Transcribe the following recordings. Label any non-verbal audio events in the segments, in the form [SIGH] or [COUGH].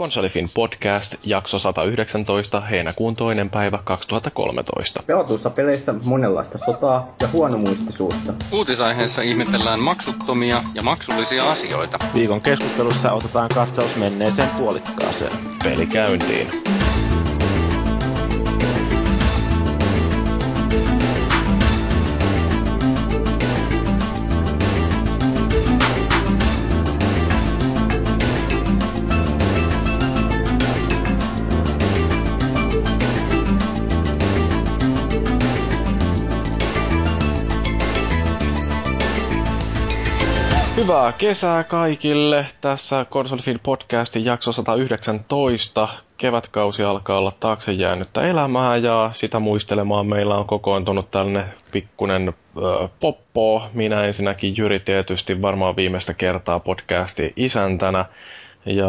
Konsolifin podcast, jakso 119, heinäkuun toinen päivä 2013. Pelatuissa peleissä monenlaista sotaa ja huonomuistisuutta. Uutisaiheessa ihmetellään maksuttomia ja maksullisia asioita. Viikon keskustelussa otetaan katsaus menneeseen puolikkaaseen. Peli käyntiin. Kesää kaikille. Tässä Consolefin podcastin jakso 119. Kevätkausi alkaa olla taakse jäänyttä elämää ja sitä muistelemaan meillä on kokoontunut tällainen pikkunen poppo. Minä ensinnäkin Jyri tietysti varmaan viimeistä kertaa podcasti isäntänä. Ja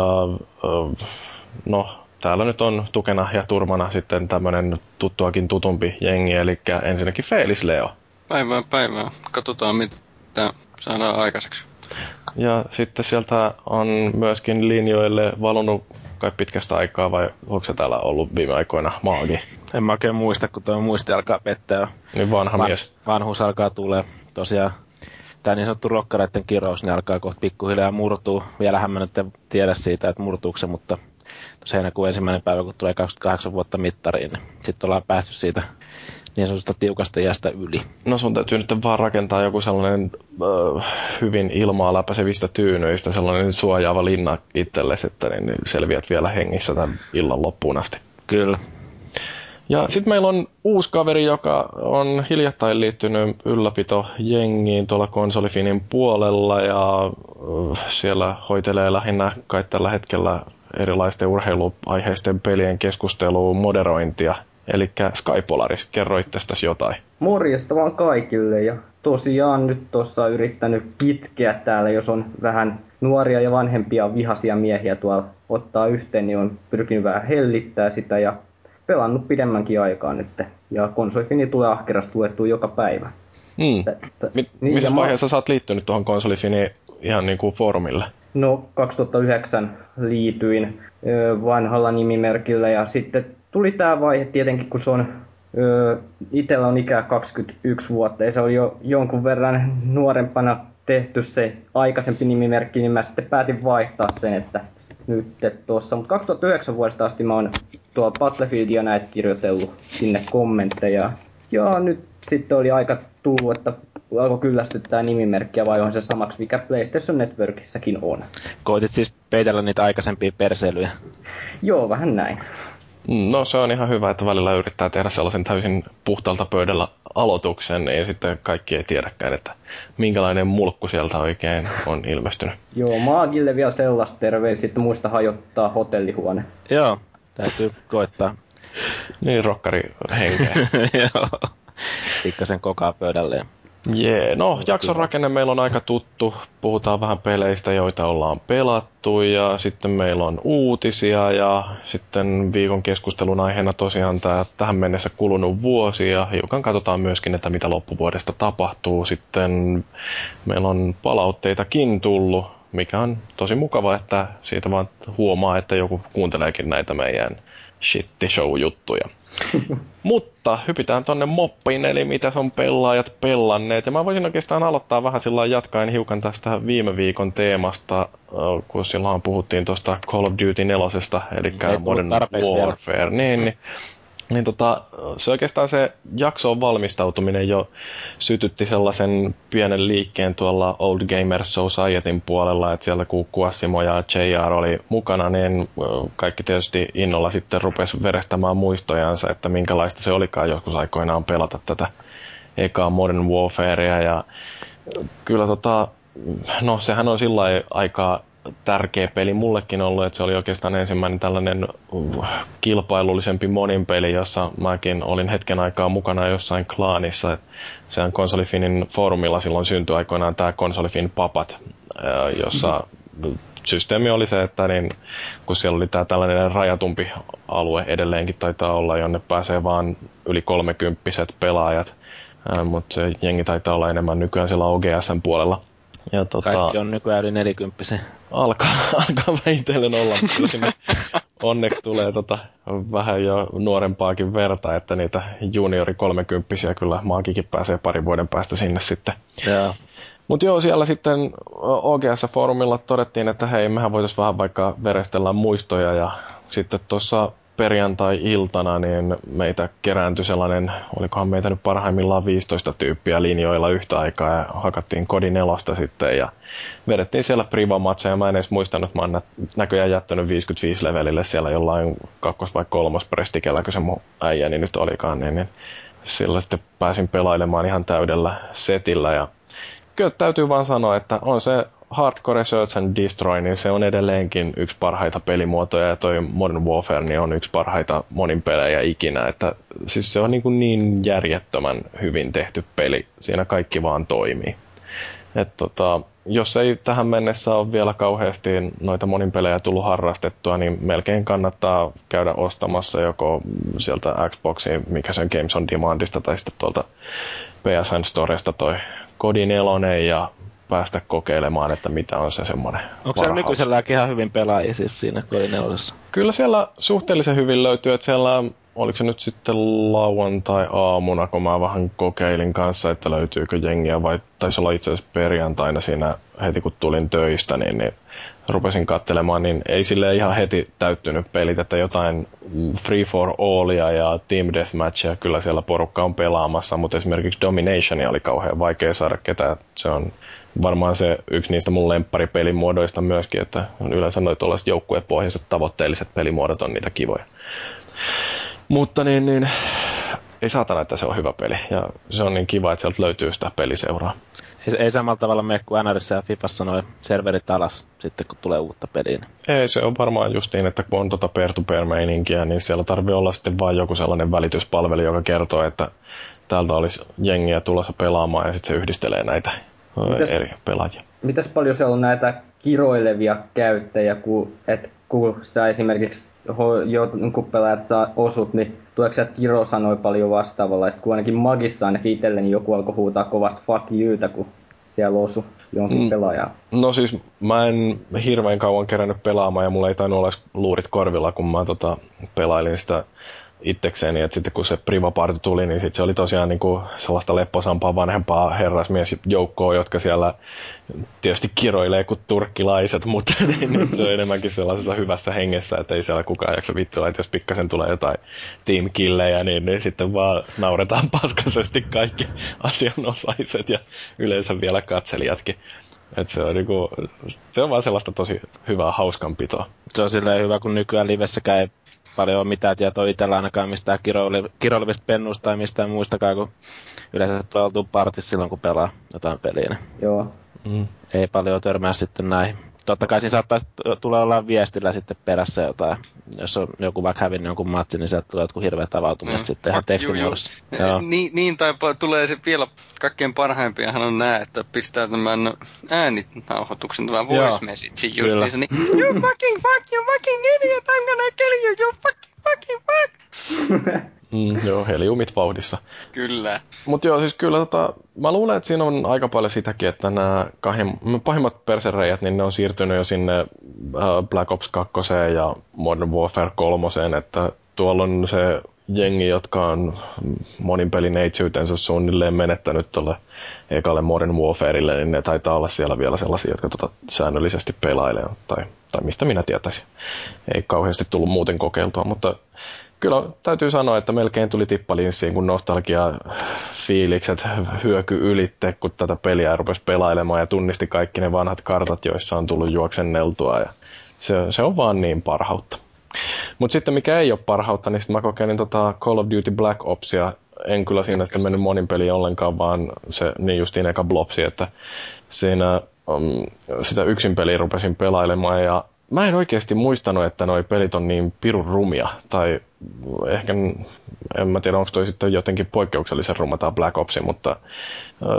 no, täällä nyt on tukena ja turmana sitten tämmönen tuttuakin tutumpi jengi, eli ensinnäkin Felis Leo. Päivää päivää. Katsotaan mitä saadaan aikaiseksi. Ja sitten sieltä on myöskin linjoille valunut kai pitkästä aikaa, vai onko se täällä ollut viime aikoina maagi? En mä oikein muista, kun tuo muisti alkaa pettää. Niin vanha Van, mies. Vanhuus alkaa tulee. Tosiaan tämä niin sanottu rokkareiden kirous niin alkaa kohta pikkuhiljaa murtuu. Vielähän mä nyt en tiedä siitä, että murtuuko se, mutta tuossa heinäkuun ensimmäinen päivä, kun tulee 28 vuotta mittariin, niin sitten ollaan päästy siitä niin sanotusta tiukasta iästä yli. No sun täytyy nyt vaan rakentaa joku sellainen äh, hyvin ilmaa läpäisevistä tyynyistä, sellainen suojaava linna itsellesi, että niin selviät vielä hengissä tämän illan loppuun asti. Kyllä. Ja sitten meillä on uusi kaveri, joka on hiljattain liittynyt ylläpito jengiin tuolla konsolifinin puolella ja siellä hoitelee lähinnä kai tällä hetkellä erilaisten urheiluaiheisten pelien keskustelua, moderointia. Eli Skypolaris, kerro itsestäsi jotain. Morjesta vaan kaikille ja tosiaan nyt tuossa yrittänyt kitkeä täällä, jos on vähän nuoria ja vanhempia vihaisia miehiä tuolla ottaa yhteen, niin on pyrkinyt vähän hellittää sitä ja pelannut pidemmänkin aikaa nyt. Ja konsolifini tulee ahkerasti luettua joka päivä. Hmm. Mi- Niin, missä ja mä- vaiheessa sä oot liittynyt tuohon konsolifiniin ihan niin kuin foorumille? No 2009 liityin vanhalla nimimerkillä ja sitten tuli tämä vaihe tietenkin, kun se on itsellä on ikää 21 vuotta ja se oli jo jonkun verran nuorempana tehty se aikaisempi nimimerkki, niin mä sitten päätin vaihtaa sen, että nyt tuossa. Mutta 2009 vuodesta asti mä oon tuolla Battlefieldia näitä kirjoitellut sinne kommentteja. Ja nyt sitten oli aika tullut, että alkoi kyllästyttää nimimerkkiä vai on se samaksi, mikä PlayStation Networkissakin on. Koitit siis peitellä niitä aikaisempia perseilyjä. Joo, vähän näin. No se on ihan hyvä, että välillä yrittää tehdä sellaisen täysin puhtaalta pöydällä aloituksen, niin sitten kaikki ei tiedäkään, että minkälainen mulkku sieltä oikein on ilmestynyt. Joo, Maagille vielä sellaista terveisiä, että muista hajottaa hotellihuone. Joo, täytyy koittaa. Niin rokkari henkeä. [LAUGHS] Joo. Pikkasen kokaa pöydälle. Jee, no jakson rakenne meillä on aika tuttu. Puhutaan vähän peleistä, joita ollaan pelattu ja sitten meillä on uutisia ja sitten viikon keskustelun aiheena tosiaan tämä tähän mennessä kulunut vuosi ja hiukan katsotaan myöskin, että mitä loppuvuodesta tapahtuu. Sitten meillä on palautteitakin tullut, mikä on tosi mukava, että siitä vaan huomaa, että joku kuunteleekin näitä meidän shitti show juttuja. [LAUGHS] Mutta hypitään tonne moppiin, eli mitä on pelaajat pellanneet. Ja mä voisin oikeastaan aloittaa vähän sillä jatkaen hiukan tästä viime viikon teemasta, kun silloin puhuttiin tuosta Call of Duty 4, eli Modern tarpeeksi vielä. Warfare. Niin, niin, niin tota, se oikeastaan se jaksoon valmistautuminen jo sytytti sellaisen pienen liikkeen tuolla Old Gamers Societyn puolella, että siellä kun Kuassimo ja JR oli mukana, niin kaikki tietysti innolla sitten rupesi verestämään muistojansa, että minkälaista se olikaan joskus aikoinaan pelata tätä ekaa Modern Warfarea. Ja kyllä tota, no sehän on sillä aika tärkeä peli mullekin ollut, että se oli oikeastaan ensimmäinen tällainen uh, kilpailullisempi monin peli, jossa mäkin olin hetken aikaa mukana jossain klaanissa. Et Sehän Konsolifinin foorumilla silloin syntyi aikoinaan tämä Konsolifin papat, ää, jossa systeemi oli se, että niin, kun siellä oli tämä tällainen rajatumpi alue edelleenkin taitaa olla, jonne pääsee vaan yli kolmekymppiset pelaajat, mutta se jengi taitaa olla enemmän nykyään siellä OGSn puolella. Ja tota, Kaikki on nykyään yli nelikymppisiä. Alkaa, [LAUGHS] alkaa vähitellen olla, mutta sinne onneksi tulee tota, vähän jo nuorempaakin verta, että niitä juniori kolmekymppisiä kyllä maakikin pääsee parin vuoden päästä sinne sitten. Yeah. Mutta joo, siellä sitten OGS-foorumilla todettiin, että hei, mehän voitaisiin vähän vaikka verestellä muistoja ja sitten tuossa perjantai-iltana niin meitä kerääntyi sellainen, olikohan meitä nyt parhaimmillaan 15 tyyppiä linjoilla yhtä aikaa ja hakattiin kodin nelosta sitten ja vedettiin siellä privamatseja. Mä en edes muistanut, mä oon näköjään jättänyt 55 levelille siellä jollain kakkos- vai kolmos prestikellä, kun se mun äijäni nyt olikaan, niin, niin sillä sitten pääsin pelailemaan ihan täydellä setillä ja kyllä täytyy vaan sanoa, että on se Hardcore Search and Destroy, niin se on edelleenkin yksi parhaita pelimuotoja ja toi Modern Warfare niin on yksi parhaita monin pelejä ikinä. Että, siis se on niin, niin järjettömän hyvin tehty peli. Siinä kaikki vaan toimii. Et tota, jos ei tähän mennessä ole vielä kauheasti noita monin pelejä tullut harrastettua, niin melkein kannattaa käydä ostamassa joko sieltä Xboxin, mikä sen Games on Demandista, tai sitten tuolta PSN Storesta toi Kodi 4 ja päästä kokeilemaan, että mitä on se semmoinen Onko se nykyiselläänkin ihan hyvin pelaajia siis siinä kodinelosessa? Kyllä siellä suhteellisen hyvin löytyy, että siellä oliko se nyt sitten lauantai-aamuna, kun mä vähän kokeilin kanssa, että löytyykö jengiä, vai taisi olla itse asiassa perjantaina siinä heti kun tulin töistä, niin, niin rupesin katselemaan, niin ei sille ihan heti täyttynyt pelit, että jotain Free for Allia ja Team Deathmatchia kyllä siellä porukka on pelaamassa, mutta esimerkiksi Domination oli kauhean vaikea saada ketään. Se on varmaan se yksi niistä mun lempparipelimuodoista myöskin, että on yleensä noin tuollaiset joukkuepohjaiset tavoitteelliset pelimuodot on niitä kivoja. Mutta niin, niin ei saatana, että se on hyvä peli. Ja se on niin kiva, että sieltä löytyy sitä peliseuraa. Ei, ei samalla tavalla mene kuin NRissä ja Fifassa noin serverit alas sitten, kun tulee uutta peliä. Ei, se on varmaan justiin, että kun on tuota peer-to-peer meininkiä, niin siellä tarvii olla sitten vain joku sellainen välityspalvelu, joka kertoo, että täältä olisi jengiä tulossa pelaamaan ja sitten se yhdistelee näitä mitäs, eri pelaajia. Mitäs paljon siellä on näitä kiroilevia käyttäjiä, kun, et, kun sä esimerkiksi kun pelaat saa osut, niin tuleeko sieltä kirosanoja paljon vastaavalla, kun ainakin magissa ainakin itselleni joku alkoi huutaa kovasti fuck youta, kun siellä osu jonkin mm. pelaajaa. No siis mä en hirveän kauan kerännyt pelaamaan ja mulla ei tainnut olla luurit korvilla, kun mä tota, pelailin sitä itsekseni, että sitten kun se Privaparty tuli, niin sitten se oli tosiaan niin kuin sellaista lepposampaa vanhempaa herrasmiesjoukkoa, jotka siellä tietysti kiroilee kuin turkkilaiset, [LAUGHS] mutta niin se on enemmänkin sellaisessa hyvässä hengessä, että ei siellä kukaan jaksa vittua, että jos pikkasen tulee jotain team killejä, niin, niin sitten vaan nauretaan [LAUGHS] paskaisesti kaikki asianosaiset ja yleensä vielä katselijatkin. Et se, on niinku, se on vaan sellaista tosi hyvää hauskanpitoa. Se on silleen hyvä, kun nykyään livessäkään ei paljon ole mitään tietoa itsellä ainakaan mistään kiroilevista pennuista tai mistään muistakaan, kun yleensä tulee oltu partis silloin, kun pelaa jotain peliä. Joo. Mm. Ei paljon törmää sitten näihin totta kai siinä saattaa tulla olla viestillä sitten perässä jotain. Jos on joku vaikka hävinnyt jonkun matsi, niin sieltä tulee jotkut hirveät avautumiset mm. sitten ihan tekstimuodossa. [LAUGHS] Niin, niin, tai tulee se vielä kaikkein parhaimpiahan on nämä, että pistää tämän ääninauhoituksen, tämän voice message justiinsa, niin you fucking fuck, you fucking idiot, I'm gonna kill you, you fucking fucking fuck. [LAUGHS] Mm, joo, heliumit vauhdissa. Kyllä. Mutta joo, siis kyllä tota, mä luulen, että siinä on aika paljon sitäkin, että nämä kahim, pahimmat persereijät, niin ne on siirtynyt jo sinne uh, Black Ops 2 ja Modern Warfare 3, että tuolla on se jengi, jotka on monin pelin neitsyytensä suunnilleen menettänyt tuolle ekalle Modern Warfareille, niin ne taitaa olla siellä vielä sellaisia, jotka tota säännöllisesti pelailee, tai, tai mistä minä tietäisin. Ei kauheasti tullut muuten kokeiltua, mutta kyllä täytyy sanoa, että melkein tuli tippalinssiin, kun nostalgia fiilikset hyöky ylitte, kun tätä peliä rupesi pelailemaan ja tunnisti kaikki ne vanhat kartat, joissa on tullut juoksenneltua. Ja se, se on vaan niin parhautta. Mutta sitten mikä ei ole parhautta, niin sitten mä kokeilin tota Call of Duty Black Opsia. En kyllä siinä sitten mennyt monin peliin ollenkaan, vaan se niin justiin eka blopsi, että siinä um, sitä yksin peliä rupesin pelailemaan ja mä en oikeasti muistanut, että noi pelit on niin pirun rumia. Tai ehkä, en mä tiedä, onko toi sitten jotenkin poikkeuksellisen ruma tämä Black Opsi, mutta äh,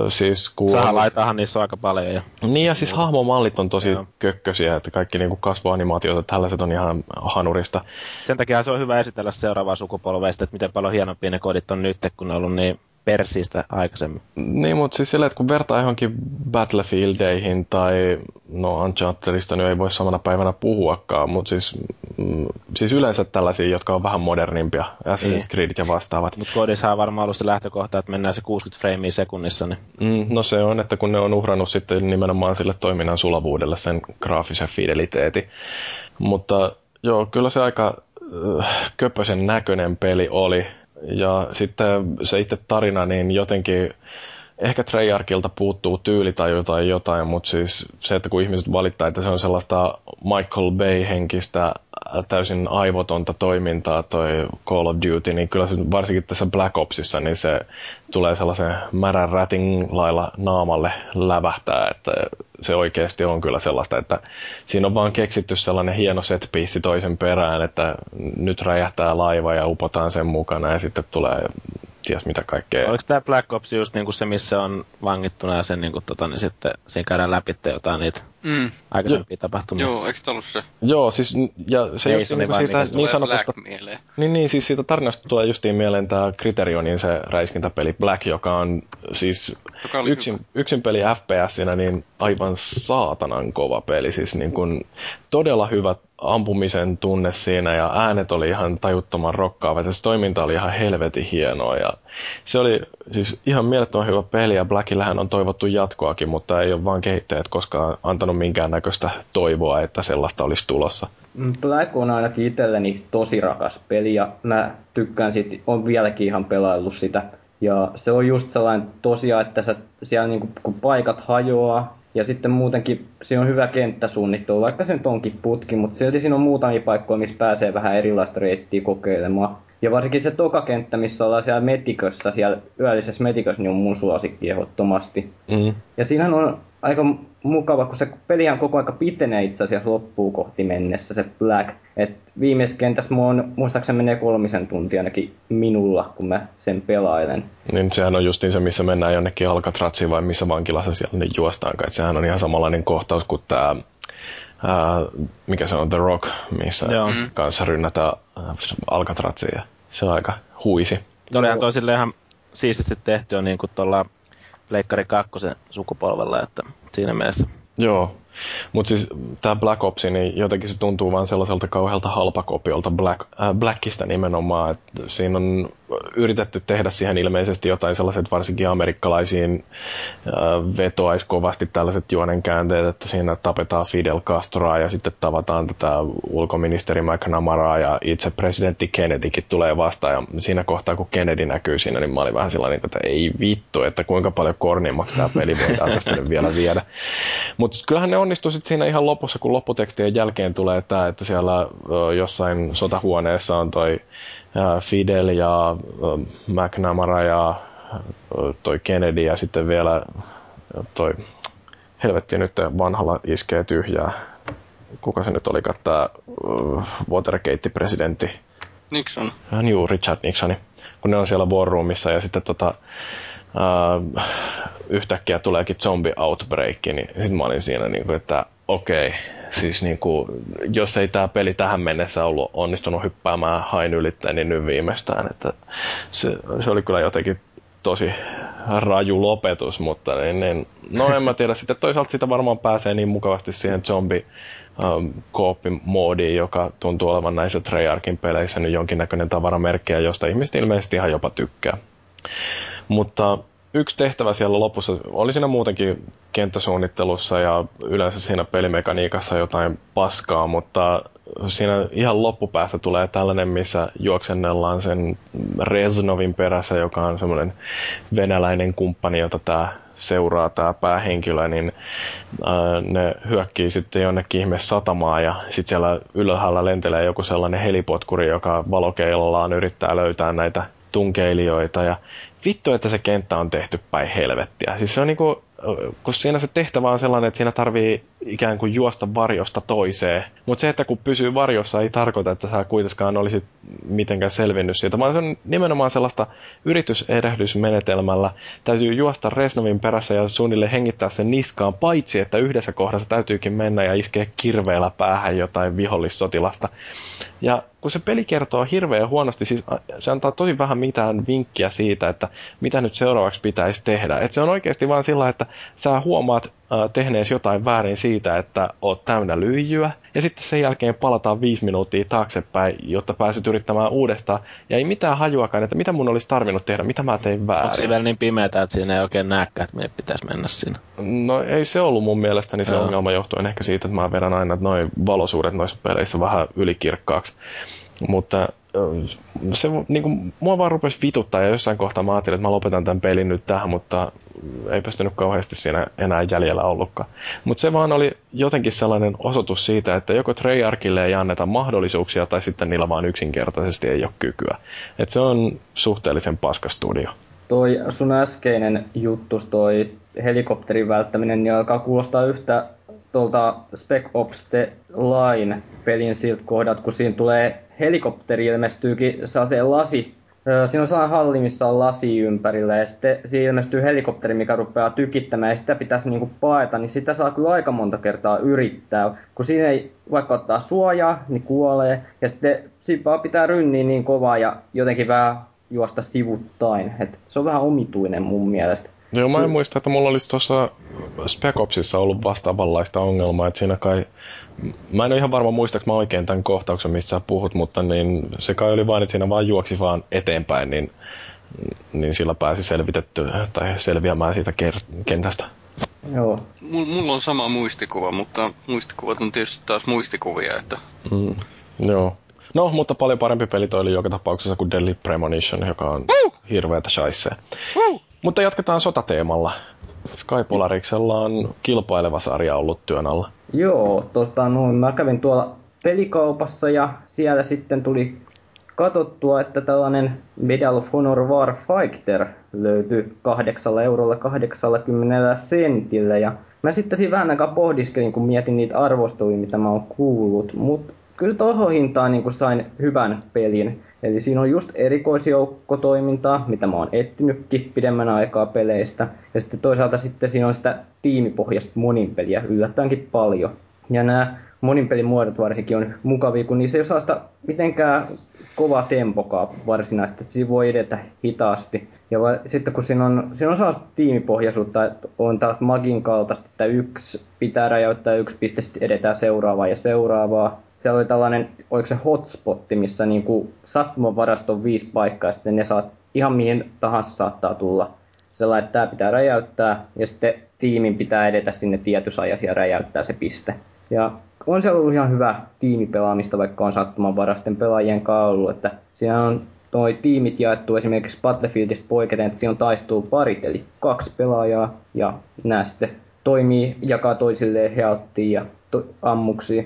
siis kun... Sahalaitahan niissä on aika paljon. Ja... Niin ja siis hahmomallit on tosi Joo. kökkösiä, että kaikki niinku kasvoanimaatiot ja tällaiset on ihan hanurista. Sen takia se on hyvä esitellä seuraavaa sukupolvea, että miten paljon hienompia ne kodit on nyt, kun ne on ollut niin Persistä aikaisemmin. Niin, mutta siis sillä, että kun vertaa johonkin Battlefieldeihin tai no Unchartedista niin ei voi samana päivänä puhuakaan, mutta siis, mm, siis yleensä tällaisia, jotka on vähän modernimpia, Assassin's niin. Creed ja vastaavat. Mutta kodissa on varmaan ollut se lähtökohta, että mennään se 60 freimiä sekunnissa. Niin... Mm, no se on, että kun ne on uhrannut sitten nimenomaan sille toiminnan sulavuudelle sen graafisen fideliteetin. Mutta joo, kyllä se aika äh, köpösen näköinen peli oli. Ja sitten se itse tarina, niin jotenkin ehkä Treyarchilta puuttuu tyyli tai jotain, jotain, mutta siis se, että kun ihmiset valittaa, että se on sellaista Michael Bay-henkistä täysin aivotonta toimintaa toi Call of Duty, niin kyllä se varsinkin tässä Black Opsissa, niin se tulee sellaisen märän rätin lailla naamalle lävähtää, että se oikeasti on kyllä sellaista, että siinä on vaan keksitty sellainen hieno set toisen perään, että nyt räjähtää laiva ja upotaan sen mukana ja sitten tulee ties mitä kaikkea. Oliko tämä Black Ops just niinku se, missä on vangittuna ja sen niinku, tota, niin sitten siinä käydään läpi jotain niitä mm. aikaisempia jo, tapahtumia? Joo, eikö ollut se? Joo, siis ja se just niinku siitä niin, niin sanotusta... Niin, niin, siis siitä tarinasta tulee justiin mieleen tämä Criterionin se räiskintäpeli Black, joka on siis joka yksin, yksin peli FPSinä niin aivan saatanan kova peli. Siis niin kuin todella hyvä ampumisen tunne siinä ja äänet oli ihan tajuttoman rokkaavat ja se toiminta oli ihan helvetin hienoa ja se oli siis ihan mielettömän hyvä peli ja Blackillähän on toivottu jatkoakin, mutta ei ole vaan kehittäjät koskaan antanut minkäännäköistä toivoa, että sellaista olisi tulossa. Black on ainakin itselleni tosi rakas peli ja mä tykkään siitä, on vieläkin ihan pelaillut sitä. Ja se on just sellainen tosiaan, että sä siellä niinku, kun paikat hajoaa, ja sitten muutenkin siinä on hyvä kenttäsuunnittelu, vaikka se nyt onkin putki, mutta silti siinä on muutamia paikkoja, missä pääsee vähän erilaista reittiä kokeilemaan. Ja varsinkin se toka kenttä, missä ollaan siellä Metikössä, siellä yöllisessä Metikössä, niin on mun suosikki ehdottomasti. Mm. Ja siinähän on aika mukava, kun se pelihän koko aika pitenee itse asiassa loppuu kohti mennessä, se Black. Et viimeisessä kentässä mulla on, muistaakseni menee kolmisen tuntia ainakin minulla, kun mä sen pelailen. Niin sehän on justiin se, missä mennään jonnekin Alcatraziin vai missä vankilassa siellä ne juostaankaan. Sehän on ihan samanlainen kohtaus kuin tämä Uh, mikä se on, The Rock, missä Joo. Mm. kanssa rynnätään Alcatraziin. Se on aika huisi. Olihan toi ihan siististi tehty niin kuin tuolla Leikkari 2 sukupolvella, että siinä mielessä. Joo, mutta siis tämä Black Ops, niin jotenkin se tuntuu vaan sellaiselta kauhealta halpakopiolta Black, äh, Blackista nimenomaan. Et siinä on yritetty tehdä siihen ilmeisesti jotain sellaiset varsinkin amerikkalaisiin äh, vetoais kovasti tällaiset juonenkäänteet, että siinä tapetaan Fidel Castroa ja sitten tavataan tätä ulkoministeri McNamaraa ja itse presidentti Kennedykin tulee vastaan. Ja siinä kohtaa, kun Kennedy näkyy siinä, niin mä olin vähän sellainen, että ei vittu, että kuinka paljon korniimmaksi tämä peli voidaan tästä vielä viedä. Mutta kyllähän ne onnistuu sitten siinä ihan lopussa, kun lopputekstien jälkeen tulee tämä, että siellä jossain sotahuoneessa on toi Fidel ja McNamara ja toi Kennedy ja sitten vielä toi helvetti nyt vanhalla iskee tyhjää. Kuka se nyt oli, tämä Watergate-presidentti? Nixon. Hän juu, Richard Nixoni. Kun ne on siellä war roomissa ja sitten tota, uh, yhtäkkiä tuleekin zombie outbreak, niin sitten mä olin siinä, niin kuin, että okei, okay, siis niin kuin, jos ei tämä peli tähän mennessä ollut onnistunut hyppäämään hain ylitteen, niin nyt viimeistään, että se, se oli kyllä jotenkin tosi raju lopetus, mutta niin, niin, no en mä tiedä, sitten toisaalta sitä varmaan pääsee niin mukavasti siihen zombie um, moodiin joka tuntuu olevan näissä Treyarchin peleissä nyt jonkinnäköinen tavaramerkki, josta ihmiset ilmeisesti ihan jopa tykkää. Mutta yksi tehtävä siellä lopussa, oli siinä muutenkin kenttäsuunnittelussa ja yleensä siinä pelimekaniikassa jotain paskaa, mutta siinä ihan loppupäässä tulee tällainen, missä juoksennellaan sen Reznovin perässä, joka on semmoinen venäläinen kumppani, jota tämä seuraa tämä päähenkilö, niin ää, ne hyökkii sitten jonnekin ihme satamaan ja sitten siellä ylhäällä lentelee joku sellainen helipotkuri, joka valokeilollaan yrittää löytää näitä tunkeilijoita ja vittu, että se kenttä on tehty päin helvettiä. Siis se on niinku, kun siinä se tehtävä on sellainen, että siinä tarvii ikään kuin juosta varjosta toiseen. Mutta se, että kun pysyy varjossa, ei tarkoita, että sä kuitenkaan olisit mitenkään selvinnyt siitä, vaan se on nimenomaan sellaista yrityserehdysmenetelmällä. Täytyy juosta Resnovin perässä ja suunnille hengittää sen niskaan, paitsi että yhdessä kohdassa täytyykin mennä ja iskeä kirveellä päähän jotain vihollissotilasta. Ja kun se peli kertoo hirveän huonosti, siis se antaa tosi vähän mitään vinkkiä siitä, että mitä nyt seuraavaksi pitäisi tehdä. Et se on oikeasti vaan sillä, että sä huomaat äh, tehneesi jotain väärin siitä, että oot täynnä lyijyä, ja sitten sen jälkeen palataan viisi minuuttia taaksepäin, jotta pääset yrittämään uudestaan, ja ei mitään hajuakaan, että mitä mun olisi tarvinnut tehdä, mitä mä tein väärin. Onko se vielä niin pimeätä, että siinä ei oikein näkään, että meidän pitäisi mennä sinne? No ei se ollut mun mielestäni se Joo. ongelma johtuen ehkä siitä, että mä vedän aina noin valosuudet noissa peleissä vähän ylikirkkaaksi. Mutta se niin kuin, mua vaan rupesi vituttaa ja jossain kohtaa mä ajattelin, että mä lopetan tämän pelin nyt tähän, mutta ei pystynyt kauheasti siinä enää jäljellä ollutkaan. Mutta se vaan oli jotenkin sellainen osoitus siitä, että joko Treyarchille ei anneta mahdollisuuksia tai sitten niillä vaan yksinkertaisesti ei ole kykyä. Et se on suhteellisen paska studio. Toi sun äskeinen juttu, toi helikopterin välttäminen, niin alkaa kuulostaa yhtä tuolta Spec Ops The Line pelin siltä kohdat, kun siinä tulee helikopteri ilmestyykin se lasi. Siinä on sellainen halli, missä on lasi ympärillä ja sitten siinä ilmestyy helikopteri, mikä rupeaa tykittämään ja sitä pitäisi niinku paeta, niin sitä saa kyllä aika monta kertaa yrittää. Kun siinä ei vaikka ottaa suojaa, niin kuolee ja sitten siinä vaan pitää rynniä niin kovaa ja jotenkin vähän juosta sivuttain. Et se on vähän omituinen mun mielestä. Joo, mä en muista, että mulla olisi tuossa Spec Opsissa ollut vastaavanlaista ongelmaa, että siinä kai, mä en ole ihan varma muistaaks mä oikein tämän kohtauksen, mistä sä puhut, mutta niin se kai oli vain, että siinä vaan juoksi vaan eteenpäin, niin, niin sillä pääsi selvitetty tai selviämään siitä kentästä. Joo. Mulla on sama muistikuva, mutta muistikuvat on tietysti taas muistikuvia, että... Mm, joo. No, mutta paljon parempi peli toi oli joka tapauksessa kuin Deadly Premonition, joka on uh! hirveätä shaisee. Uh! Mutta jatketaan sotateemalla. Skypolariksella on kilpaileva sarja ollut työn alla. Joo, tota, no, mä kävin tuolla pelikaupassa ja siellä sitten tuli katsottua, että tällainen Medal of Honor Warfighter löytyi 8 eurolla 80 sentillä. Ja mä sitten siinä vähän aikaa pohdiskelin, kun mietin niitä arvosteluja, mitä mä oon kuullut. Mutta kyllä tuohon hintaan niin sain hyvän pelin. Eli siinä on just erikoisjoukkotoimintaa, mitä mä oon etsinytkin pidemmän aikaa peleistä. Ja sitten toisaalta sitten siinä on sitä tiimipohjasta moninpeliä yllättäenkin paljon. Ja nämä moninpelin muodot varsinkin on mukavia, kun niissä ei saa sitä mitenkään kova tempokaa varsinaisesti, että siinä voi edetä hitaasti. Ja va- sitten kun siinä on, siinä on sellaista tiimipohjaisuutta, että on taas magin kaltaista, että yksi pitää räjäyttää yksi piste, sitten edetään seuraavaa ja seuraavaa siellä oli tällainen, oliko se hotspotti, missä niin kuin on viisi paikkaa, ja sitten ne saat, ihan mihin tahansa saattaa tulla. Sellainen, että tämä pitää räjäyttää, ja sitten tiimin pitää edetä sinne tietyssä ajassa ja räjäyttää se piste. Ja on se ollut ihan hyvä tiimipelaamista, vaikka on sattuman varasten pelaajien kanssa ollut, että siinä on toi tiimit jaettu esimerkiksi Battlefieldista poiketen, että siinä on taistuu parit, eli kaksi pelaajaa, ja nämä sitten toimii, jakaa toisilleen healttia ja to- ammuksia.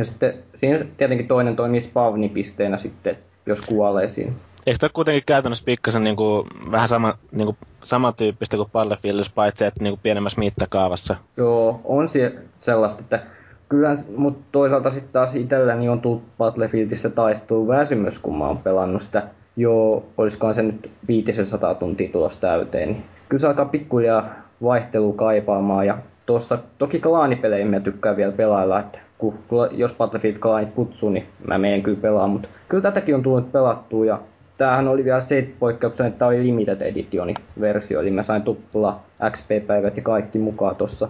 Ja sitten siinä tietenkin toinen toimii spavnipisteenä sitten, jos kuolee siinä. Eikö tämä kuitenkin käytännössä pikkasen niin kuin, vähän sama, niin kuin, samantyyppistä kuin Battlefieldissa, paitsi että niin kuin pienemmässä mittakaavassa? Joo, on se sellaista, että kyllä, mutta toisaalta sitten taas itselläni on tullut Battlefieldissä taistuu väsymys, kun mä oon pelannut sitä jo, olisikohan se nyt 500 tuntia tulossa täyteen, niin kyllä se alkaa pikkuhiljaa vaihtelua kaipaamaan ja tuossa toki klaanipelejä mä tykkään vielä pelailla, että kun, jos Battlefield Client kutsuu, niin mä menen kyllä pelaamaan, mutta kyllä tätäkin on tullut pelattua ja tämähän oli vielä se poikkeuksen, että tämä oli limited editioni versio, eli mä sain tuppula XP-päivät ja kaikki mukaan tossa.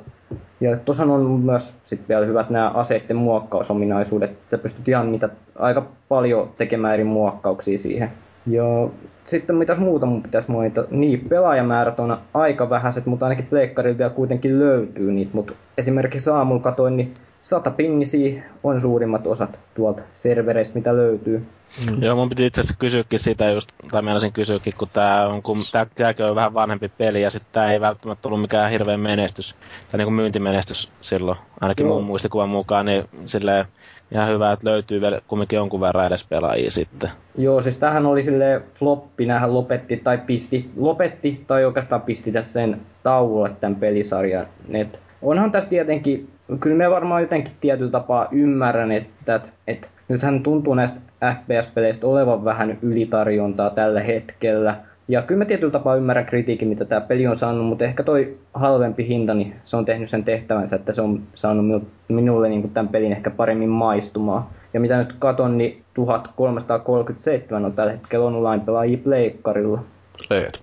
Ja tuossa on myös sitten vielä hyvät nämä aseiden muokkausominaisuudet, sä pystyt ihan niitä aika paljon tekemään eri muokkauksia siihen. Ja sitten mitä muuta mun pitäisi mainita, niin pelaajamäärät on aika vähäiset, mutta ainakin pleikkarilla vielä kuitenkin löytyy niitä, mutta esimerkiksi aamulla katoin, niin sata pingisiä on suurimmat osat tuolta servereistä, mitä löytyy. Mm. Joo, mun piti itse asiassa kysyäkin sitä just, tai meinasin kysyäkin, kun tää on, kun tää, tääkin on vähän vanhempi peli, ja sitten tää ei välttämättä ollut mikään hirveän menestys, tai niinku myyntimenestys silloin, ainakin Joo. mun muistikuvan mukaan, niin silleen, ihan hyvä, että löytyy vielä kumminkin jonkun verran edes pelaajia sitten. Joo, siis tähän oli sille floppi, nähän lopetti tai pisti, lopetti tai oikeastaan pisti tässä sen tauolle tämän pelisarjan. Et onhan tässä tietenkin, kyllä me varmaan jotenkin tietyllä tapaa ymmärrän, että, että, nythän tuntuu näistä FPS-peleistä olevan vähän ylitarjontaa tällä hetkellä – ja kyllä mä tietyllä tapaa ymmärrän kritiikin, mitä tämä peli on saanut, mutta ehkä toi halvempi hinta, niin se on tehnyt sen tehtävänsä, että se on saanut minulle niin tämän pelin ehkä paremmin maistumaan. Ja mitä nyt katon, niin 1337 on tällä hetkellä online-pelaajia pleikkarilla. Leet.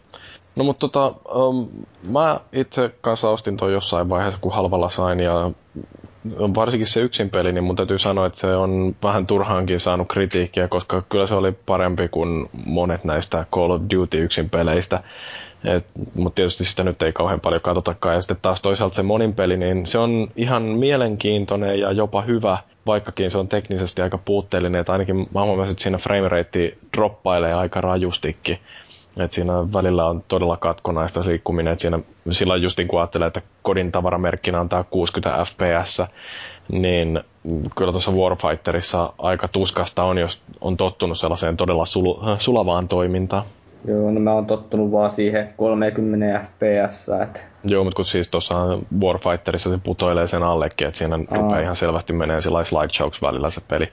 No mutta tota, um, mä itse kanssa ostin toi jossain vaiheessa, kun halvalla sain, ja varsinkin se yksin peli, niin mun täytyy sanoa, että se on vähän turhaankin saanut kritiikkiä, koska kyllä se oli parempi kuin monet näistä Call of Duty yksin peleistä. Mutta tietysti sitä nyt ei kauhean paljon katsotakaan. Ja sitten taas toisaalta se monin peli, niin se on ihan mielenkiintoinen ja jopa hyvä, vaikkakin se on teknisesti aika puutteellinen. Että ainakin mä huomasin, että siinä framerate droppailee aika rajustikin. Et siinä välillä on todella katkonaista liikkuminen. Et siinä, silloin just kun ajattelee, että kodin tavaramerkkinä tämä 60 fps, niin kyllä tuossa Warfighterissa aika tuskasta on, jos on tottunut sellaiseen todella sulavaan toimintaan. Joo, no mä oon tottunut vaan siihen 30 fps. Et... Joo, mutta kun siis tuossa Warfighterissa se putoilee sen allekin, että siinä Aa. rupeaa ihan selvästi menee sillä slideshowks välillä se peli,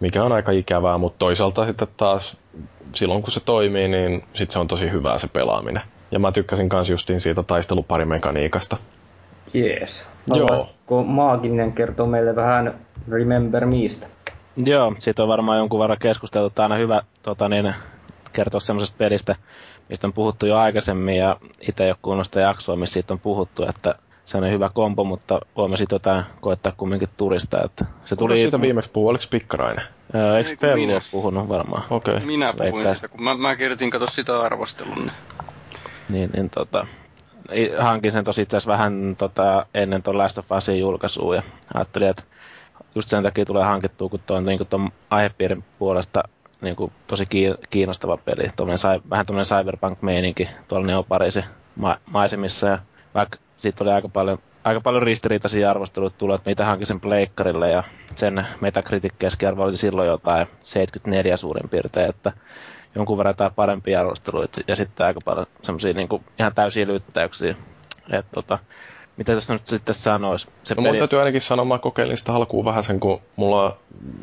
mikä on aika ikävää, mutta toisaalta sitten taas silloin kun se toimii, niin sit se on tosi hyvää se pelaaminen. Ja mä tykkäsin kans justiin siitä taisteluparimekaniikasta. Jees. Haluaisiko Maaginen kertoo meille vähän Remember Meistä? Joo, siitä on varmaan jonkun verran keskusteltu. Tämä on aina hyvä tota, niin, kertoa semmoisesta pelistä, mistä on puhuttu jo aikaisemmin ja itse ei ole kuunnellut sitä jaksoa, missä siitä on puhuttu, että se on hyvä kompo, mutta voimme sitten jotain koettaa kumminkin turista. Että se tuli... siitä viimeksi puhuu, oliko Pikkarainen? Öö, eikö Fellu ole puhunut varmaan? Okay. Minä puhuin Eikä... sitä, kun mä, mä kirjoitin kato sitä arvostelun. Niin, niin tota, hankin sen tosi itse vähän tota, ennen tuon Last of Usin julkaisua ja ajattelin, että just sen takia tulee hankittua, kun tuon niin tuon aihepiirin puolesta niin kuin, tosi kiinnostava peli. Tuommoinen, vähän tuommoinen cyberpunk-meininki tuolla Neoparisi ma- maisemissa ja vaikka siitä oli aika paljon, aika paljon ristiriitaisia arvosteluita tullut, että mitä hankin sen pleikkarille ja sen Metacritic keskiarvo oli silloin jotain 74 suurin piirtein, että jonkun verran jotain parempia arvosteluita ja sitten aika paljon semmoisia niin ihan täysiä lyttäyksiä. Tota, mitä tässä nyt sitten sanoisi? Se no, peli... täytyy ainakin sanoa, mä kokeilin sitä alkuun vähän sen, kun mulla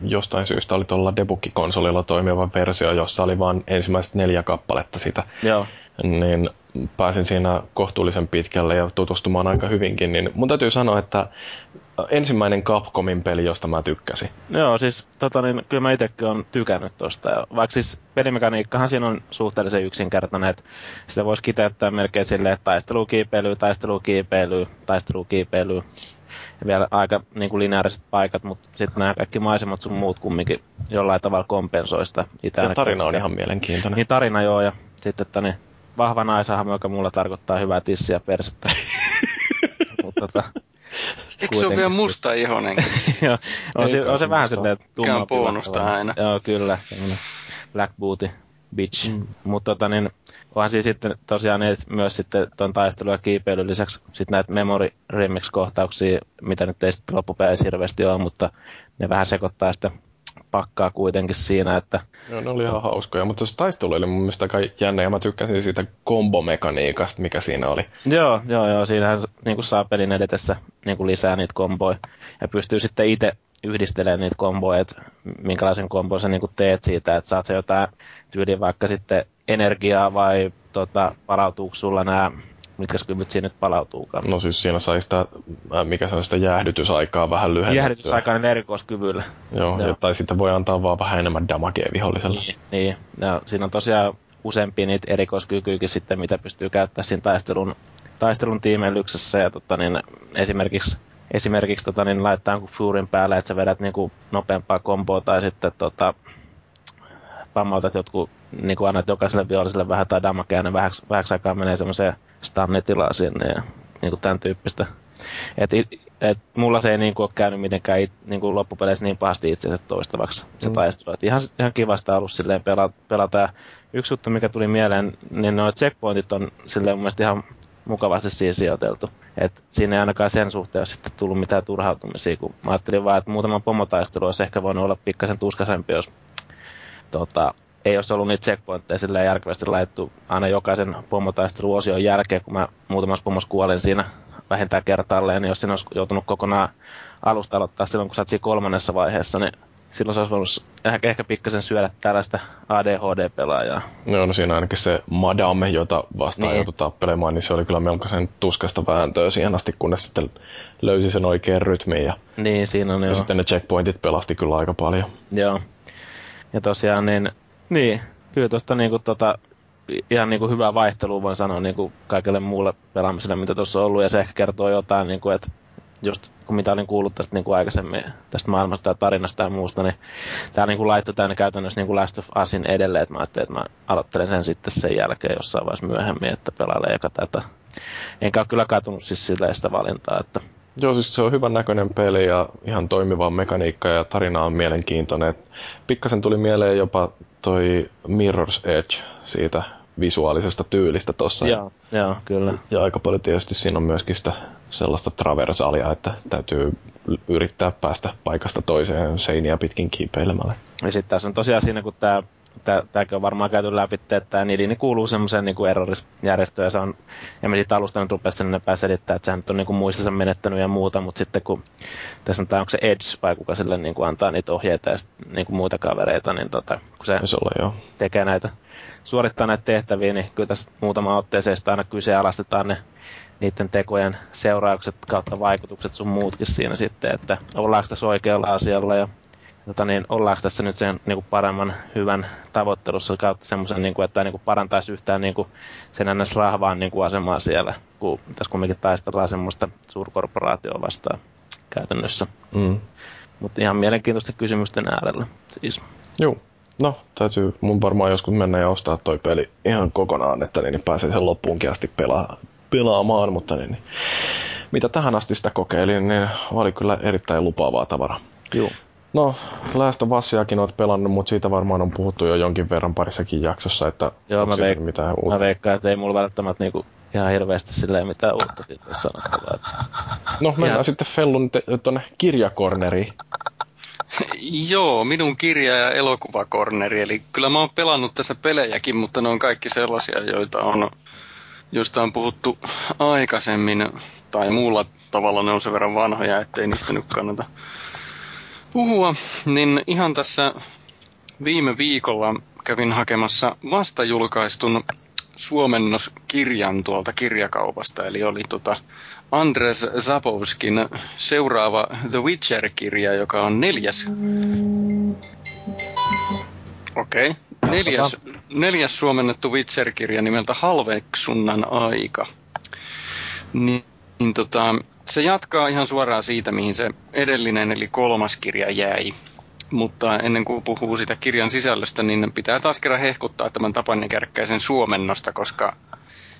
jostain syystä oli tuolla debuggikonsolilla toimiva versio, jossa oli vain ensimmäiset neljä kappaletta sitä. Joo. Niin pääsin siinä kohtuullisen pitkälle ja tutustumaan aika hyvinkin, niin mun täytyy sanoa, että ensimmäinen Capcomin peli, josta mä tykkäsin. Joo, siis tota, niin, kyllä mä itsekin olen tykännyt tosta. Vaikka siis pelimekaniikkahan siinä on suhteellisen yksinkertainen, että sitä voisi kiteyttää melkein silleen, että taistelukiipeily, taistelukiipeily, taistelukiipeily. Ja vielä aika niin kuin lineaariset paikat, mutta sitten nämä kaikki maisemat sun muut kumminkin jollain tavalla kompensoi sitä. Ja tarina on ihan mielenkiintoinen. Niin tarina joo, ja sitten että niin, vahva naisahmo, joka mulla tarkoittaa hyvää tissiä persettä. [LAUGHS] Mutta tota, Eikö se ole vielä musta ihonen? [LAUGHS] Joo, on, se, on se vähän silleen tumma bonusta aina. Joo, kyllä. Black Booty bitch. Mm. Mutta tota, niin, onhan siis sitten tosiaan myös sitten tuon taistelun ja kiipeilyn lisäksi sitten näitä memory remix-kohtauksia, mitä nyt ei sitten loppupäivässä hirveästi ole, mutta ne vähän sekoittaa sitä pakkaa kuitenkin siinä, että... Joo, ne oli ihan hauskoja, mutta se taistelu oli mun mielestä aika jännä ja mä tykkäsin siitä kombomekaniikasta, mikä siinä oli. Joo, joo, joo, siinähän niin kuin saa pelin edetessä niin kuin lisää niitä komboja ja pystyy sitten itse yhdistelemään niitä komboja, että minkälaisen kombon sä niin kuin teet siitä, että saat se jotain tyyliä vaikka sitten energiaa vai tota, palautuuko sulla nämä mitkä kyvyt siinä nyt palautuukaan. No siis siinä sai sitä, äh, mikä se on sitä jäähdytysaikaa vähän lyhennettyä. Jäähdytysaikaa erikoiskyvyllä. Joo, Joo. tai sitten voi antaa vaan vähän enemmän damagea viholliselle. Niin, niin. Ja siinä on tosiaan useampia niitä erikoiskykyykin sitten, mitä pystyy käyttämään siinä taistelun, taistelun tiimeilyksessä. Ja tota, niin esimerkiksi esimerkiksi tota, niin laittaa jonkun Furin päälle, että sä vedät niin kuin nopeampaa komboa tai sitten tota, pammautat jotkut, niin kuin annat jokaiselle viholliselle vähän tai damagea, ne vähäksi, vähäksi aikaa menee semmoiseen stannetilaa sinne ja niin kuin tämän tyyppistä. Et, et mulla se ei niin kuin, ole käynyt mitenkään it, niin kuin loppupeleissä niin pahasti itsensä toistavaksi se mm. taistelu. Et ihan, ihan kivasta ollut silleen pelata. pelata. Ja yksi juttu, mikä tuli mieleen, niin nuo checkpointit on silleen mun mielestä ihan mukavasti siinä sijoiteltu. Et siinä ei ainakaan sen suhteen ole sitten tullut mitään turhautumisia, kun mä ajattelin vaan, että muutama pomotaistelu olisi ehkä voinut olla pikkasen tuskaisempi, jos tota, ei olisi ollut niitä checkpointteja silleen järkevästi laittu aina jokaisen pomotaisteluosion jälkeen, kun mä muutamassa pomossa kuolin siinä vähintään kertaalleen, niin jos siinä olisi joutunut kokonaan alusta aloittaa silloin, kun sä siinä kolmannessa vaiheessa, niin silloin se olisi voinut ehkä, ehkä pikkasen syödä tällaista ADHD-pelaajaa. No, no siinä ainakin se Madame, jota vastaan niin. joutui tappelemaan, niin se oli kyllä melkoisen tuskasta vääntöä siihen asti, kunnes sitten löysi sen oikean rytmin. Ja, niin, siinä on ja jo. sitten ne checkpointit pelasti kyllä aika paljon. Joo. Ja tosiaan niin, niin kyllä tuosta niinku tota, ihan niinku hyvää vaihtelua voin sanoa niinku kaikille muulle pelaamiselle, mitä tuossa on ollut, ja se ehkä kertoo jotain, niinku, että just kun mitä olin kuullut tästä niin kuin aikaisemmin, tästä maailmasta ja tarinasta ja muusta, niin tämä niin kuin laittoi tänne käytännössä niin kuin Last of Usin edelleen, että mä ajattelin, että mä aloittelen sen sitten sen jälkeen jossain vaiheessa myöhemmin, että pelailen eka tätä. Enkä ole kyllä katunut siis sitä valintaa, että Joo, siis se on hyvän näköinen peli ja ihan toimiva mekaniikka ja tarina on mielenkiintoinen. pikkasen tuli mieleen jopa toi Mirror's Edge siitä visuaalisesta tyylistä tossa. Joo, joo, kyllä. Ja aika paljon tietysti siinä on myöskin sitä sellaista traversaalia, että täytyy yrittää päästä paikasta toiseen seiniä pitkin kiipeilemällä. Ja sitten tässä on tosiaan siinä, kun tämä tämäkin on varmaan käyty läpi, että tämä Nidini kuuluu semmoiseen niin errorisjärjestöön, ja se on, ja me siitä alusta nyt rupesi sen selittää, että sehän nyt on niin kuin muistansa menettänyt ja muuta, mutta sitten kun tässä on onko se Edge vai kuka sille niin kuin antaa niitä ohjeita ja niin kuin muita kavereita, niin tota, kun se, se ole, joo. tekee näitä suorittaa näitä tehtäviä, niin kyllä tässä muutama otteeseen aina kyseenalaistetaan ne niiden tekojen seuraukset kautta vaikutukset sun muutkin siinä sitten, että ollaanko tässä oikealla asialla ja tota niin, ollaanko tässä nyt sen niin kuin paremman hyvän tavoittelussa kautta semmoisen, niin kuin, että tämä niin kuin parantaisi yhtään niin kuin sen ns. rahvaan niin kuin asemaa siellä, kun tässä kumminkin taistellaan semmoista suurkorporaatioa vastaan käytännössä. Mm. Mutta ihan mielenkiintoista kysymysten äärellä siis. Joo. No, täytyy mun varmaan joskus mennä ja ostaa toi peli ihan kokonaan, että niin pääsee sen loppuunkin asti pelaa, pelaamaan, mutta niin, niin, mitä tähän asti sitä kokeilin, niin oli kyllä erittäin lupaavaa tavaraa. Joo. No, Last of Usiakin oot pelannut, mutta siitä varmaan on puhuttu jo jonkin verran parissakin jaksossa, että Joo, mä, veik- mitään uutta. mä veikkaan, että ei mulla välttämättä niinku ihan hirveästi silleen mitään uutta siitä sanottavaa. Että... No, mennään ihan... sitten Fellun tuonne kirjakorneriin. [LAUGHS] Joo, minun kirja- ja elokuvakorneri. Eli kyllä mä oon pelannut tässä pelejäkin, mutta ne on kaikki sellaisia, joita on, joista on puhuttu aikaisemmin. Tai muulla tavalla ne on sen verran vanhoja, ettei niistä nyt kannata puhua. Niin ihan tässä viime viikolla kävin hakemassa vasta julkaistun suomennoskirjan tuolta kirjakaupasta. Eli oli tota Andres Zapovskin seuraava The Witcher-kirja, joka on neljäs. Okei. Okay. Neljäs, neljäs suomennettu Witcher-kirja nimeltä Halveksunnan aika. Niin, niin tota, se jatkaa ihan suoraan siitä, mihin se edellinen eli kolmas kirja jäi. Mutta ennen kuin puhuu sitä kirjan sisällöstä, niin pitää taas kerran hehkuttaa tämän Tapani Kärkkäisen suomennosta, koska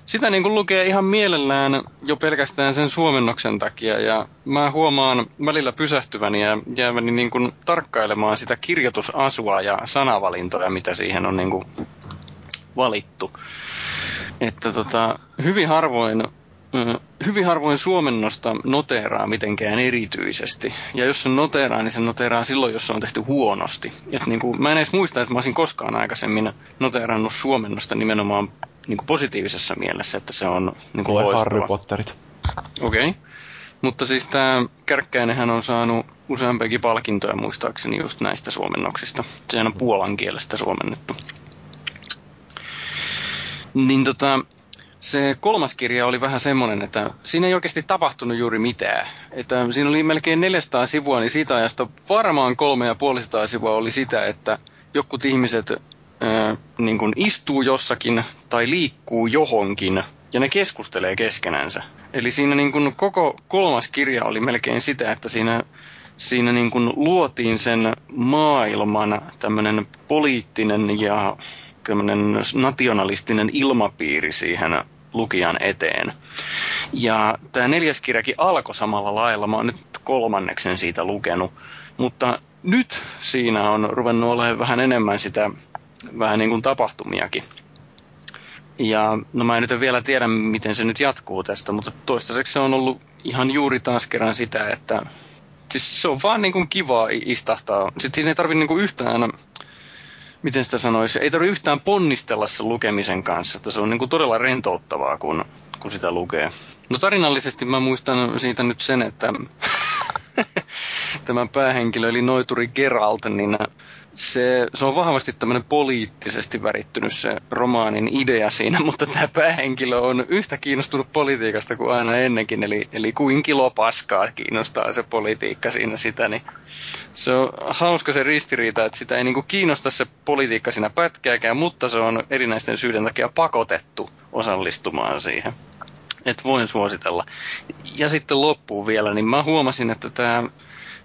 sitä niin kuin lukee ihan mielellään jo pelkästään sen suomennoksen takia. Ja mä huomaan välillä pysähtyväni ja jääväni niin kuin tarkkailemaan sitä kirjoitusasua ja sanavalintoja, mitä siihen on niin kuin valittu. Että tota, hyvin harvoin hyvin harvoin suomennosta noteeraa mitenkään erityisesti. Ja jos se noteeraa, niin se noteeraa silloin, jos se on tehty huonosti. Et niin kuin, mä en edes muista, että mä olisin koskaan aikaisemmin noteerannut suomennosta nimenomaan niin kuin positiivisessa mielessä, että se on niin kuin loistava. Harry Potterit. Okei. Okay. Mutta siis tämä Kärkkäinenhän on saanut useampiakin palkintoja muistaakseni just näistä suomennoksista. Sehän on puolan kielestä suomennettu. Niin tota, se kolmas kirja oli vähän semmoinen, että siinä ei oikeasti tapahtunut juuri mitään. Että siinä oli melkein 400 sivua, niin siitä ajasta varmaan kolme ja puolisataa sivua oli sitä, että jokut ihmiset ää, niin kuin istuu jossakin tai liikkuu johonkin ja ne keskustelee keskenänsä. Eli siinä niin kuin koko kolmas kirja oli melkein sitä, että siinä, siinä niin kuin luotiin sen maailman tämmöinen poliittinen ja nationalistinen ilmapiiri siihen lukijan eteen. Ja tämä neljäs kirjakin alkoi samalla lailla. Mä oon nyt kolmanneksen siitä lukenut. Mutta nyt siinä on ruvennut olemaan vähän enemmän sitä vähän niin kuin tapahtumiakin. Ja no mä en nyt vielä tiedä, miten se nyt jatkuu tästä, mutta toistaiseksi se on ollut ihan juuri taas kerran sitä, että siis se on vaan niin kuin kiva istahtaa. Sitten siinä ei tarvitse niin kuin yhtään, miten sitä sanoisi, ei tarvitse yhtään ponnistella sen lukemisen kanssa. Että se on niin kuin todella rentouttavaa, kun, kun sitä lukee. No tarinallisesti mä muistan siitä nyt sen, että [LAUGHS] tämä päähenkilö eli noituri Geralt, niin se, se on vahvasti tämmöinen poliittisesti värittynyt se romaanin idea siinä, [LAUGHS] mutta tämä päähenkilö on yhtä kiinnostunut politiikasta kuin aina ennenkin, eli, eli kuin kilo paskaa kiinnostaa se politiikka siinä sitä, niin se on hauska se ristiriita, että sitä ei niinku kiinnosta se politiikka siinä pätkääkään, mutta se on erinäisten syiden takia pakotettu osallistumaan siihen. Et voin suositella. Ja sitten loppuun vielä, niin mä huomasin, että tämä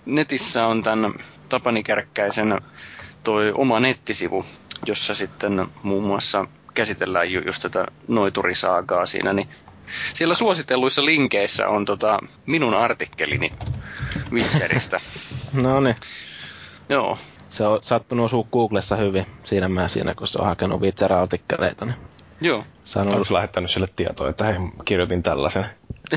netissä on tämän Tapani Kärkkäisen toi oma nettisivu, jossa sitten muun muassa käsitellään ju- just tätä noiturisaagaa siinä, niin siellä suositelluissa linkeissä on tota minun artikkelini Witcheristä. [LAUGHS] no niin. Joo. Se on sattunut osua Googlessa hyvin siinä mä siinä, kun se on hakenut Witcher-artikkeleita. Niin Joo. Sanonut... Onko lähettänyt sille tietoa, että hei, kirjoitin tällaisen?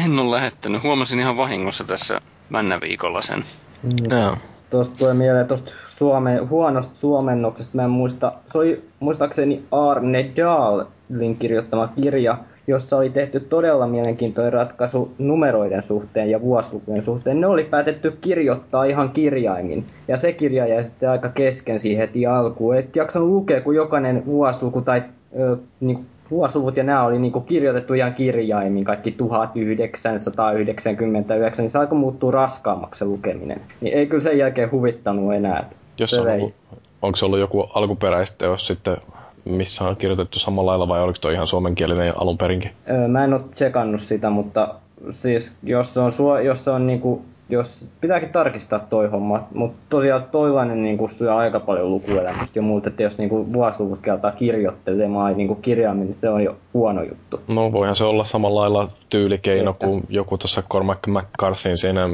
En ole lähettänyt. Huomasin ihan vahingossa tässä männä viikolla sen. Mm. Joo. Tuosta tulee mieleen tuosta suome, huonosta suomennoksesta. Mä en muista, se oli muistaakseni Arne Dahlin kirjoittama kirja, jossa oli tehty todella mielenkiintoinen ratkaisu numeroiden suhteen ja vuosilukujen suhteen. Ne oli päätetty kirjoittaa ihan kirjaimin. Ja se kirja jäi sitten aika kesken siihen heti alkuun. Ei sitten jaksanut lukea, kun jokainen vuosiluku tai ö, niin vuosiluvut ja nämä oli niinku kirjoitettu ihan kirjaimin, kaikki 1999, niin se alkoi muuttua raskaammaksi se lukeminen. Niin ei kyllä sen jälkeen huvittanut enää. Jos on ollut, onko se ollut joku alkuperäisteos sitten, missä on kirjoitettu samalla lailla vai oliko tuo ihan suomenkielinen alun perinkin? Öö, mä en ole tsekannut sitä, mutta siis jos se on, jos se on niinku jos pitääkin tarkistaa toi homma, mutta tosiaan toilainen niin syö aika paljon lukuelämystä ja muuta, että jos niin vuosiluvut keltaa kirjoittelemaan niin kirjaimin, niin se on jo huono juttu. No voihan se olla samalla lailla tyylikeino että. kuin joku tuossa Cormac McCarthyn siinä,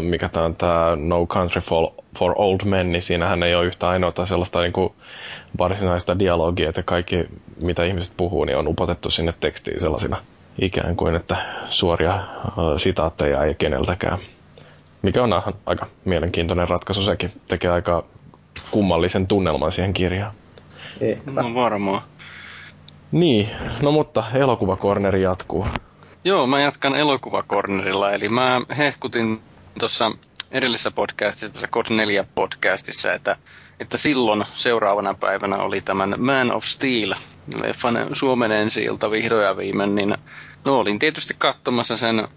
mikä tämä on tämä No Country for, for Old Men, niin siinähän ei ole yhtä ainoata sellaista niin kuin varsinaista dialogia, että kaikki mitä ihmiset puhuu, niin on upotettu sinne tekstiin sellaisina ikään kuin, että suoria sitaatteja ei keneltäkään. Mikä on aika mielenkiintoinen ratkaisu sekin. Tekee aika kummallisen tunnelman siihen kirjaan. Ehkäpä. No varmaan. Niin, no mutta elokuvakorneri jatkuu. Joo, mä jatkan elokuvakornerilla, eli mä hehkutin tuossa edellisessä podcastissa, tässä Code 4 podcastissa, että, että silloin seuraavana päivänä oli tämän Man of Steel, leffan Suomen ensi vihdoin ja viimein, niin no olin tietysti katsomassa sen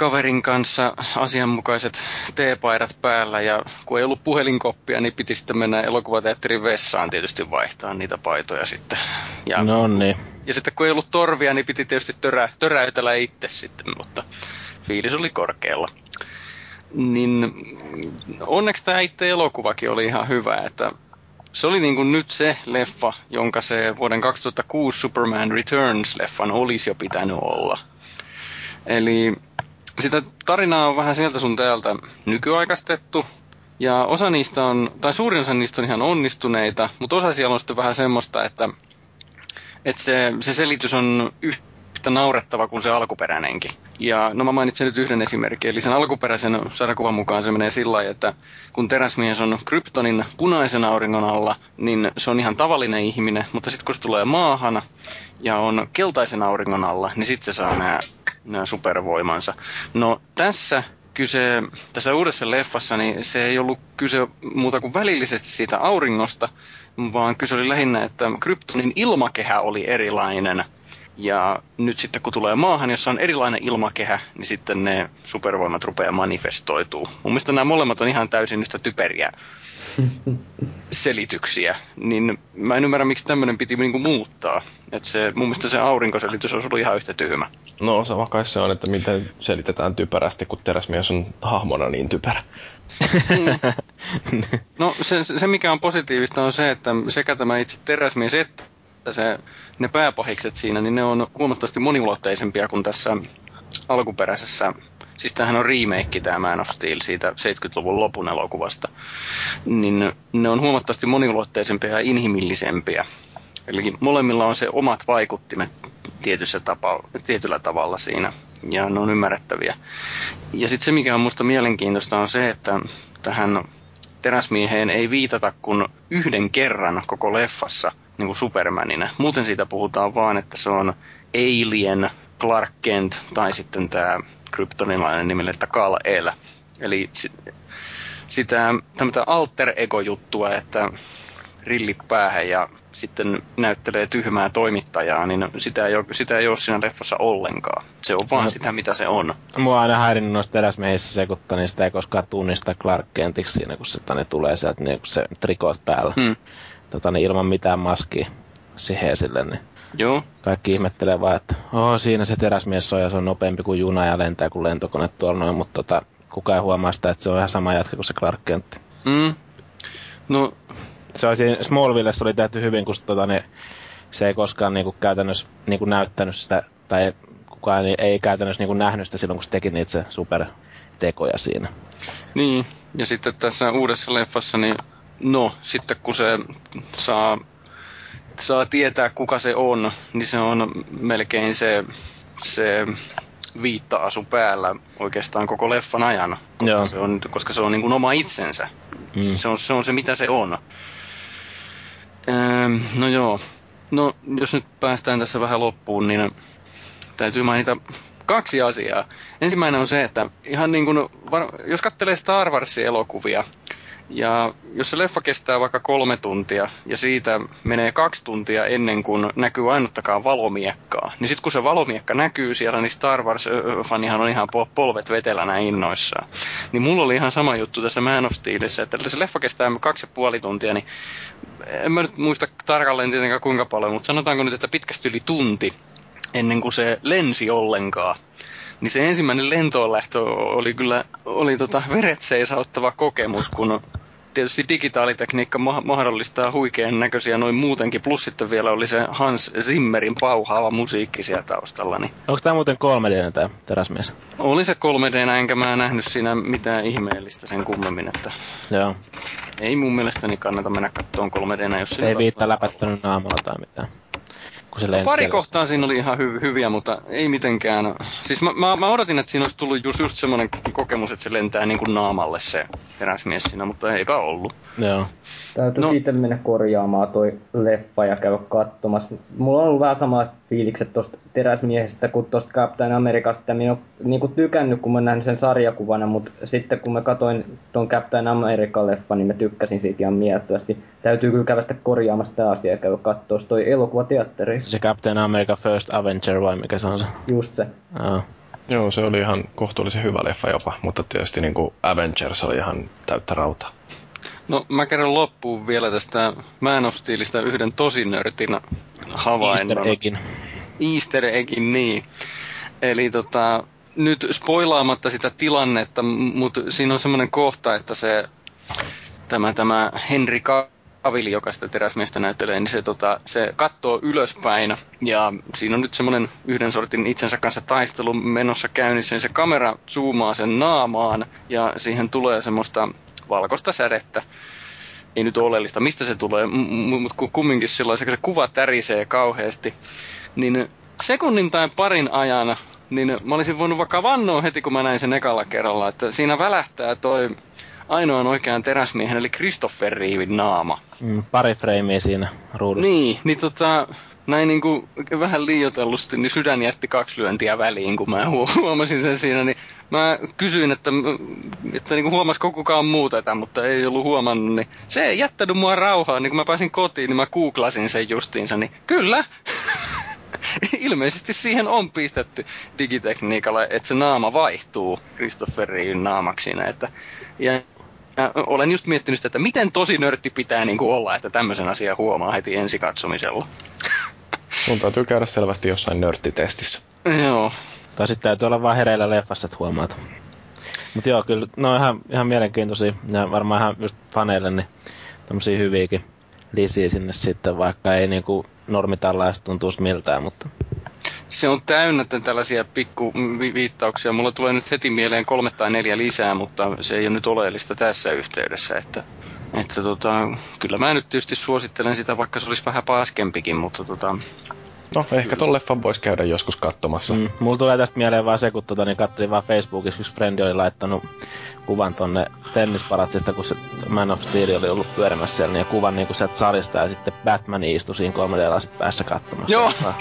kaverin kanssa asianmukaiset teepaidat päällä ja kun ei ollut puhelinkoppia, niin piti sitten mennä elokuvateatterin vessaan tietysti vaihtaa niitä paitoja sitten. Ja, no niin. Ja sitten kun ei ollut torvia, niin piti tietysti törä, töräytellä itse sitten, mutta fiilis oli korkealla. Niin onneksi tämä itse elokuvakin oli ihan hyvä, että se oli niin kuin nyt se leffa, jonka se vuoden 2006 Superman Returns-leffan olisi jo pitänyt olla. Eli sitä tarinaa on vähän sieltä sun täältä nykyaikaistettu. Ja osa niistä on, tai suurin osa niistä on ihan onnistuneita, mutta osa siellä on sitten vähän semmoista, että, että se, se selitys on yhtä naurettava kuin se alkuperäinenkin. Ja no mä mainitsen nyt yhden esimerkin, eli sen alkuperäisen sarjakuvan mukaan se menee sillä lailla, että kun teräsmies on Kryptonin punaisen auringon alla, niin se on ihan tavallinen ihminen, mutta sitten kun se tulee maahan ja on keltaisen auringon alla, niin sitten se saa nämä nämä supervoimansa. No tässä kyse, tässä uudessa leffassa, niin se ei ollut kyse muuta kuin välillisesti siitä auringosta, vaan kyse oli lähinnä, että Kryptonin ilmakehä oli erilainen. Ja nyt sitten kun tulee maahan, jossa on erilainen ilmakehä, niin sitten ne supervoimat rupeaa manifestoituu. Mun mielestä nämä molemmat on ihan täysin yhtä typeriä [LAUGHS] selityksiä, niin mä en ymmärrä, miksi tämmöinen piti niinku muuttaa. Et se, mun mielestä se aurinkoselitys olisi ollut ihan yhtä tyhmä. No sama kai se on, että miten selitetään typerästi, kun teräsmies on hahmona niin typerä. [LAUGHS] no se, se, mikä on positiivista on se, että sekä tämä itse teräsmies että se, ne pääpahikset siinä, niin ne on huomattavasti moniulotteisempia kuin tässä alkuperäisessä siis tämähän on remake tämä Man of Steel siitä 70-luvun lopun elokuvasta, niin ne on huomattavasti moniulotteisempia ja inhimillisempiä. Eli molemmilla on se omat vaikuttimet tietyssä tapa, tietyllä tavalla siinä, ja ne on ymmärrettäviä. Ja sitten se, mikä on minusta mielenkiintoista, on se, että tähän teräsmieheen ei viitata kuin yhden kerran koko leffassa niin kuin Supermanina. Muuten siitä puhutaan vaan, että se on Alien, Clark Kent tai sitten tämä kryptonilainen nimeltä Kal-El. Eli sitä alter ego-juttua, että rilli päähän ja sitten näyttelee tyhmää toimittajaa, niin sitä ei ole, sitä ei ole siinä leffassa ollenkaan. Se on vaan no, sitä, mitä se on. Mua on aina häirinnyt noista teräsmiehissä sekutta, niin sitä ei koskaan tunnista Clark Kentiksi siinä, kun se tänne tulee sieltä niin se trikot päällä. Hmm. Tota, niin ilman mitään maskia siihen sille, niin Joo. Kaikki ihmettelee vaan, että oh, siinä se teräsmies on ja se on nopeampi kuin juna ja lentää kuin lentokone tuolla noin, mutta tota, kukaan ei huomaa sitä, että se on ihan sama jatka kuin se Clark Kent. Mm. No. Se olisi Smallvillessa oli tehty hyvin, kun tota, niin, se ei koskaan niinku, käytännössä niinku, näyttänyt sitä, tai kukaan ei, ei käytännössä niinku, nähnyt sitä silloin, kun se teki niitä se supertekoja siinä. Niin, ja sitten tässä uudessa leffassa, niin no, sitten kun se saa saa tietää, kuka se on, niin se on melkein se, se viitta-asu päällä oikeastaan koko leffan ajan, koska Joo. se on, koska se on niin kuin oma itsensä. Mm. Se, on, se on se, mitä se on. Öö, no joo. No, jos nyt päästään tässä vähän loppuun, niin täytyy mainita kaksi asiaa. Ensimmäinen on se, että ihan niin kuin, jos katselee Star Warsin elokuvia, ja jos se leffa kestää vaikka kolme tuntia ja siitä menee kaksi tuntia ennen kuin näkyy ainuttakaan valomiekkaa, niin sitten kun se valomiekka näkyy siellä, niin Star Wars-fanihan on ihan polvet vetelänä innoissaan. Niin mulla oli ihan sama juttu tässä Man of Steelissä, että se leffa kestää kaksi ja puoli tuntia, niin en mä nyt muista tarkalleen tietenkään kuinka paljon, mutta sanotaanko nyt, että pitkästi yli tunti ennen kuin se lensi ollenkaan niin se ensimmäinen lentoonlähtö oli kyllä oli tota veret seisauttava kokemus, kun tietysti digitaalitekniikka mahdollistaa huikean näköisiä noin muutenkin, plus sitten vielä oli se Hans Zimmerin pauhaava musiikki siellä taustalla. Niin. Onko tämä muuten 3D tämä teräsmies? Oli se 3D, enkä mä nähnyt siinä mitään ihmeellistä sen kummemmin, että Joo. ei mun mielestäni kannata mennä kattoon 3D, jos Ei viittaa läpättänyt naamalla tai mitään kun se no, Pari kohtaa siinä oli ihan hy- hyviä, mutta ei mitenkään. Siis mä, mä, mä odotin, että siinä olisi tullut just, just semmoinen kokemus, että se lentää niin kuin naamalle se teräsmies siinä, mutta eipä ollut. Joo. Täytyy no. itse mennä korjaamaan toi leffa ja käydä katsomassa. Mulla on ollut vähän samat fiilikset tosta teräsmiehestä kuin tosta Captain Amerikasta. Minä olen niinku tykännyt, kun mä nähnyt sen sarjakuvana, mutta sitten kun mä katsoin ton Captain America-leffa, niin mä tykkäsin siitä ihan miettöästi. Täytyy kyllä käydä korjaamassa tämä asia ja käydä katsoa toi elokuvateatteri. Se Captain America First Avenger vai mikä se on se? Just se. Oh. Joo, se oli ihan kohtuullisen hyvä leffa jopa, mutta tietysti niin kuin Avengers oli ihan täyttä rautaa. No mä kerron loppuun vielä tästä Man of Steelista yhden tosinörtin havainnon. Easter eggin. Easter eggin, niin. Eli tota, nyt spoilaamatta sitä tilannetta, mutta siinä on semmoinen kohta, että se tämä, tämä Henry Cavill, joka sitä teräsmiestä näyttelee, niin se, tota, se katsoo ylöspäin ja siinä on nyt semmoinen yhden sortin itsensä kanssa taistelu menossa käynnissä, niin se kamera zoomaa sen naamaan ja siihen tulee semmoista valkoista sädettä. Ei nyt ole oleellista, mistä se tulee, mutta kumminkin silloin se, se kuva tärisee kauheasti. Niin sekunnin tai parin ajan, niin mä olisin voinut vaikka vannoa heti, kun mä näin sen ekalla kerralla, että siinä välähtää toi ainoan oikean teräsmiehen, eli Christopher Reevin naama. Mm, pari freimiä siinä ruudussa. Niin, niin tota, näin niin kuin vähän liioitellusti, niin sydän jätti kaksi lyöntiä väliin, kun mä huomasin sen siinä, niin mä kysyin, että, että niin kuin huomasiko kukaan muu tätä, mutta ei ollut huomannut, niin se ei jättänyt mua rauhaa, niin kun mä pääsin kotiin, niin mä googlasin sen justiinsa, niin kyllä, [LAUGHS] ilmeisesti siihen on pistetty digitekniikalla, että se naama vaihtuu Christopherin naamaksi siinä, että, ja ja olen just miettinyt sitä, että miten tosi nörtti pitää niin kuin olla, että tämmöisen asian huomaa heti ensikatsomisella. [LAUGHS] Sun täytyy käydä selvästi jossain nörttitestissä. Joo. Tai sitten täytyy olla vaan hereillä leffassa, että huomaat. Mutta joo, kyllä ne on ihan, ihan mielenkiintoisia ja varmaan ihan just faneille niin tämmöisiä hyviäkin lisiä sinne sitten, vaikka ei niinku normitallaista tuntuisi miltään, mutta... Se on täynnä tällaisia pikku viittauksia. Mulla tulee nyt heti mieleen kolme tai neljä lisää, mutta se ei ole nyt oleellista tässä yhteydessä, että Että tota, kyllä mä nyt tietysti suosittelen sitä, vaikka se olisi vähän paskempikin, mutta tota, No, ehkä ton leffan voisi käydä joskus katsomassa. Mm, mulla tulee tästä mieleen vaan se, kun tota, niin katselin vaan Facebookissa, kun Frendi oli laittanut kuvan tonne tennisparatsista, kun se Man of Steel oli ollut pyörimässä siellä, niin ja kuvan niin sieltä salista, ja sitten Batman istui siinä 3D päässä katsomassa. Joo! [LAUGHS]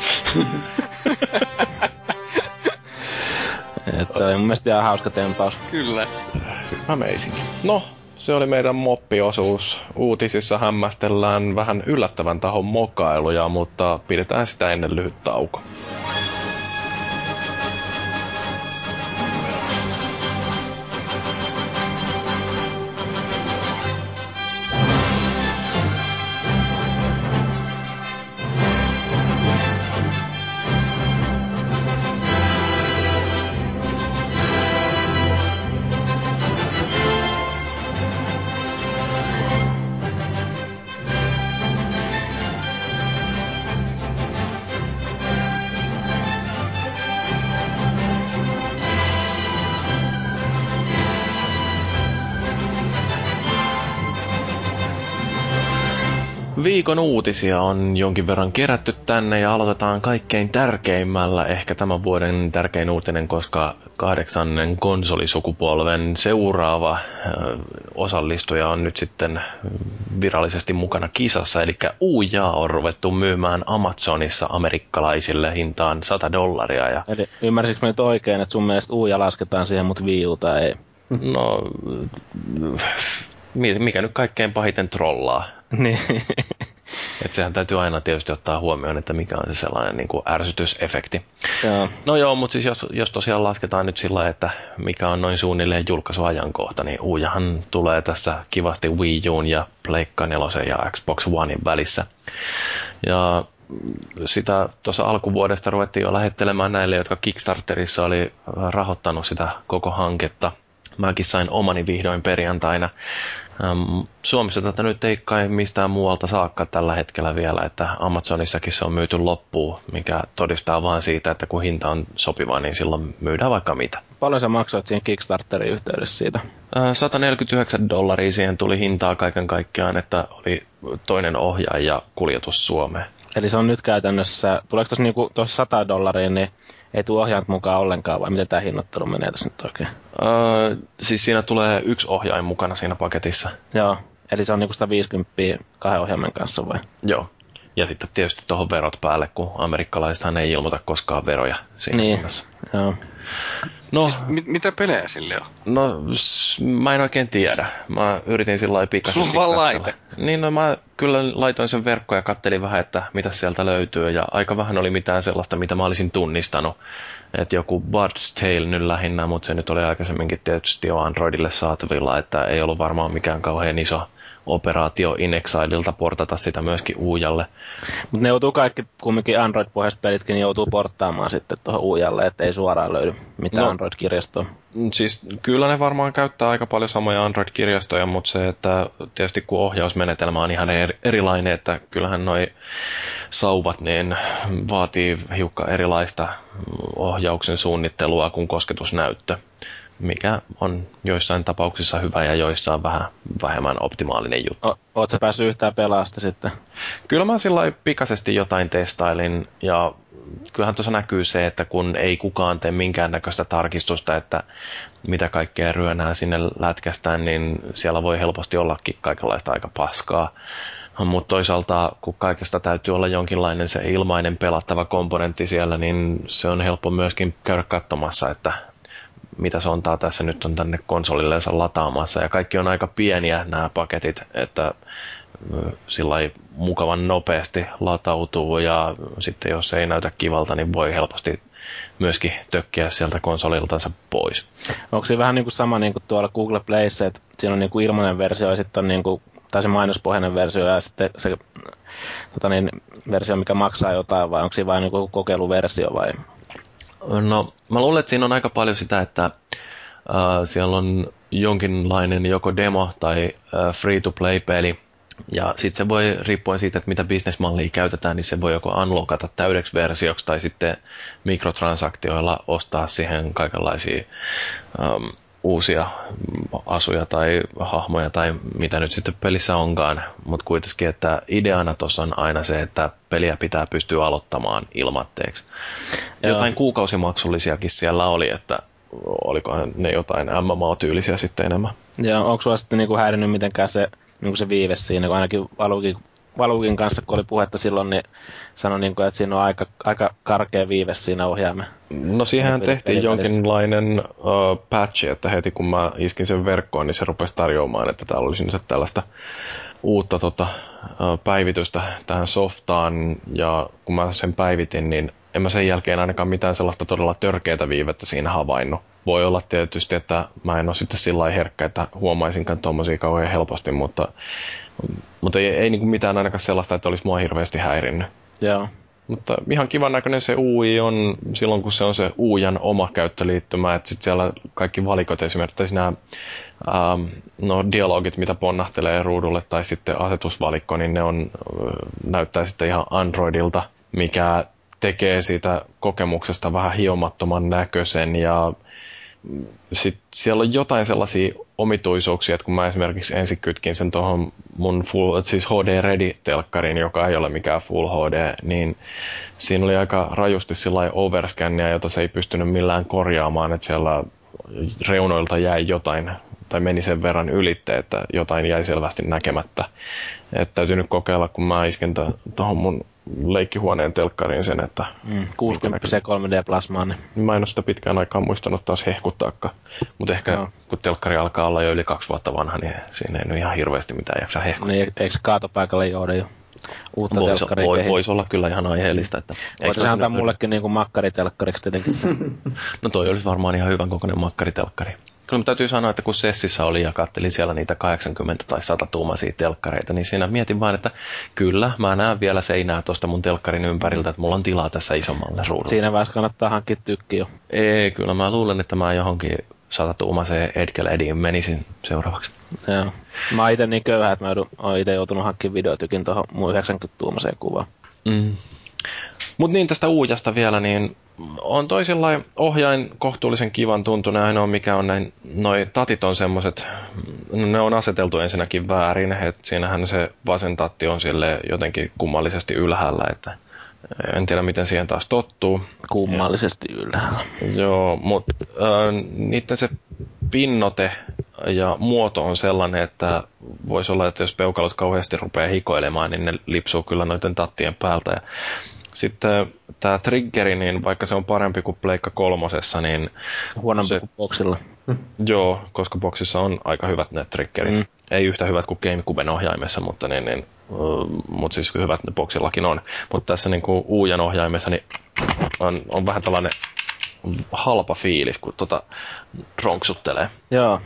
Et se oli mun mielestä ihan hauska tempaus. Kyllä. Amazing. No, se oli meidän moppiosuus. Uutisissa hämmästellään vähän yllättävän tahon mokailuja, mutta pidetään sitä ennen lyhyt tauko. Viikon uutisia on jonkin verran kerätty tänne ja aloitetaan kaikkein tärkeimmällä, ehkä tämän vuoden tärkein uutinen, koska kahdeksannen konsolisukupolven seuraava osallistuja on nyt sitten virallisesti mukana kisassa, eli Uujaa on ruvettu myymään Amazonissa amerikkalaisille hintaan 100 dollaria. Ja... Eli ymmärsikö nyt oikein, että sun mielestä Uuja lasketaan siihen, mutta Wii tai ei? No, mikä nyt kaikkein pahiten trollaa. Niin. [LAUGHS] että sehän täytyy aina tietysti ottaa huomioon, että mikä on se sellainen niin kuin ärsytysefekti. Joo. No joo, mutta siis jos, jos tosiaan lasketaan nyt sillä, että mikä on noin suunnilleen julkaisuajankohta, niin Uujahan tulee tässä kivasti Wii Uun ja Pleikka 4 ja Xbox Onein välissä. Ja sitä tuossa alkuvuodesta ruvettiin jo lähettelemään näille, jotka Kickstarterissa oli rahoittanut sitä koko hanketta – mäkin sain omani vihdoin perjantaina. Ähm, Suomessa tätä nyt ei kai mistään muualta saakka tällä hetkellä vielä, että Amazonissakin se on myyty loppuun, mikä todistaa vain siitä, että kun hinta on sopiva, niin silloin myydään vaikka mitä. Paljon sä maksoit siinä Kickstarterin yhteydessä siitä? 149 dollaria siihen tuli hintaa kaiken kaikkiaan, että oli toinen ohjaaja ja kuljetus Suomeen. Eli se on nyt käytännössä, tuleeko tuossa niinku, 100 dollaria, niin ei tule ohjaajat mukaan ollenkaan, vai miten tämä hinnoittelu menee tässä nyt oikein? Öö, siis siinä tulee yksi ohjaaja mukana siinä paketissa. Joo, eli se on niinku 150 kahden ohjaimen kanssa vai? Joo. Ja sitten tietysti tuohon verot päälle, kun amerikkalaisethan ei ilmoita koskaan veroja siinä niin. hinnassa. Joo. No, siis, mit, mitä pelejä sille on? No, mä en oikein tiedä. Mä yritin sillä lailla pikaisesti Sulla vaan laite. Niin, no mä kyllä laitoin sen verkkoon ja kattelin vähän, että mitä sieltä löytyy. Ja aika vähän oli mitään sellaista, mitä mä olisin tunnistanut. Että joku Bard's Tale nyt lähinnä, mutta se nyt oli aikaisemminkin tietysti jo Androidille saatavilla, että ei ollut varmaan mikään kauhean iso operaatio Inexililta portata sitä myöskin Uujalle. Mutta ne joutuu kaikki, kumminkin Android-pohjaiset pelitkin, niin joutuu porttaamaan sitten tuohon Uujalle, että ei suoraan löydy mitään no, Android-kirjastoa. Siis kyllä ne varmaan käyttää aika paljon samoja Android-kirjastoja, mutta se, että tietysti kun ohjausmenetelmä on ihan erilainen, että kyllähän noi sauvat niin vaatii hiukka erilaista ohjauksen suunnittelua kuin kosketusnäyttö mikä on joissain tapauksissa hyvä ja joissain vähän vähemmän optimaalinen juttu. O, Oletko päässyt yhtään pelaasta sitten? Kyllä mä sillä pikaisesti jotain testailin ja kyllähän tuossa näkyy se, että kun ei kukaan tee minkäännäköistä tarkistusta, että mitä kaikkea ryönää sinne lätkästään, niin siellä voi helposti ollakin kaikenlaista aika paskaa. Mutta toisaalta, kun kaikesta täytyy olla jonkinlainen se ilmainen pelattava komponentti siellä, niin se on helppo myöskin käydä katsomassa, että mitä sontaa tässä nyt on tänne konsolilleensa lataamassa. Ja kaikki on aika pieniä nämä paketit, että sillä mukavan nopeasti latautuu ja sitten jos ei näytä kivalta, niin voi helposti myöskin tökkiä sieltä konsoliltansa pois. Onko se vähän niin kuin sama niin kuin tuolla Google Playssä, että siinä on niin kuin ilmainen versio ja sitten on niin kuin, tai se mainospohjainen versio ja sitten se tota niin, versio, mikä maksaa jotain vai onko se vain niin kokeiluversio vai No, mä luulen, että siinä on aika paljon sitä, että äh, siellä on jonkinlainen joko demo tai äh, free-to-play-peli, ja sitten se voi, riippuen siitä, että mitä bisnesmallia käytetään, niin se voi joko unlockata täydeksi versioksi tai sitten mikrotransaktioilla ostaa siihen kaikenlaisia ähm, uusia asuja tai hahmoja tai mitä nyt sitten pelissä onkaan, mutta kuitenkin, että ideana tuossa on aina se, että peliä pitää pystyä aloittamaan ilmatteeksi. Joo. Jotain kuukausimaksullisiakin siellä oli, että olikohan ne jotain MMO-tyylisiä sitten enemmän. Joo, onko sulla sitten niinku häirinnyt mitenkään se, niinku se viive siinä, kun ainakin Valukin, Valukin kanssa, kun oli puhetta silloin, niin sanoi, niinku, että siinä on aika, aika karkea viive siinä ohjaamme. No siihen tehtiin jonkinlainen uh, patch, että heti kun mä iskin sen verkkoon, niin se rupesi tarjoamaan, että täällä olisi nyt tällaista uutta tota, uh, päivitystä tähän softaan, ja kun mä sen päivitin, niin en mä sen jälkeen ainakaan mitään sellaista todella törkeätä viivettä siinä havainnut. Voi olla tietysti, että mä en ole sitten sillä herkkä, että huomaisinkaan tuommoisia kauhean helposti, mutta, mutta ei, ei niin kuin mitään ainakaan sellaista, että olisi mua hirveästi häirinnyt. Joo. Mutta ihan kivan näköinen se UI on silloin, kun se on se UIan oma käyttöliittymä, että sitten siellä kaikki valikot esimerkiksi nämä ähm, no, dialogit, mitä ponnahtelee ruudulle, tai sitten asetusvalikko, niin ne on, näyttää sitten ihan Androidilta, mikä tekee siitä kokemuksesta vähän hiomattoman näköisen ja sitten siellä on jotain sellaisia omituisuuksia, että kun mä esimerkiksi ensin kytkin sen tuohon mun full, siis HD Ready-telkkariin, joka ei ole mikään Full HD, niin siinä oli aika rajusti sillä overscannia, jota se ei pystynyt millään korjaamaan, että siellä reunoilta jäi jotain tai meni sen verran ylitte, että jotain jäi selvästi näkemättä. Että täytyy nyt kokeilla, kun mä isken tuohon mun leikkihuoneen telkkariin sen, että... Mm, 60 3D-plasmaa. Niin. Mä en ole sitä pitkään aikaan muistanut taas hehkuttaakaan. Mutta ehkä no. kun telkkari alkaa olla jo yli kaksi vuotta vanha, niin siinä ei nyt ihan hirveästi mitään jaksa hehkuttaa. Niin, eikö kaatopaikalle jouda jo uutta vois, telkkaria voi, Voisi olla kyllä ihan aiheellista. Että Voisi antaa mullekin niin kuin makkaritelkkariksi tietenkin [LAUGHS] no toi olisi varmaan ihan hyvän kokoinen makkaritelkkari. Kyllä täytyy sanoa, että kun Sessissä oli ja kattelin siellä niitä 80 tai 100 tuumaisia telkkareita, niin siinä mietin vain, että kyllä, mä näen vielä seinää tuosta mun telkkarin ympäriltä, että mulla on tilaa tässä isommalle ruudulle. Siinä vaiheessa kannattaa hankkia tykki jo. Ei, kyllä mä luulen, että mä johonkin 100 tuumaiseen Edgelediin menisin seuraavaksi. Joo. Mä oon itse niin köyhä, että mä oon itse joutunut hankkimaan videotykin tuohon mun 90 tuumaiseen kuvaan. Mm. Mutta niin tästä uujasta vielä, niin on toisilla ohjain kohtuullisen kivan tuntunen. Ainoa mikä on näin, noi tatit on semmoset, no ne on aseteltu ensinnäkin väärin, että siinähän se vasen tatti on sille jotenkin kummallisesti ylhäällä, että en tiedä miten siihen taas tottuu. Kummallisesti ja, ylhäällä. Joo, mutta äh, niiden se pinnote ja muoto on sellainen, että voisi olla, että jos peukalot kauheasti rupeaa hikoilemaan, niin ne lipsuu kyllä noiden tattien päältä. Ja sitten tämä triggeri, niin vaikka se on parempi kuin Pleikka kolmosessa, niin... Huonompi se, kuin boksilla. Joo, koska boksissa on aika hyvät ne triggerit. Mm. Ei yhtä hyvät kuin GameCuben ohjaimessa, mutta, niin, niin, mutta siis hyvät ne boksillakin on. Mutta tässä niin kuin Uujan ohjaimessa niin on, on vähän tällainen halpa fiilis, kun tota ronksuttelee. Joo,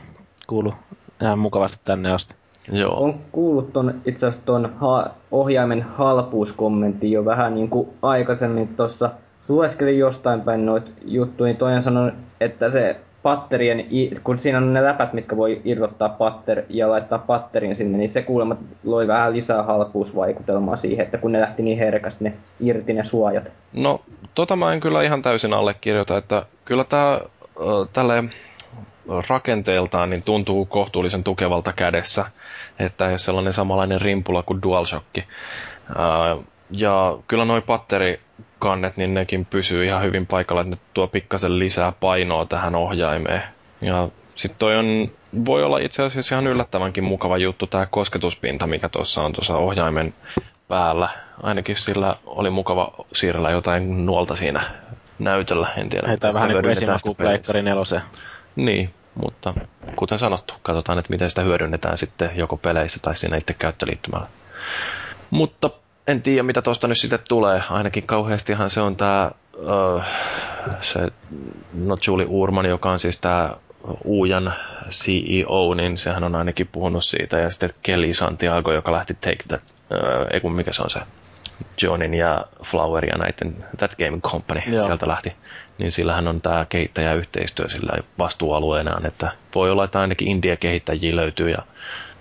kuuluu ihan mukavasti tänne asti. Joo. On kuullut ton, itse asiassa tuon ha- ohjaimen halpuuskommentin jo vähän niin kuin aikaisemmin tuossa lueskelin jostain päin noita juttuja, niin toinen sanoi, että se patterien, kun siinä on ne läpät, mitkä voi irrottaa patter ja laittaa patterin sinne, niin se kuulemma loi vähän lisää halpuusvaikutelmaa siihen, että kun ne lähti niin herkästi ne irti ne suojat. No, tota mä en kyllä ihan täysin allekirjoita, että kyllä tää tälle rakenteeltaan niin tuntuu kohtuullisen tukevalta kädessä, että ei ole sellainen samanlainen rimpula kuin DualShock. Ja kyllä nuo patterikannet, niin nekin pysyy ihan hyvin paikalla, että ne tuo pikkasen lisää painoa tähän ohjaimeen. Ja sitten toi on, voi olla itse asiassa ihan yllättävänkin mukava juttu tämä kosketuspinta, mikä tuossa on tuossa ohjaimen päällä. Ainakin sillä oli mukava siirrellä jotain nuolta siinä näytöllä, en tiedä. Heitä vähän niin kuin esimerkiksi Pleikkari. Niin, mutta kuten sanottu, katsotaan, että miten sitä hyödynnetään sitten joko peleissä tai siinä itse käyttöliittymällä. Mutta en tiedä, mitä tuosta nyt sitten tulee. Ainakin kauheastihan se on tämä se, no Julie Urman, joka on siis tämä Uujan CEO, niin sehän on ainakin puhunut siitä. Ja sitten Kelly Santiago, joka lähti Take That, uh, ei kun mikä se on se, Johnin ja Flower ja näiden That Game Company Joo. sieltä lähti niin sillähän on tämä kehittäjäyhteistyö sillä vastuualueenaan, että voi olla, että ainakin India-kehittäjiä löytyy ja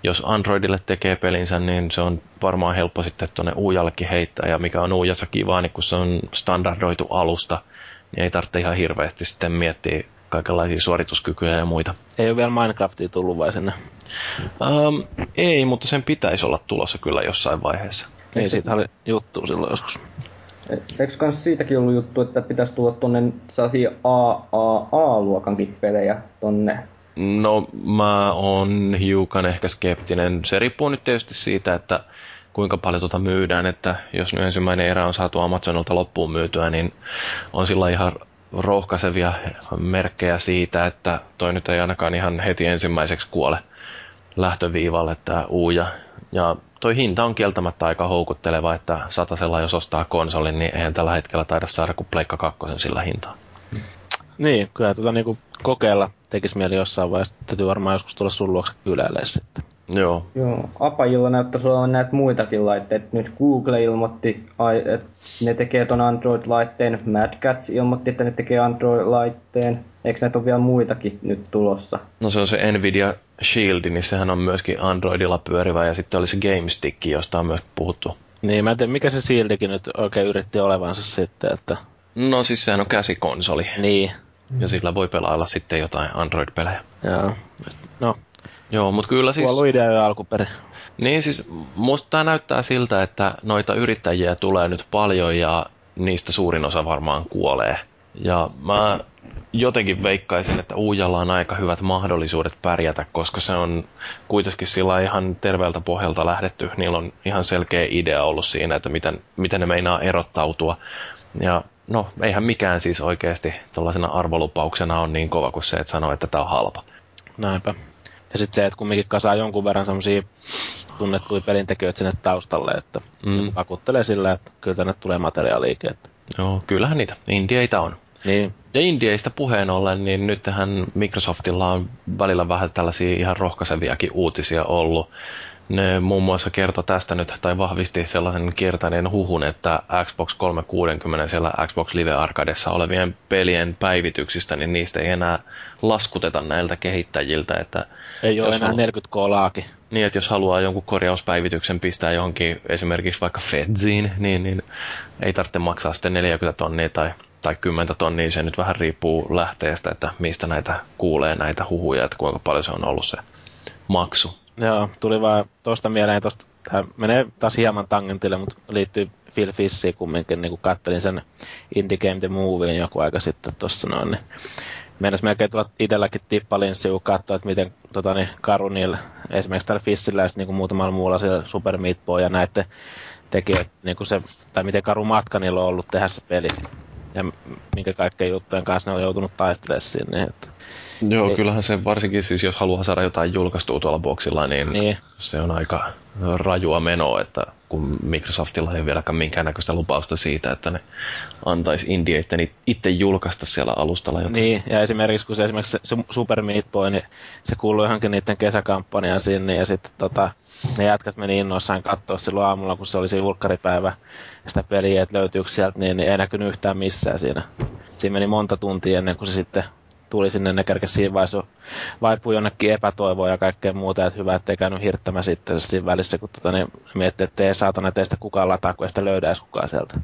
jos Androidille tekee pelinsä, niin se on varmaan helppo sitten tuonne Uujallekin heittää ja mikä on Uujassa kivaa, niin kun se on standardoitu alusta, niin ei tarvitse ihan hirveästi sitten miettiä kaikenlaisia suorituskykyjä ja muita. Ei ole vielä Minecraftia tullut vai sinne? Um, ei, mutta sen pitäisi olla tulossa kyllä jossain vaiheessa. Niin, siitä oli juttu silloin joskus. Eikö kans siitäkin ollut juttu, että pitäisi tulla tonne sellaisia AAA-luokankin pelejä tonne? No, mä oon hiukan ehkä skeptinen. Se riippuu nyt tietysti siitä, että kuinka paljon tuota myydään, että jos nyt ensimmäinen erä on saatu Amazonilta loppuun myytyä, niin on sillä ihan rohkaisevia merkkejä siitä, että toi nyt ei ainakaan ihan heti ensimmäiseksi kuole lähtöviivalle tämä uuja. Ja toi hinta on kieltämättä aika houkutteleva, että satasella jos ostaa konsolin, niin eihän tällä hetkellä taida saada kuin Pleikka 2 sillä hintaa. Niin, kyllä tuota niinku kokeilla tekisi mieli jossain vaiheessa. Täytyy varmaan joskus tulla sun luokse kylälle sitten. Joo. Joo, Apajilla näyttäisi olevan näitä muitakin laitteita. Nyt Google ilmoitti, että ne tekee ton Android-laitteen. Mad Cats ilmoitti, että ne tekee Android-laitteen. Eikö näitä ole vielä muitakin nyt tulossa? No se on se Nvidia Shield, niin sehän on myöskin Androidilla pyörivä. Ja sitten oli se GameStick, josta on myös puhuttu. Niin, mä en tiedä, mikä se Shieldikin nyt oikein yritti olevansa sitten, että... No siis sehän on käsikonsoli. Niin. Ja sillä voi pelailla sitten jotain Android-pelejä. Joo. No, Joo, mutta kyllä siis... Kuollut idea jo alkuperin. Niin siis musta tämä näyttää siltä, että noita yrittäjiä tulee nyt paljon ja niistä suurin osa varmaan kuolee. Ja mä jotenkin veikkaisin, että Uujalla on aika hyvät mahdollisuudet pärjätä, koska se on kuitenkin sillä ihan terveeltä pohjalta lähdetty. Niillä on ihan selkeä idea ollut siinä, että miten, miten ne meinaa erottautua. Ja no, eihän mikään siis oikeasti tällaisena arvolupauksena on niin kova kuin se, että sanoo, että tämä on halpa. Näinpä. Ja sitten se, että kumminkin kasaa jonkun verran semmoisia tunnettuja pelintekijöitä sinne taustalle, että mm. vakuuttelee sillä, että kyllä tänne tulee materiaaliike. Että. Joo, kyllähän niitä. Indieitä on. Niin. Ja Indieistä puheen ollen, niin nyt tähän Microsoftilla on välillä vähän tällaisia ihan rohkaiseviakin uutisia ollut. Ne muun muassa kertoi tästä nyt, tai vahvisti sellaisen kiertäneen huhun, että Xbox 360 siellä Xbox Live Arcadessa olevien pelien päivityksistä, niin niistä ei enää laskuteta näiltä kehittäjiltä. Että ei ole enää 40 k Niin, että jos haluaa jonkun korjauspäivityksen pistää johonkin esimerkiksi vaikka Fedziin, niin, niin ei tarvitse maksaa sitten 40 tonnia tai, tai 10 tonnia. Se nyt vähän riippuu lähteestä, että mistä näitä kuulee näitä huhuja, että kuinka paljon se on ollut se maksu. Joo, tuli vaan tuosta mieleen, tosta, tämä menee taas hieman tangentille, mutta liittyy Phil Fissiin kumminkin, niin kun kattelin sen Indie Game The Movien joku aika sitten tuossa noin, niin meinas melkein tulla itselläkin tippalinssi, kun katsoi, että miten tota, niin, karu niillä, esimerkiksi tällä Fissillä ja niin kuin muutamalla muulla siellä Super Meat Boy ja näette tekee, niin kuin se, tai miten karu matka niillä on ollut tehdä se peli. Ja minkä kaikkea juttujen kanssa ne on joutunut taistelemaan sinne. Että Joo, ei. kyllähän se varsinkin siis, jos haluaa saada jotain julkaistua tuolla boksilla, niin, niin, se on aika rajua menoa, että kun Microsoftilla ei vieläkään minkäännäköistä lupausta siitä, että ne antaisi indieitten itse julkaista siellä alustalla jotain. Niin, ja esimerkiksi kun se esimerkiksi se Super Meat Boy, niin se kuului johonkin niiden kesäkampanjaan sinne, ja sitten tota, ne jätkät meni innoissaan katsoa silloin aamulla, kun se oli se julkkaripäivä, sitä peliä, että löytyykö sieltä, niin, niin ei näkynyt yhtään missään siinä. Siinä meni monta tuntia ennen kuin se sitten tuli sinne, ne kerkesi siinä vaiheessa vaipui jonnekin epätoivoa ja kaikkea muuta, että hyvä, ettei käynyt hirttämä sitten siinä välissä, kun tota, niin miettii, että ei saatana teistä kukaan lataa, kun ei sitä löydä edes kukaan sieltä.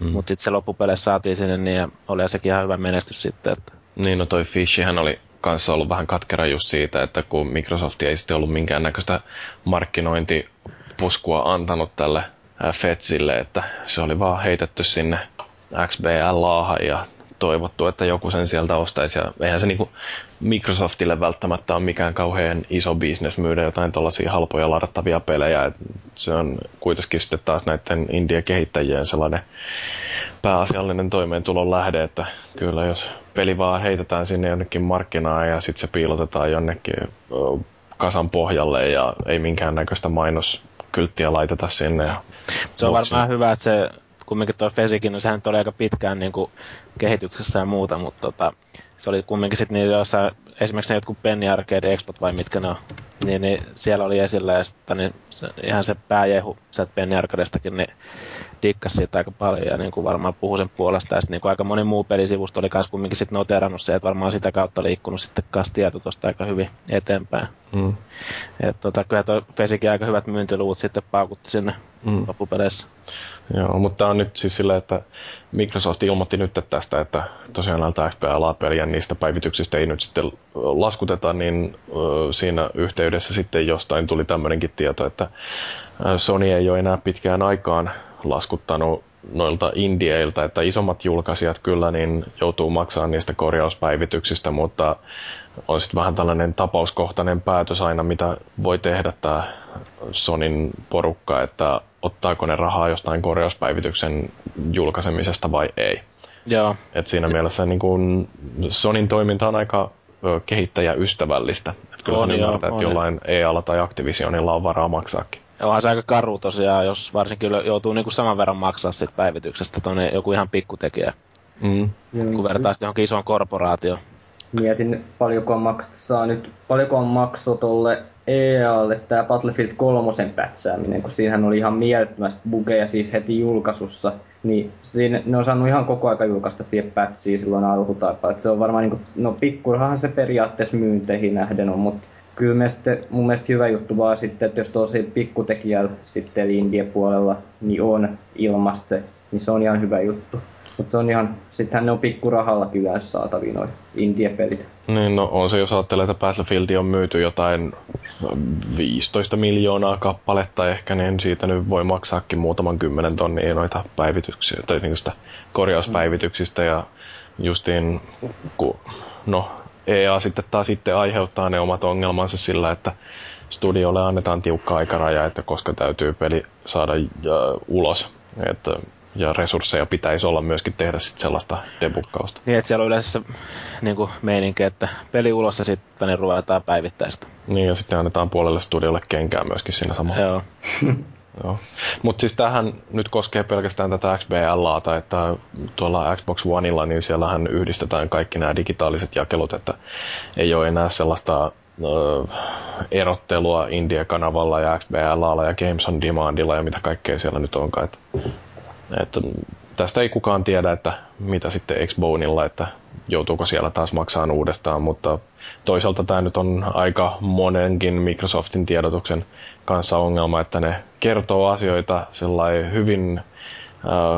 Mm. Mutta sitten se loppupeleissä saatiin sinne, niin ja oli sekin ihan hyvä menestys sitten. Että... Niin, no toi Fishihän oli kanssa ollut vähän katkera just siitä, että kun Microsoft ei sitten ollut minkäännäköistä markkinointipuskua antanut tälle Fetsille, että se oli vaan heitetty sinne XBL-laahan ja toivottu, että joku sen sieltä ostaisi. Ja eihän se niin kuin Microsoftille välttämättä ole mikään kauhean iso bisnes myydä jotain tuollaisia halpoja ladattavia pelejä. Et se on kuitenkin sitten taas näiden India-kehittäjien sellainen pääasiallinen toimeentulon lähde, että kyllä jos peli vaan heitetään sinne jonnekin markkinaan ja sitten se piilotetaan jonnekin kasan pohjalle ja ei minkäännäköistä mainoskylttiä laiteta sinne. Se on varmaan hyvä, että se kumminkin tuo Fesikin, no sehän oli aika pitkään niin kuin kehityksessä ja muuta, mutta tota, se oli kumminkin sitten niin jossain, esimerkiksi ne jotkut Penny Arcade Expot vai mitkä ne on, Niin, niin siellä oli esillä ja sitten niin se, ihan se pääjehu sieltä Penny Arcadestakin, niin dikkas siitä aika paljon ja niin kuin varmaan puhu sen puolesta. Ja sitten niin kuin aika moni muu pelisivusto oli myös kumminkin sitten noterannut se, että varmaan sitä kautta liikkunut sitten kanssa tieto tuosta aika hyvin eteenpäin. Mm. Et tota, kyllä tuo Fesikin aika hyvät myyntiluvut sitten paukutti sinne mm. loppupeleissä. Joo, mutta tämä on nyt siis sillä, että Microsoft ilmoitti nyt tästä, että tosiaan näiltä XBLA-pelien niistä päivityksistä ei nyt sitten laskuteta, niin siinä yhteydessä sitten jostain tuli tämmöinenkin tieto, että Sony ei ole enää pitkään aikaan laskuttanut noilta indieilta, että isommat julkaisijat kyllä niin joutuu maksamaan niistä korjauspäivityksistä, mutta on sitten vähän tällainen tapauskohtainen päätös aina, mitä voi tehdä tämä Sonin porukka, että ottaako ne rahaa jostain korjauspäivityksen julkaisemisesta vai ei. Joo. Et siinä mielessä niin kun Sonin toiminta on aika kehittäjäystävällistä. Et kyllä on, ymmärtää, että jollain EA tai Activisionilla on varaa maksaakin. Onhan se aika karu tosiaan, jos varsinkin joutuu niinku saman verran maksaa sit päivityksestä tuonne joku ihan pikkutekijä. Mm. Kun vertaa johonkin isoon korporaatioon. Mietin, paljonko maksaa nyt, paljonko on makso tolle EAlle tämä Battlefield 3 pätsääminen, kun siinähän oli ihan mielettömästi bugeja siis heti julkaisussa, niin siinä, ne on saanut ihan koko aika julkaista siihen pätsiin silloin alkutaipaa. se on varmaan, niin kuin, no pikkurahan se periaatteessa myynteihin nähden on, mutta kyllä mielestä, mun mielestä hyvä juttu vaan sitten, että jos tosi pikkutekijällä sitten eli India-puolella niin on ilmasta se, niin se on ihan hyvä juttu. Mutta se on ihan, sittenhän ne on pikkurahallakin yleensä saatavia noin India-pelit. Niin, no on se, jos ajattelee, että Battlefield on myyty jotain 15 miljoonaa kappaletta ehkä, niin siitä nyt voi maksaakin muutaman kymmenen tonnia noita päivityksiä, tai niin korjauspäivityksistä, ja justiin, kun, no, EA sitten taas sitten aiheuttaa ne omat ongelmansa sillä, että studiolle annetaan tiukka aikaraja, että koska täytyy peli saada ulos. Että ja resursseja pitäisi olla myöskin tehdä sit sellaista debukkausta. Niin, että siellä on yleensä niin kuin meininki, että peli ulos ja sitten ne ruvetaan päivittäistä. Niin, ja sitten annetaan puolelle studiolle kenkää myöskin siinä samalla. Joo. [LAUGHS] Joo. Mutta siis tähän nyt koskee pelkästään tätä XBLAta, että tuolla Xbox Oneilla, niin siellähän yhdistetään kaikki nämä digitaaliset jakelut, että ei ole enää sellaista erottelua India-kanavalla ja XBLAlla ja Games on Demandilla ja mitä kaikkea siellä nyt onkaan. Että että tästä ei kukaan tiedä, että mitä sitten Xboneilla, että joutuuko siellä taas maksamaan uudestaan, mutta toisaalta tämä nyt on aika monenkin Microsoftin tiedotuksen kanssa ongelma, että ne kertoo asioita hyvin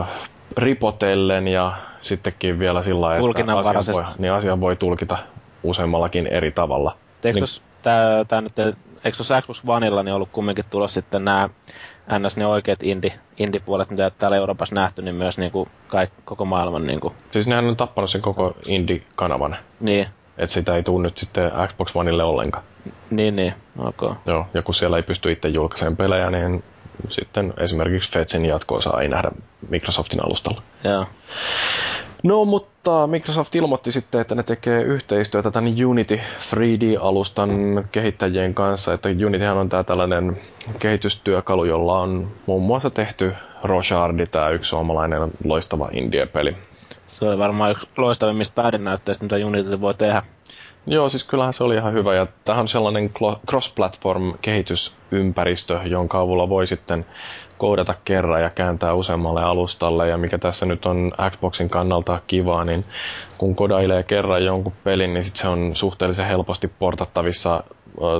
äh, ripotellen ja sittenkin vielä sillä lailla, että asia voi, niin asia voi tulkita useammallakin eri tavalla. Eikö niin, nyt, eikö tuossa Xbox Oneilla niin ollut kumminkin tulossa sitten nämä ns. ne oikeat indie, indie-puolet, mitä täällä Euroopassa nähty, niin myös niin kuin kaik, koko maailman... Niin kuin... Siis nehän on tappanut sen koko indie-kanavan. Niin. Että sitä ei tule nyt sitten Xbox Oneille ollenkaan. Niin, niin. Okay. Joo, ja kun siellä ei pysty itse julkaisemaan pelejä, niin sitten esimerkiksi Fetsin jatkoa saa ei nähdä Microsoftin alustalla. Joo. No, mutta Microsoft ilmoitti sitten, että ne tekee yhteistyötä tämän Unity 3D-alustan kehittäjien kanssa. Että Unityhän on tämä tällainen kehitystyökalu, jolla on muun muassa tehty Rochardi, tämä yksi suomalainen loistava indie-peli. Se oli varmaan yksi loistavimmista taidenäytteistä, mitä Unity voi tehdä. Joo, siis kyllähän se oli ihan hyvä. Ja tämähän on sellainen cross-platform kehitysympäristö, jonka avulla voi sitten koodata kerran ja kääntää useammalle alustalle. Ja mikä tässä nyt on Xboxin kannalta kivaa, niin kun kodailee kerran jonkun pelin, niin sit se on suhteellisen helposti portattavissa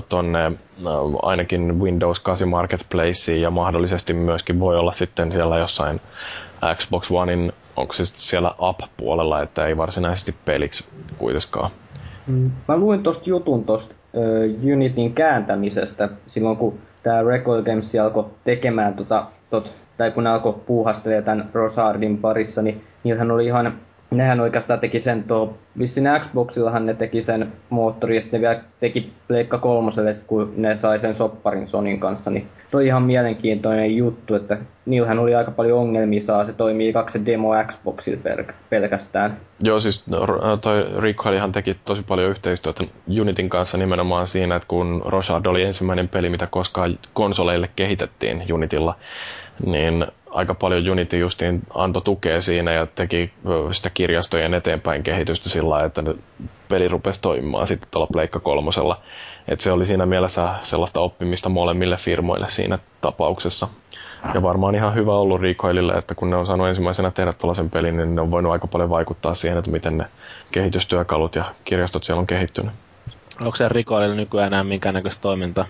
tonne ainakin Windows 8 Marketplaceen ja mahdollisesti myöskin voi olla sitten siellä jossain Xbox Onein, onko se siellä app-puolella, että ei varsinaisesti peliksi kuitenkaan. Mm. Mä luin tuosta jutun tuosta uh, Unitin kääntämisestä silloin, kun tämä Record Games alkoi tekemään tota, tot, tai kun alkoi puuhastelemaan tämän Rosardin parissa, niin niillähän oli ihan nehän oikeastaan teki sen tuo, vissiin Xboxillahan ne teki sen moottori ja sitten vielä teki Pleikka kolmoselle, kun ne sai sen sopparin Sonin kanssa, niin se oli ihan mielenkiintoinen juttu, että niillähän oli aika paljon ongelmia saa, se toimii kaksi demo Xboxilla pelkästään. Joo, siis no, toi Recoilihan teki tosi paljon yhteistyötä Unitin kanssa nimenomaan siinä, että kun Roshard oli ensimmäinen peli, mitä koskaan konsoleille kehitettiin Unitilla, niin aika paljon Unity justiin antoi tukea siinä ja teki sitä kirjastojen eteenpäin kehitystä sillä lailla, että peli rupesi toimimaan sitten tuolla Pleikka kolmosella. Et se oli siinä mielessä sellaista oppimista molemmille firmoille siinä tapauksessa. Ja varmaan ihan hyvä ollut Recoilille, että kun ne on saanut ensimmäisenä tehdä tällaisen pelin, niin ne on voinut aika paljon vaikuttaa siihen, että miten ne kehitystyökalut ja kirjastot siellä on kehittynyt. Onko se Recoilille nykyään enää minkäännäköistä toimintaa?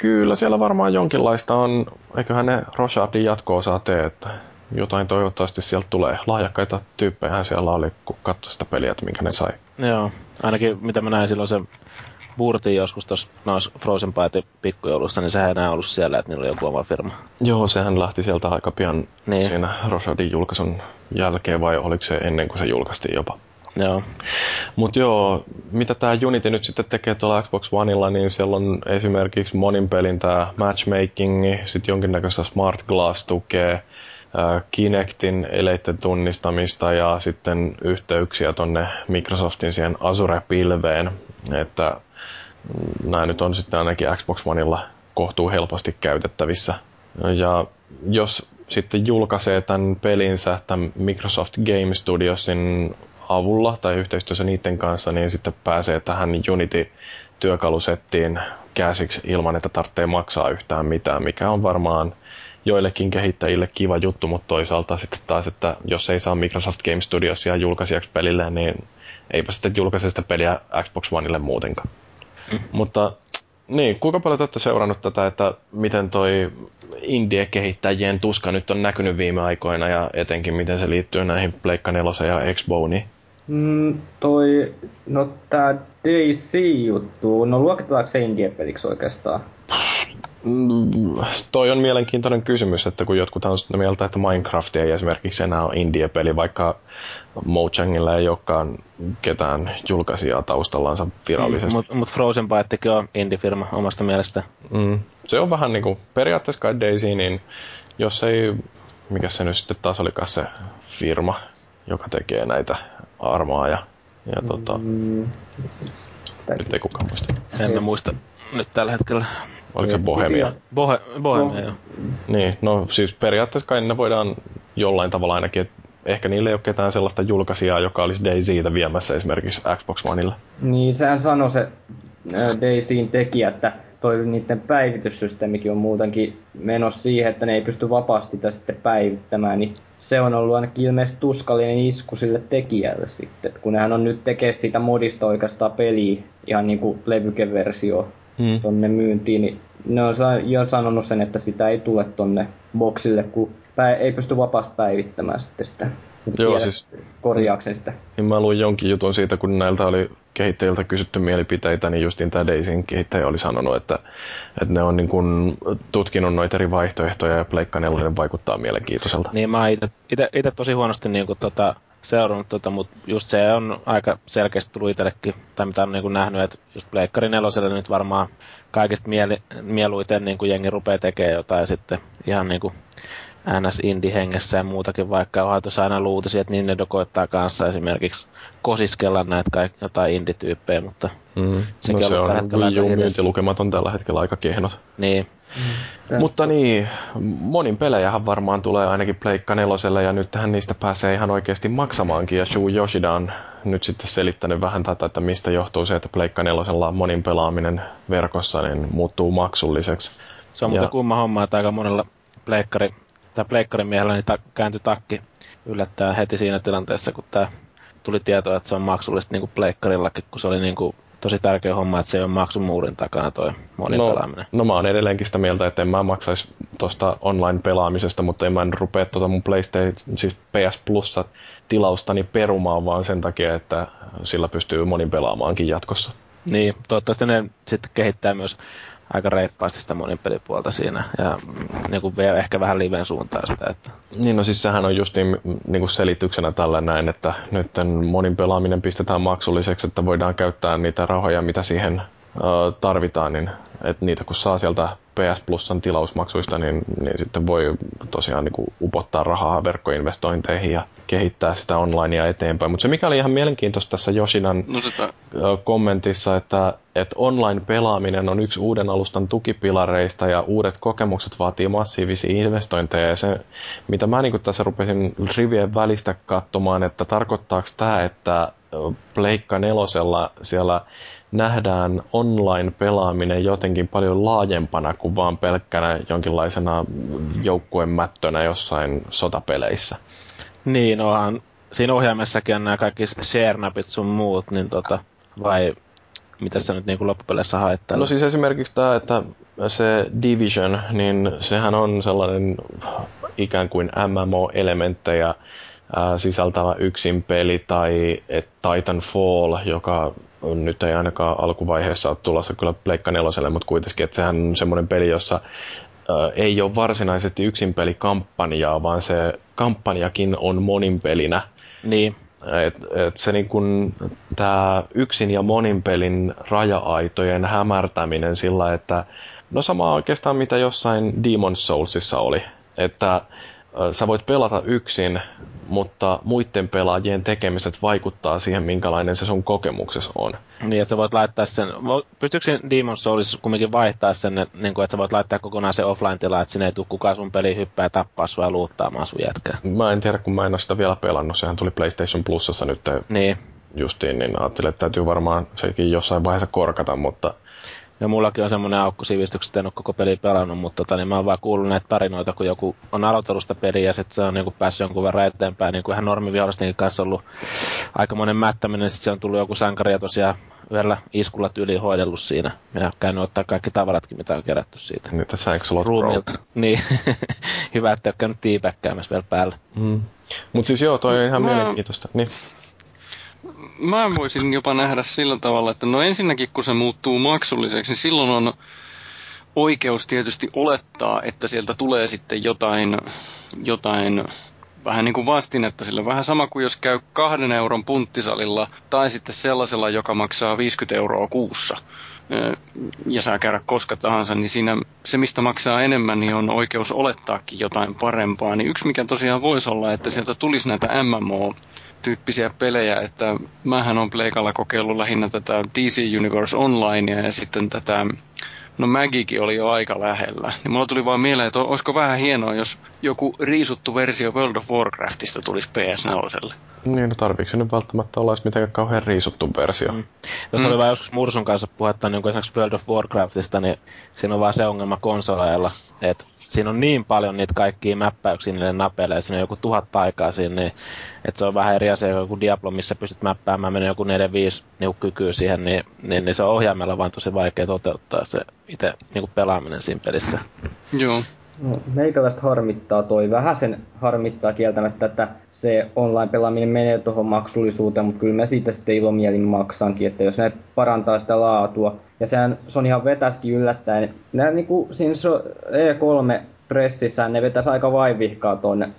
Kyllä, siellä varmaan jonkinlaista on. Eiköhän ne Rochardin jatko-osaa tee, että jotain toivottavasti sieltä tulee. Lahjakkaita tyyppejä siellä oli, kun katsoi sitä peliä, että minkä ne sai. Joo, ainakin mitä mä näin silloin se Burtin joskus tuossa noissa Frozen Byte pikkujoulussa, niin sehän ei enää ollut siellä, että niillä oli joku oma firma. Joo, sehän lähti sieltä aika pian niin. siinä Rosadin julkaisun jälkeen, vai oliko se ennen kuin se julkaistiin jopa? Joo. Mutta joo, mitä tämä Unity nyt sitten tekee tuolla Xbox Oneilla, niin siellä on esimerkiksi monin pelin tämä matchmaking, sitten jonkinnäköistä smart glass tukee, Kinectin eleiden tunnistamista ja sitten yhteyksiä tonne Microsoftin siihen Azure-pilveen, että nämä nyt on sitten ainakin Xbox Oneilla kohtuu helposti käytettävissä. Ja jos sitten julkaisee tämän pelinsä tämän Microsoft Game Studiosin avulla tai yhteistyössä niiden kanssa, niin sitten pääsee tähän Unity-työkalusettiin käsiksi ilman, että tarvitsee maksaa yhtään mitään, mikä on varmaan joillekin kehittäjille kiva juttu, mutta toisaalta sitten taas, että jos ei saa Microsoft Game Studiosia julkaisijaksi pelille, niin eipä sitten julkaise sitä peliä Xbox Oneille muutenkaan. Mm. Mutta niin, kuinka paljon te olette seurannut tätä, että miten toi indie-kehittäjien tuska nyt on näkynyt viime aikoina ja etenkin miten se liittyy näihin Pleikka 4 ja Xboneen? Mm, toi, no tää DC-juttu, no luokitetaanko se indie-peliksi oikeastaan? Mm, toi on mielenkiintoinen kysymys, että kun jotkut on sitä mieltä, että Minecraft ei esimerkiksi enää ole indie-peli, vaikka Mojangilla ei olekaan ketään julkaisijaa taustallansa virallisesti. Mm, Mutta mut Frozen Bytekin on indie-firma omasta mielestä. Mm, se on vähän niin kuin periaatteessa kai Daisy, niin jos ei, mikä se nyt sitten taas olikaan se firma, joka tekee näitä armaa ja, ja tota, mm. nyt ei kukaan muista. En mä muista nyt tällä hetkellä. Oliko se Bohemia? Bohe, Bohemia, joo. Niin, no siis periaatteessa kai ne voidaan jollain tavalla ainakin, että ehkä niille ei ole ketään sellaista julkaisijaa, joka olisi Daisytä viemässä esimerkiksi Xbox Oneille. Niin, sehän sanoi se Daisyin tekijä, että toi niiden päivityssysteemikin on muutenkin menossa siihen, että ne ei pysty vapaasti sitä sitten päivittämään, niin se on ollut ainakin ilmeisesti tuskallinen isku sille tekijälle sitten, kun nehän on nyt tekee siitä modista oikeastaan peliä, ihan niin kuin levykeversio hmm. tonne myyntiin, niin ne on jo sanonut sen, että sitä ei tule tonne boksille, kun ei pysty vapaasti päivittämään sitten sitä. Joo, siis... Korjaaksen sitä. Niin mä luin jonkin jutun siitä, kun näiltä oli kehittäjiltä kysytty mielipiteitä, niin justiin tämä Daisyn kehittäjä oli sanonut, että, että ne on niin kuin tutkinut noita eri vaihtoehtoja ja Pleikka 4 vaikuttaa mielenkiintoiselta. Niin mä itse tosi huonosti niin kuin, tota, seurannut, tota, mutta just se on aika selkeästi tullut itsellekin, tai mitä on niin kuin nähnyt, että just Pleikkari 4 nyt varmaan kaikista mieli, mieluiten niin jengi rupeaa tekemään jotain sitten ihan niin kuin ns indie-hengessä ja muutakin, vaikka onhan tuossa aina luutisia, että Nintendo koittaa kanssa esimerkiksi kosiskella näitä kaik- jotain indie-tyyppejä, mutta mm. sekin no se on, on Wii U-myyntilukemat on tällä hetkellä aika kehnot. Niin. Mm. Mutta niin, monin pelejähän varmaan tulee ainakin Pleikka neloselle ja nyt tähän niistä pääsee ihan oikeasti maksamaankin ja Shu Yoshida on nyt sitten selittänyt vähän tätä, että mistä johtuu se, että Pleikka nelosella monin pelaaminen verkossa niin muuttuu maksulliseksi. Se on ja... mutta kumma homma, että aika monella pleikkari tämä pleikkarin miehellä niin ta- kääntyi takki yllättäen heti siinä tilanteessa, kun tämä tuli tieto, että se on maksullista niin kuin pleikkarillakin, kun se oli niin kuin tosi tärkeä homma, että se ei ole maksumuurin takana toi monin no. No mä oon edelleenkin sitä mieltä, että en mä maksaisi tuosta online-pelaamisesta, mutta en mä en rupea tuota mun PlayStation, siis PS Plussa tilaustani perumaan vaan sen takia, että sillä pystyy monin pelaamaankin jatkossa. Niin, toivottavasti ne sitten kehittää myös aika reippaasti sitä monin pelipuolta siinä ja niin kuin vie ehkä vähän liven suuntaan sitä. Että. Niin no siis sehän on just niin, niin kuin selityksenä tällä näin, että nyt monin pelaaminen pistetään maksulliseksi, että voidaan käyttää niitä rahoja, mitä siihen tarvitaan, niin että niitä kun saa sieltä PS Plusan tilausmaksuista, niin, niin sitten voi tosiaan niin kuin upottaa rahaa verkkoinvestointeihin ja kehittää sitä onlinea eteenpäin. Mutta se mikä oli ihan mielenkiintoista tässä Joshinan no sitä... kommentissa, että, että online-pelaaminen on yksi uuden alustan tukipilareista ja uudet kokemukset vaatii massiivisia investointeja. Ja se, mitä mä niin tässä rupesin rivien välistä katsomaan, että tarkoittaako tämä, että Pleikka nelosella siellä nähdään online-pelaaminen jotenkin paljon laajempana kuin vaan pelkkänä jonkinlaisena joukkuemättönä jossain sotapeleissä. Niin, onhan siinä ohjaimessakin on nämä kaikki share sun muut, niin tota, vai mitä sä nyt niin kuin loppupeleissä haet No siis esimerkiksi tämä, että se Division, niin sehän on sellainen ikään kuin MMO-elementtejä sisältävä yksin peli, tai Titanfall, joka nyt ei ainakaan alkuvaiheessa ole tulossa kyllä Pleikka neloselle, mutta kuitenkin, että sehän on semmoinen peli, jossa ei ole varsinaisesti yksin kampanjaa, vaan se kampanjakin on monin pelinä. Niin. Et, et se niin kun, tää yksin ja monin pelin raja-aitojen hämärtäminen sillä, että no sama oikeastaan mitä jossain Demon's Soulsissa oli. Että sä voit pelata yksin, mutta muiden pelaajien tekemiset vaikuttaa siihen, minkälainen se sun kokemuksessa on. Niin, että sä voit laittaa sen, pystyykö sen Demon's Soulissa kumminkin vaihtaa sen, niin kuin, että sä voit laittaa kokonaan se offline-tila, että sinne ei tule kukaan sun peli hyppää tappaa sua ja luuttaamaan sun jätkää. Mä en tiedä, kun mä en ole sitä vielä pelannut, sehän tuli PlayStation Plusassa nyt niin. justiin, niin ajattelin, että täytyy varmaan sekin jossain vaiheessa korkata, mutta ja mullakin on semmoinen aukko sivistyksestä, en ole koko peli pelannut, mutta tota, niin mä oon vaan kuullut näitä tarinoita, kun joku on aloitellut sitä peliä ja sitten se on niin päässyt jonkun verran eteenpäin. Niin kuin ihan normivihollistenkin kanssa ollut aikamoinen mättäminen, sitten se on tullut joku sankari ja tosiaan yhdellä iskulla tyyli hoidellut siinä. Ja käynyt ottaa kaikki tavaratkin, mitä on kerätty siitä. Niitä Sanksolot Ruumilta. Niin. [LAUGHS] Hyvä, että ei ole käynyt tiipäkkäämässä vielä päällä. Mm. Mutta siis joo, toi on ihan mä... mielenkiintoista. Niin mä voisin jopa nähdä sillä tavalla, että no ensinnäkin kun se muuttuu maksulliseksi, niin silloin on oikeus tietysti olettaa, että sieltä tulee sitten jotain, jotain vähän niin kuin vastinetta sille. Vähän sama kuin jos käy kahden euron punttisalilla tai sitten sellaisella, joka maksaa 50 euroa kuussa ja saa käydä koska tahansa, niin siinä se, mistä maksaa enemmän, niin on oikeus olettaakin jotain parempaa. Niin yksi, mikä tosiaan voisi olla, että sieltä tulisi näitä MMO tyyppisiä pelejä, että mähän on Pleikalla kokeillut lähinnä tätä DC Universe Onlinea ja sitten tätä No Magikin oli jo aika lähellä. Niin mulla tuli vaan mieleen, että olisiko vähän hienoa, jos joku riisuttu versio World of Warcraftista tulisi PS4. Niin, no tarviiko se nyt välttämättä olla mitenkään kauhean riisuttu versio? Mm. Jos mm. oli vaan joskus Mursun kanssa puhetta niin esimerkiksi World of Warcraftista, niin siinä on vaan se ongelma konsoleilla, että siinä on niin paljon niitä kaikkia mäppäyksiä niille napeille, ja siinä on joku tuhat aikaa siinä, niin että se on vähän eri asia kuin Diablo, missä pystyt mäppäämään, menee joku 4-5 niin kykyä siihen, niin, niin, niin, se on ohjaimella vaan tosi vaikea toteuttaa se itse niin kuin pelaaminen siinä pelissä. Joo. No, meikäläistä harmittaa toi. Vähän sen harmittaa kieltämättä, että se online-pelaaminen menee tuohon maksullisuuteen, mutta kyllä mä siitä sitten ilomielin maksankin, että jos ne parantaa sitä laatua. Ja sehän, se on ihan vetäskin yllättäen. Nämä niin kuin siinä E3 pressissä ne vetäisi aika vaivihkaa ton,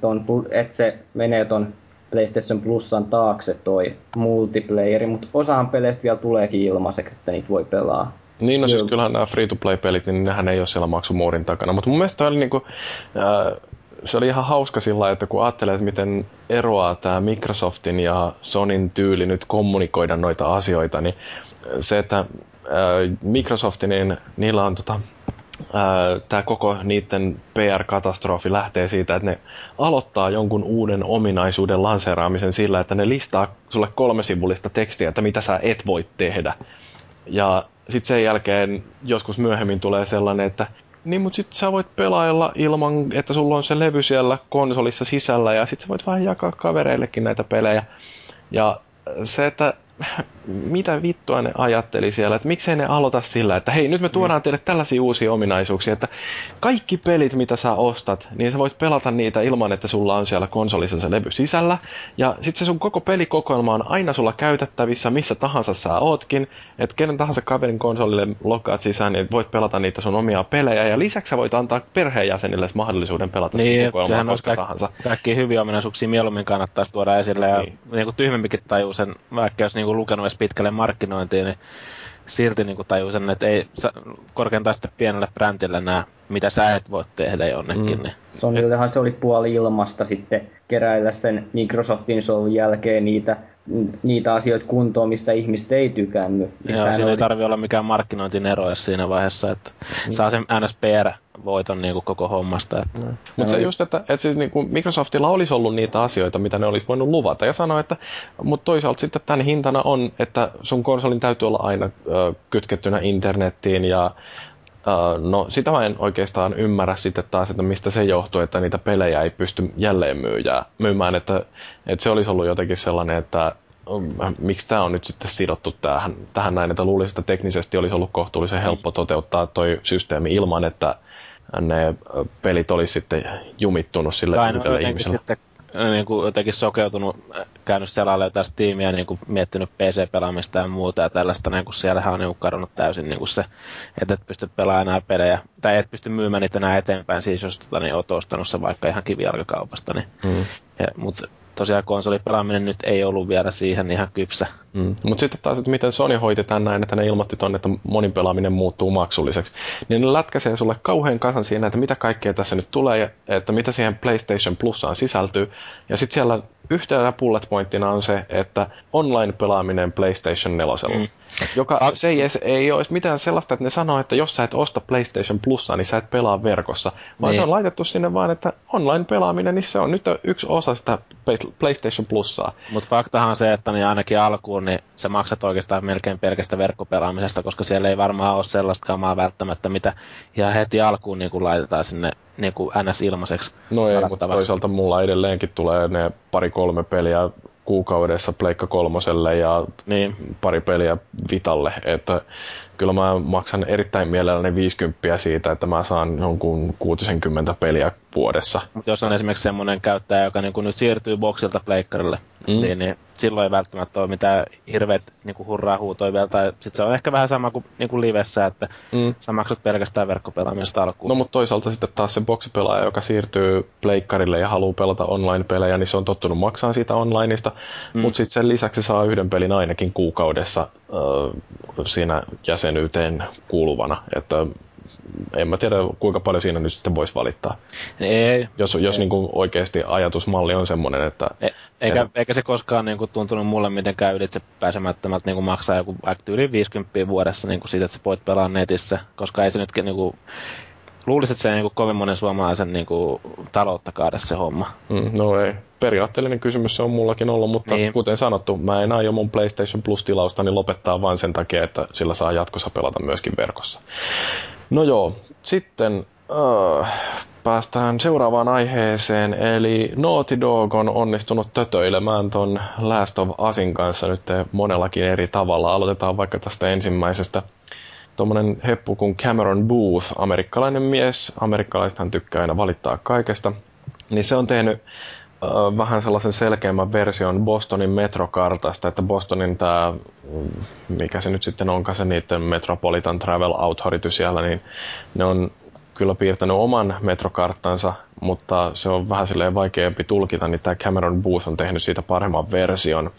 ton että se menee ton PlayStation Plusan taakse toi multiplayeri, mutta osaan peleistä vielä tuleekin ilmaiseksi, että niitä voi pelaa. Niin, no siis kyllähän nämä free-to-play-pelit, niin nehän ei ole siellä maksumuurin takana. Mutta mun mielestä oli niinku, äh, se oli ihan hauska sillä että kun ajattelee, että miten eroaa tämä Microsoftin ja Sonin tyyli nyt kommunikoida noita asioita, niin se, että äh, Microsoftin, niin niillä on tota, tämä koko niiden PR-katastrofi lähtee siitä, että ne aloittaa jonkun uuden ominaisuuden lanseeraamisen sillä, että ne listaa sulle kolme sivullista tekstiä, että mitä sä et voi tehdä. Ja sitten sen jälkeen joskus myöhemmin tulee sellainen, että niin, mutta sitten sä voit pelailla ilman, että sulla on se levy siellä konsolissa sisällä ja sitten sä voit vähän jakaa kavereillekin näitä pelejä. Ja se, että [LAUGHS] mitä vittua ne ajatteli siellä, että miksei ne aloita sillä, että hei, nyt me tuodaan teille tällaisia uusia ominaisuuksia, että kaikki pelit, mitä sä ostat, niin sä voit pelata niitä ilman, että sulla on siellä konsolissa se levy sisällä, ja sitten se sun koko pelikokoelma on aina sulla käytettävissä, missä tahansa sä ootkin, että kenen tahansa kaverin konsolille lokkaat sisään, niin voit pelata niitä sun omia pelejä, ja lisäksi sä voit antaa perheenjäsenille mahdollisuuden pelata niin, sun kokoelmaa koska kaik- tahansa. Kaikki hyviä ominaisuuksia mieluummin kannattaisi tuoda esille, ja niin. niin kuin tyhmempikin tajuu sen, vaikka jos niin kuin lukenut edes pitkälle markkinointiin, niin silti niin tajuu sen, että ei korkeintaan sitten pienelle brändille nämä, mitä sä et voi tehdä jonnekin. Mm. Niin. Sonyllehan se oli puoli ilmasta sitten keräillä sen Microsoftin shown jälkeen niitä niitä asioita kuntoon, mistä ihmiset ei tykännyt. Joo, siinä oli... ei tarvi olla mikään markkinointinero siinä vaiheessa, että mm. saa sen NSPR-voiton niin kuin koko hommasta. Että... Mm. Mutta se just, että, että siis niin kuin Microsoftilla olisi ollut niitä asioita, mitä ne olisi voinut luvata, ja sanoa, että mutta toisaalta sitten tämän hintana on, että sun konsolin täytyy olla aina ö, kytkettynä internettiin, ja no sitä mä en oikeastaan ymmärrä sitten taas, että mistä se johtuu, että niitä pelejä ei pysty jälleen myyjää, myymään, että, että se olisi ollut jotenkin sellainen, että um, miksi tämä on nyt sitten sidottu tähän, tähän näin, että luulisin, että teknisesti olisi ollut kohtuullisen helppo toteuttaa toi systeemi ilman, että ne pelit olisi sitten jumittunut sille yhdelle ihmiselle. Sitten niin kuin jotenkin sokeutunut, käynyt selalle jotain tiimiä, niin kuin miettinyt PC-pelaamista ja muuta ja tällaista, niin kuin siellähän on niin kadonnut täysin niin kuin se, että et pysty pelaamaan enää pelejä, tai et pysty myymään niitä enää eteenpäin, siis jos tota, niin oot ostanut se vaikka ihan kivijalkakaupasta, niin, mm. mutta tosiaan konsolipelaaminen nyt ei ollut vielä siihen ihan kypsä. Mm. Mutta sitten taas, että miten Sony hoiti tämän näin, että ne ilmoitti tuonne, että monin pelaaminen muuttuu maksulliseksi, niin ne lätkäsee sulle kauhean kasan siinä, että mitä kaikkea tässä nyt tulee, ja että mitä siihen PlayStation Plusaan sisältyy. Ja sitten siellä yhtenä bullet pointtina on se, että online-pelaaminen PlayStation 4. Mm. Joka se ei, ei ole mitään sellaista, että ne sanoo, että jos sä et osta PlayStation Plusaa, niin sä et pelaa verkossa. Vaan niin. se on laitettu sinne vaan, että online-pelaaminen, niin se on nyt yksi osa sitä PlayStation Plusaa. Mutta faktahan on se, että niin ainakin alkuun niin sä maksat oikeastaan melkein pelkästä verkkopelaamisesta, koska siellä ei varmaan ole sellaista kamaa välttämättä, mitä ihan heti alkuun niin kuin laitetaan sinne niin kuin NS-ilmaiseksi. No ei, mutta toisaalta mulla edelleenkin tulee ne pari-kolme peliä kuukaudessa Pleikka kolmoselle ja niin. pari peliä Vitalle, että kyllä mä maksan erittäin mielelläni 50 siitä, että mä saan jonkun 60 peliä vuodessa. Mutta jos on esimerkiksi semmoinen käyttäjä, joka niin nyt siirtyy boksilta pleikkarille, mm. niin, niin silloin ei välttämättä ole mitään hirveät niin hurraa huutoja vielä. Tai sitten se on ehkä vähän sama kuin, niin kuin livessä, että mm. sä maksat pelkästään verkkopelaamista alkuun. No mutta toisaalta sitten taas se boksipelaaja, joka siirtyy pleikkarille ja haluaa pelata online-pelejä, niin se on tottunut maksaa siitä onlineista. Mm. Mutta sitten sen lisäksi saa yhden pelin ainakin kuukaudessa siinä jäsenyyteen kuuluvana. Että en mä tiedä kuinka paljon siinä nyt sitten voisi valittaa. Ei. Jos, jos ei. Niin kuin oikeasti ajatusmalli on semmoinen, että... E, eikä, että... eikä se koskaan niin kuin tuntunut mulle mitenkään ylitse pääsemättömältä niin kuin maksaa joku yli 50 vuodessa niin kuin siitä, että sä voit pelaa netissä, koska ei se nyt niin kuin, luulisin, että se ei niin kuin, kovin monen suomalaisen niin kuin, taloutta kaada se homma. Mm, no ei. Periaatteellinen kysymys se on mullakin ollut, mutta niin. kuten sanottu, mä en aio mun PlayStation Plus-tilaustani lopettaa vain sen takia, että sillä saa jatkossa pelata myöskin verkossa. No joo, sitten äh, päästään seuraavaan aiheeseen, eli Naughty Dog on onnistunut tötöilemään ton Last of Usin kanssa nyt monellakin eri tavalla. Aloitetaan vaikka tästä ensimmäisestä. Tuommoinen heppu kuin Cameron Booth, amerikkalainen mies, amerikkalaisethan tykkää aina valittaa kaikesta, niin se on tehnyt vähän sellaisen selkeämmän version Bostonin metrokartasta, että Bostonin tämä, mikä se nyt sitten onkaan se niiden Metropolitan Travel Authority siellä, niin ne on kyllä piirtänyt oman metrokarttansa, mutta se on vähän silleen vaikeampi tulkita, niin tämä Cameron Booth on tehnyt siitä paremman version.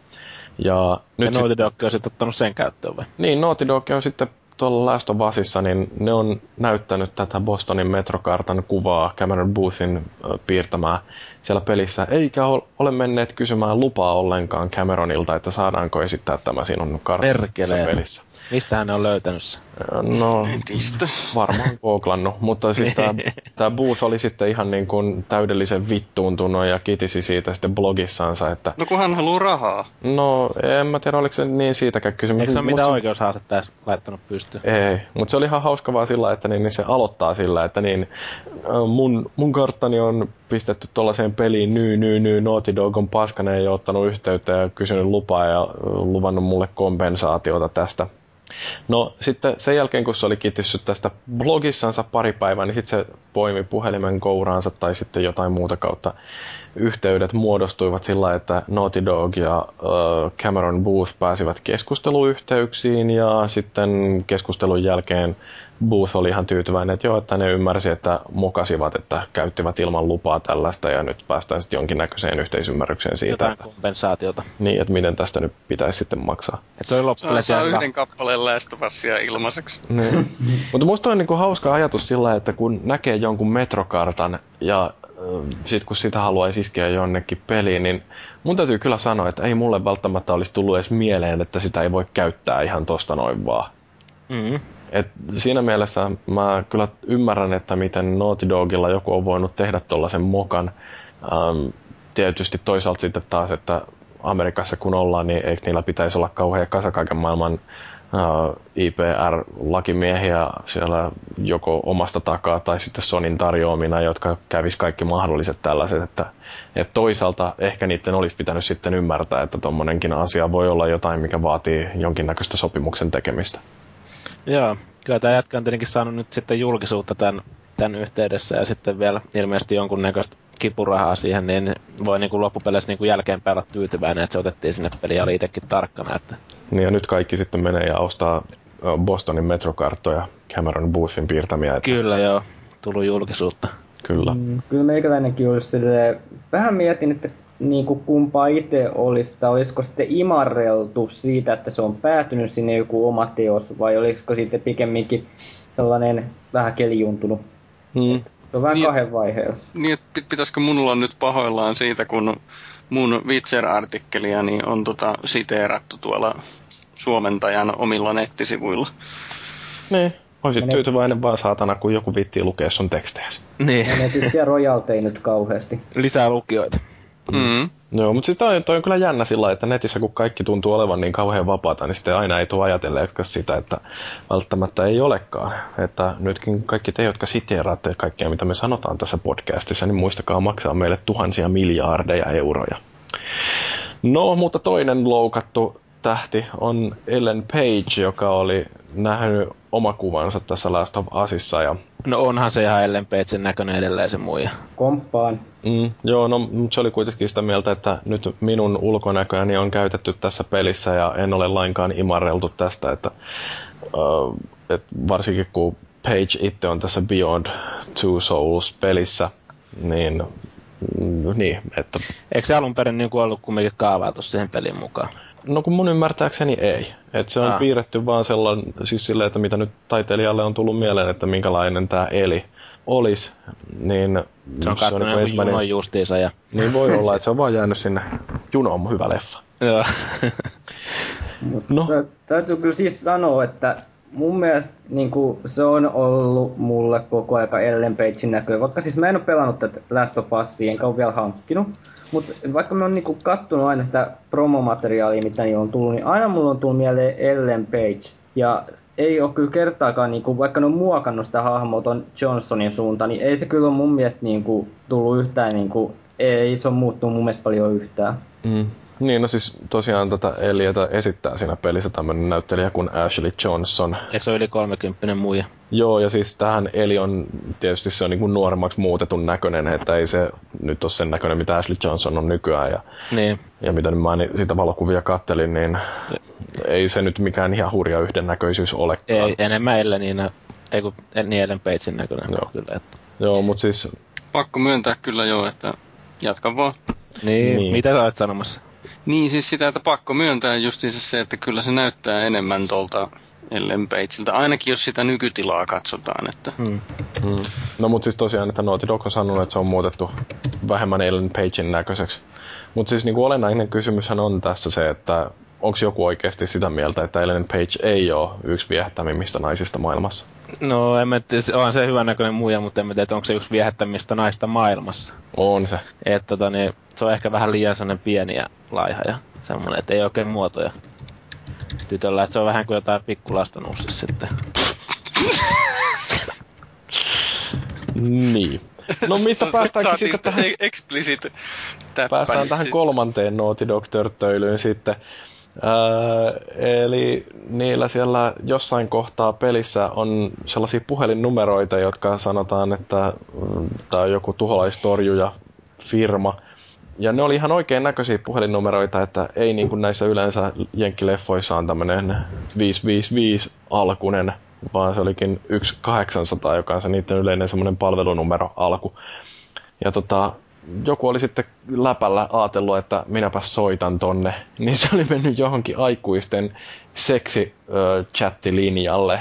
Ja, nyt ja Naughty Dog on sitten ottanut sen käyttöön vai? Niin, Naughty Dog on sitten tuolla Last of Usissa, niin ne on näyttänyt tätä Bostonin metrokartan kuvaa Cameron Boothin piirtämää siellä pelissä, eikä ole menneet kysymään lupaa ollenkaan Cameronilta, että saadaanko esittää tämä sinun kartassa pelissä. Mistä hän on löytänyt se? No, varmaan googlannut, mutta siis tämä Booth oli sitten ihan niin kuin täydellisen vittuuntunut ja kitisi siitä sitten blogissansa, että... No kun hän haluaa rahaa. No, en mä tiedä, oliko se niin siitäkään kysymys. Eikö se ole mitään se... oikeushaastetta edes laittanut pystyyn? Ei, mutta se oli ihan hauska vaan sillä, että niin, niin se aloittaa sillä, että niin, mun, mun karttani on pistetty tuollaiseen peliin, nyy, nyy, nyy, Naughty Dog on paskana ja ottanut yhteyttä ja kysynyt lupaa ja luvannut mulle kompensaatiota tästä No sitten sen jälkeen, kun se oli kitissyt tästä blogissansa pari päivää, niin sitten se poimi puhelimen kouraansa tai sitten jotain muuta kautta. Yhteydet muodostuivat sillä, että Naughty Dog ja Cameron Booth pääsivät keskusteluyhteyksiin ja sitten keskustelun jälkeen Booth oli ihan tyytyväinen, että joo, että ne ymmärsi, että mokasivat, että käyttivät ilman lupaa tällaista ja nyt päästään sitten jonkinnäköiseen yhteisymmärrykseen siitä. Jotain että, kompensaatiota. Niin, että miten tästä nyt pitäisi sitten maksaa. Et se oli loppujen saa yhden kappaleen läästövassia ilmaiseksi. [LAUGHS] Niin. Mutta musta on niinku hauska ajatus sillä, että kun näkee jonkun metrokartan ja sitten kun sitä haluaisi iskeä jonnekin peliin, niin mun täytyy kyllä sanoa, että ei mulle välttämättä olisi tullut edes mieleen, että sitä ei voi käyttää ihan tosta noin vaan. Mm-hmm. Et siinä mielessä mä kyllä ymmärrän, että miten Naughty Dogilla joku on voinut tehdä tuollaisen mokan. Ähm, tietysti toisaalta sitten taas, että Amerikassa kun ollaan, niin eikö niillä pitäisi olla kauhean kasa kaiken maailman uh, IPR-lakimiehiä siellä joko omasta takaa tai sitten Sonin tarjoamina, jotka kävis kaikki mahdolliset tällaiset, että, että toisaalta ehkä niiden olisi pitänyt sitten ymmärtää, että tuommoinenkin asia voi olla jotain, mikä vaatii jonkinnäköistä sopimuksen tekemistä. Joo, kyllä tämä jätkä on tietenkin saanut nyt sitten julkisuutta tämän, tämän yhteydessä ja sitten vielä ilmeisesti jonkunnäköistä kipurahaa siihen, niin voi niin kuin loppupeleissä niin kuin jälkeenpäin olla tyytyväinen, että se otettiin sinne peliin ja oli itsekin tarkkana. Että... Niin ja nyt kaikki sitten menee ja ostaa Bostonin metrokarttoja Cameron Boothin piirtämiä. Että... Kyllä joo, tullut julkisuutta. Kyllä. Mm, kyllä meikäläinenkin olisi silleen, vähän mietin, että niin kuin kumpaa itse olisi, tai olisiko sitten imarreltu siitä, että se on päätynyt sinne joku oma teos, vai olisiko sitten pikemminkin sellainen vähän kelijuntunut. Hmm. Se on vähän niin, kahden vaiheella. Niin, että pitäisikö mulla nyt pahoillaan siitä, kun mun Witcher-artikkelia niin on tota siteerattu tuolla suomentajan omilla nettisivuilla. Niin. Olisit tyytyväinen vaan saatana, kun joku vitti lukea sun tekstejä. Niin. Menetit siellä rojaltei nyt kauheasti. Lisää lukijoita. Mm. Joo, mutta siis toi, toi on kyllä jännä sillä että netissä kun kaikki tuntuu olevan niin kauhean vapaata, niin sitten aina ei tule ajatelleekaan sitä, että välttämättä ei olekaan. Että nytkin kaikki te, jotka siteeraatte kaikkea, mitä me sanotaan tässä podcastissa, niin muistakaa maksaa meille tuhansia miljardeja euroja. No, mutta toinen loukattu tähti on Ellen Page, joka oli nähnyt omakuvansa tässä Last of Usissa. Ja... No onhan se ihan Ellen Pagein näköinen edelleen se muija. Komppaan. Mm, joo, no se oli kuitenkin sitä mieltä, että nyt minun ulkonäköäni on käytetty tässä pelissä ja en ole lainkaan imarreltu tästä, että uh, et varsinkin kun Page itse on tässä Beyond Two Souls pelissä, niin mm, niin, että... Eikö se alun perin niin ollut kumminkin kaavailtu siihen pelin mukaan? No kun mun ymmärtääkseni ei. Et se on ah. piirretty vaan sellainen, siis silleen, että mitä nyt taiteilijalle on tullut mieleen, että minkälainen tämä eli olisi. Niin se on katsonut niin ensimmäinen... junon justiinsa. Ja... Niin voi [LAUGHS] olla, että se on vaan jäänyt sinne. Juno on hyvä leffa. Joo. no. Täytyy kyllä siis sanoa, että mun mielestä niin kuin, se on ollut mulle koko aika Ellen Pagein näköä. Vaikka siis mä en ole pelannut tätä Last of Usia, enkä ole vielä hankkinut. Mutta vaikka mä oon niinku kattonut aina sitä promomateriaalia, mitä niin on tullut, niin aina mulla on tullut mieleen Ellen Page. Ja ei ole kyllä kertaakaan, niinku, vaikka ne on muokannut sitä hahmoa ton Johnsonin suuntaan, niin ei se kyllä ole mun mielestä niinku, tullut yhtään, niinku, ei se on muuttunut mun mielestä paljon yhtään. Mm. Niin, no siis tosiaan tätä Eliötä esittää siinä pelissä tämmöinen näyttelijä kuin Ashley Johnson. Eikö se ole yli 30 muija? Joo, ja siis tähän Eli on, tietysti se on niin kuin nuoremmaksi muutetun näköinen, että ei se nyt ole sen näköinen, mitä Ashley Johnson on nykyään. Ja, niin. ja mitä mä siitä valokuvia kattelin, niin ei se nyt mikään ihan hurja yhdennäköisyys olekaan. Ei, enemmän Ellen, niin, ei kun niin Ellen Pagein näköinen. Joo, kyllä, että. joo mutta siis... Pakko myöntää kyllä joo, että jatka vaan. Niin, niin. mitä sä olet sanomassa? Niin, siis sitä, että pakko myöntää justiinsa se, että kyllä se näyttää enemmän tuolta Ellen Pageilta, ainakin jos sitä nykytilaa katsotaan. Että. Hmm. Hmm. No mutta siis tosiaan, että Naughty Dog on sanonut, että se on muutettu vähemmän Ellen Pagein näköiseksi. Mutta siis niin olennainen kysymyshän on tässä se, että onko joku oikeasti sitä mieltä, että Ellen Page ei ole yksi viehättämimmistä naisista maailmassa? No, en mä tiedä, on se hyvän näköinen muija, mutta en mä tiedä, onko se yksi viehättämistä naista maailmassa. On se. Et, tota, niin, se on ehkä vähän liian sellainen pieni ja laiha ja semmoinen, että ei oikein muotoja tytöllä, että se on vähän kuin jotain pikkulasta nussis sitten. niin. No mistä päästäänkin sitten tähän... Explicit Päästään tähän kolmanteen Naughty Dog-törttöilyyn sitten. Öö, eli niillä siellä jossain kohtaa pelissä on sellaisia puhelinnumeroita, jotka sanotaan, että mm, tämä on joku tuholaistorjuja firma. Ja ne oli ihan oikein näköisiä puhelinnumeroita, että ei niin kuin näissä yleensä jenkkileffoissa on tämmöinen 555 alkunen vaan se olikin 1800, joka on se niiden yleinen semmoinen palvelunumero alku. Ja tota, joku oli sitten läpällä ajatellut, että minäpä soitan tonne, [LAUGHS] niin se oli mennyt johonkin aikuisten seksi-chattilinjalle.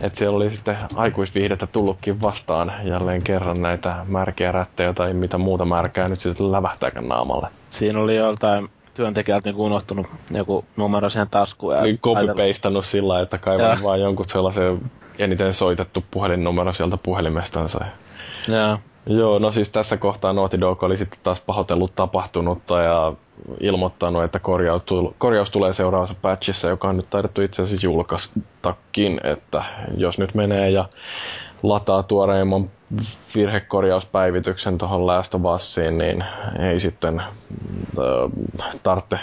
Että siellä oli sitten aikuisviihdettä tullutkin vastaan jälleen kerran näitä märkiä rättejä tai mitä muuta märkää nyt sitten lävähtääkään naamalle. Siinä oli joltain työntekijältä niin unohtunut joku numero siihen taskuun. Niin copy-pastannut sillä että kaivan vaan jonkun sellaisen eniten soitettu puhelinnumero sieltä puhelimestansa. Joo. Joo, no siis tässä kohtaa Naughty Dog oli sitten taas pahoitellut tapahtunutta ja ilmoittanut, että korjaus, korjaus tulee seuraavassa patchissa, joka on nyt taidettu itse asiassa julkaistakin, että jos nyt menee ja lataa tuoreimman virhekorjauspäivityksen tuohon Usiin, niin ei sitten äh, tarvitse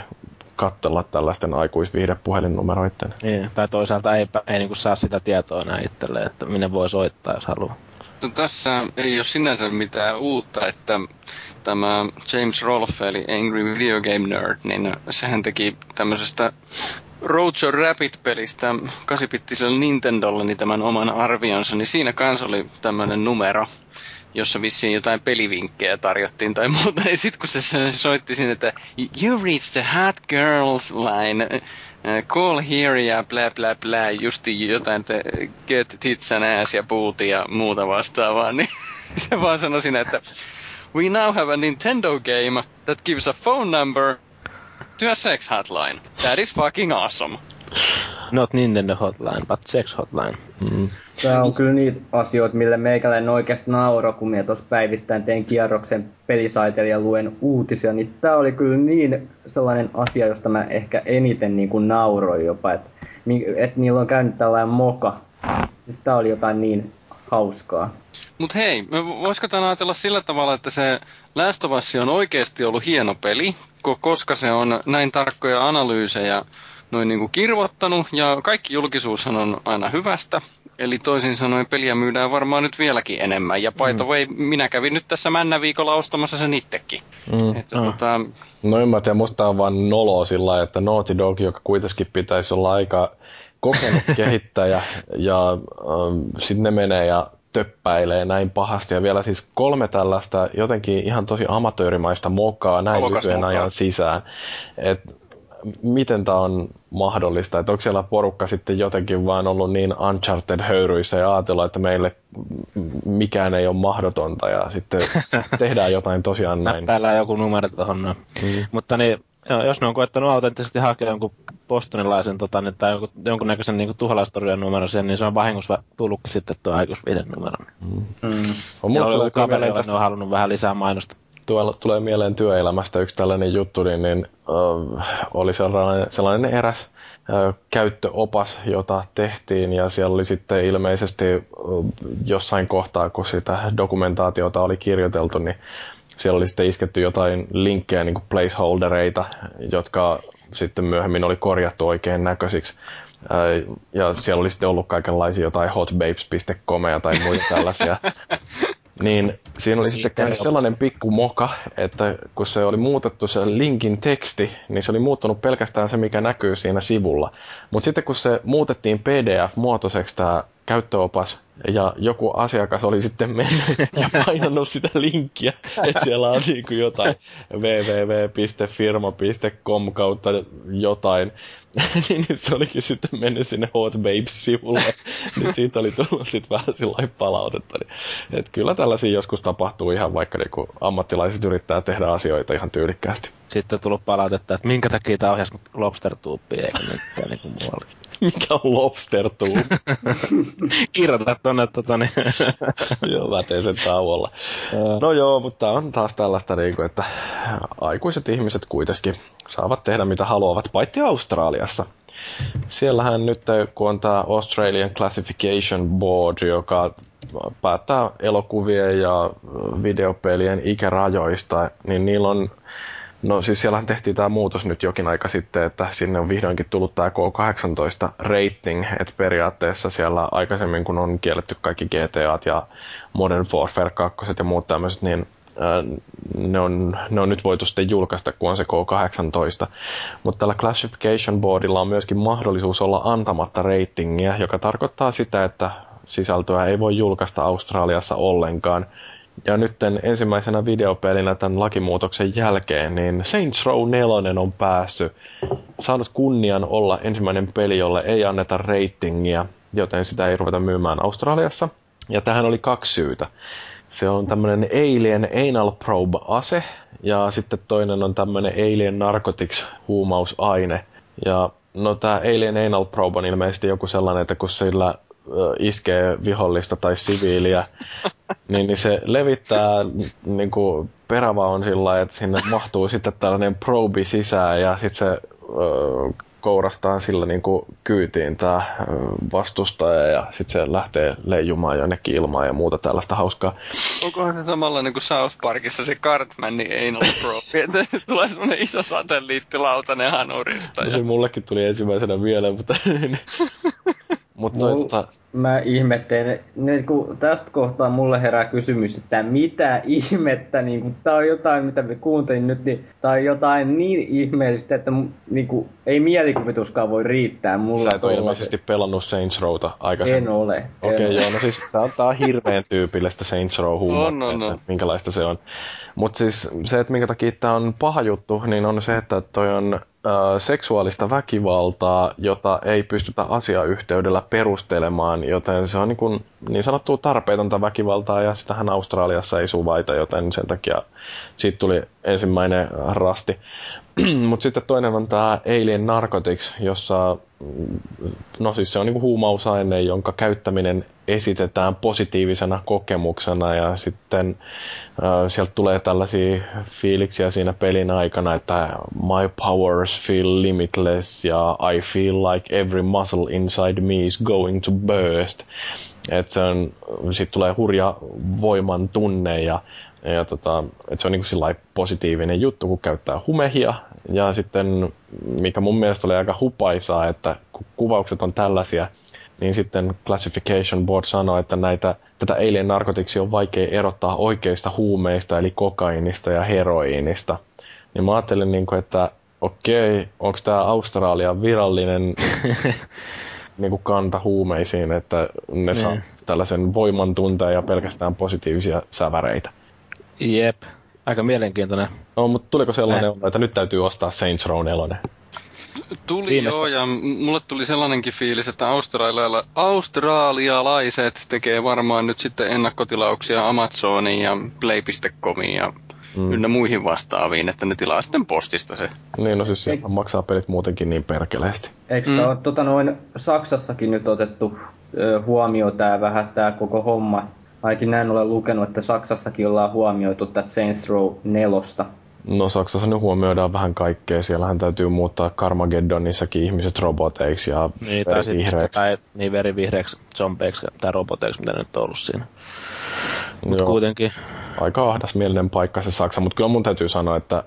katsella tällaisten aikuisviihdepuhelinnumeroiden. Niin, tai toisaalta ei, ei niin saa sitä tietoa enää itselleen, että minne voi soittaa, jos haluaa. No, tässä ei ole sinänsä mitään uutta, että tämä James Rolfe, eli Angry Video Game Nerd, niin sehän teki tämmöisestä Roadshow Rapid-pelistä 8 Nintendolle niin tämän oman arvionsa, niin siinä kanssa oli tämmöinen numero, jossa vissiin jotain pelivinkkejä tarjottiin tai muuta. Ja sitten kun se soitti sinne, että You reached the hot girls line, uh, call here ja bla bla bla, justi jotain, että get tits and ass ja booty ja muuta vastaavaa, [LAUGHS] niin se vaan sanoi siinä, että We now have a Nintendo game that gives a phone number to a sex hotline. That is fucking awesome. Not Nintendo hotline, but sex hotline. Mm. Tämä on kyllä niitä asioita, millä meikäläinen oikeasti nauro, kun minä tuossa päivittäin teen kierroksen pelisaitella ja luen uutisia, niin tämä oli kyllä niin sellainen asia, josta mä ehkä eniten niin kuin nauroin jopa, että et niillä on käynyt tällainen moka. Siis tämä oli jotain niin hauskaa. Mut hei, voisiko tämän ajatella sillä tavalla, että se Last of Us on oikeasti ollut hieno peli, koska se on näin tarkkoja analyysejä noin niin kuin kirvoittanut, ja kaikki julkisuushan on aina hyvästä, Eli toisin sanoen peliä myydään varmaan nyt vieläkin enemmän. Ja by the mm. way, minä kävin nyt tässä männä viikolla ostamassa sen itsekin. Mm. Että, no. Tota... no en mä tiedä, musta on vaan nolo sillä että Naughty Dog, joka kuitenkin pitäisi olla aika kokenut [LAUGHS] kehittäjä, ja ähm, sitten ne menee ja töppäilee näin pahasti. Ja vielä siis kolme tällaista jotenkin ihan tosi amatöörimaista mokaa näin lyhyen ajan sisään. Et miten tämä on mahdollista, että onko siellä porukka sitten jotenkin vaan ollut niin Uncharted-höyryissä ja ajatella, että meille mikään ei ole mahdotonta ja sitten [LAUGHS] tehdään jotain tosiaan näin. Näppäillään joku numero tuohon. Mm. Mutta niin, jos ne on koettanut autenttisesti hakea jonkun postonilaisen tota, niin, tai jonkun, jonkunnäköisen niin tuhalaistorjan numero siihen, niin se on vahingossa tullutkin sitten tuo aikuisviiden numero. Mm. Mm. On ja oli tästä... ne on halunnut vähän lisää mainosta tuolla tulee mieleen työelämästä yksi tällainen juttu, niin, niin äh, oli sellainen, sellainen eräs äh, käyttöopas, jota tehtiin ja siellä oli sitten ilmeisesti äh, jossain kohtaa, kun sitä dokumentaatiota oli kirjoiteltu, niin siellä oli sitten isketty jotain linkkejä, niin kuin placeholdereita, jotka sitten myöhemmin oli korjattu oikein näköisiksi. Ja siellä oli sitten ollut kaikenlaisia jotain hotbabes.comeja tai muita tällaisia [LAUGHS] Niin siinä oli sitten käynyt sellainen pikku moka, että kun se oli muutettu se linkin teksti, niin se oli muuttunut pelkästään se, mikä näkyy siinä sivulla. Mutta sitten kun se muutettiin PDF-muotoiseksi tämä käyttöopas, ja joku asiakas oli sitten mennyt [LAUGHS] ja painanut sitä linkkiä, että siellä on niin kuin jotain www.firma.com kautta jotain, [LAUGHS] niin se olikin sitten mennyt sinne Hot Babes-sivulle, [LAUGHS] niin siitä oli tullut sitten vähän sillä palautetta. Niin, että kyllä tällaisia joskus tapahtuu ihan vaikka niin kuin ammattilaiset yrittää tehdä asioita ihan tyylikkäästi. Sitten on tullut palautetta, että minkä takia tämä ohjasi lobster eikä mikään niin kuin muualle. [LAUGHS] Mikä on lobster? Kirjoita tonne tota niin. joo, mä teen sen tauolla. no joo, mutta on taas tällaista, niin kuin, että aikuiset ihmiset kuitenkin saavat tehdä mitä haluavat, paitsi Australiassa. Siellähän nyt, kun on tämä Australian Classification Board, joka päättää elokuvien ja videopelien ikärajoista, niin niillä on No siis siellähän tehtiin tämä muutos nyt jokin aika sitten, että sinne on vihdoinkin tullut tämä K18 rating, että periaatteessa siellä aikaisemmin kun on kielletty kaikki GTAt ja Modern Warfare 2 ja muut tämmöiset, niin ne on, ne on nyt voitu sitten julkaista, kun on se K18. Mutta tällä Classification Boardilla on myöskin mahdollisuus olla antamatta ratingia, joka tarkoittaa sitä, että sisältöä ei voi julkaista Australiassa ollenkaan. Ja nyt ensimmäisenä videopelinä tämän lakimuutoksen jälkeen, niin Saints Row 4 on päässyt, saanut kunnian olla ensimmäinen peli, jolle ei anneta ratingia, joten sitä ei ruveta myymään Australiassa. Ja tähän oli kaksi syytä. Se on tämmöinen Alien Anal Probe-ase, ja sitten toinen on tämmöinen Alien Narcotics huumausaine. Ja no tämä Alien Anal Probe on ilmeisesti joku sellainen, että kun sillä iskee vihollista tai siviiliä, [LAUGHS] niin, niin se levittää niin kuin perävaun sillä että sinne mahtuu sitten tällainen probi sisään ja sitten se kourastaa sillä niin kuin kyytiin tämä vastustaja ja sitten se lähtee leijumaan jonnekin ilmaan ja muuta tällaista hauskaa. Onkohan se samalla niin kuin South Parkissa se Cartmanin anal probe, että [LAUGHS] tulee semmoinen iso satelliitti lautanen hanurista. No, ja... Se mullekin tuli ensimmäisenä mieleen, mutta... [LAUGHS] Mutta Mul, tota... Mä ihmettelen, niin kun tästä kohtaa mulle herää kysymys, että mitä ihmettä, niin kun, tää on jotain, mitä me kuuntelin nyt, niin tää on jotain niin ihmeellistä, että niin kun, ei mielikuvituskaan voi riittää mulle. Sä et ole ilmeisesti pelannut Saints Rowta aikaisemmin. En ole. Okei, okay, joo, no siis tää on, tää on hirveän tyypillistä Saints Row [LAUGHS] huumoria, on, on, on. minkälaista se on. Mutta siis se, että minkä takia tämä on paha juttu, niin on se, että toi on seksuaalista väkivaltaa, jota ei pystytä asiayhteydellä perustelemaan, joten se on niin, kuin, niin sanottua tarpeetonta väkivaltaa ja sitähän Australiassa ei suvaita, joten sen takia siitä tuli ensimmäinen rasti. [CLEARS THROAT] Mutta sitten toinen on tämä Alien Narcotics, jossa no siis se on niinku huumausaine, jonka käyttäminen esitetään positiivisena kokemuksena ja sitten äh, sieltä tulee tällaisia fiiliksiä siinä pelin aikana, että my powers feel limitless ja I feel like every muscle inside me is going to burst. Että se on, sit tulee hurja voiman tunne ja ja tota, että se on niin kuin positiivinen juttu, kun käyttää humehia. Ja sitten, mikä mun mielestä oli aika hupaisaa, että kun kuvaukset on tällaisia, niin sitten Classification Board sanoi, että näitä, tätä alien narkotiksi on vaikea erottaa oikeista huumeista, eli kokainista ja heroiinista. Niin mä ajattelin, niin kuin, että okei, onko tämä Australian virallinen [LAUGHS] niin kuin kanta huumeisiin, että ne saa niin. tällaisen voiman ja pelkästään positiivisia säväreitä. Jep, aika mielenkiintoinen. No, mutta tuliko sellainen olo, että nyt täytyy ostaa Saints Row 4? Tuli Viimeistä. joo, ja mulle tuli sellainenkin fiilis, että australiala, australialaiset tekee varmaan nyt sitten ennakkotilauksia Amazoniin ja Play.comiin ja mm. ynnä muihin vastaaviin, että ne tilaa sitten postista se. Niin, no siis Eik... maksaa pelit muutenkin niin perkeleesti. Eikö mm. ole tota noin Saksassakin nyt otettu huomioon tämä vähän tämä koko homma, Ainakin näin olen lukenut, että Saksassakin ollaan huomioitu tätä Saints Row 4. No Saksassa nyt huomioidaan vähän kaikkea. Siellähän täytyy muuttaa Carmageddonissakin ihmiset roboteiksi ja niin, verivihreiksi. Tai niin verivihreiksi zombeiksi tai roboteiksi, mitä nyt on ollut siinä. Mutta kuitenkin. Aika ahdasmielinen paikka se Saksa, mutta kyllä mun täytyy sanoa, että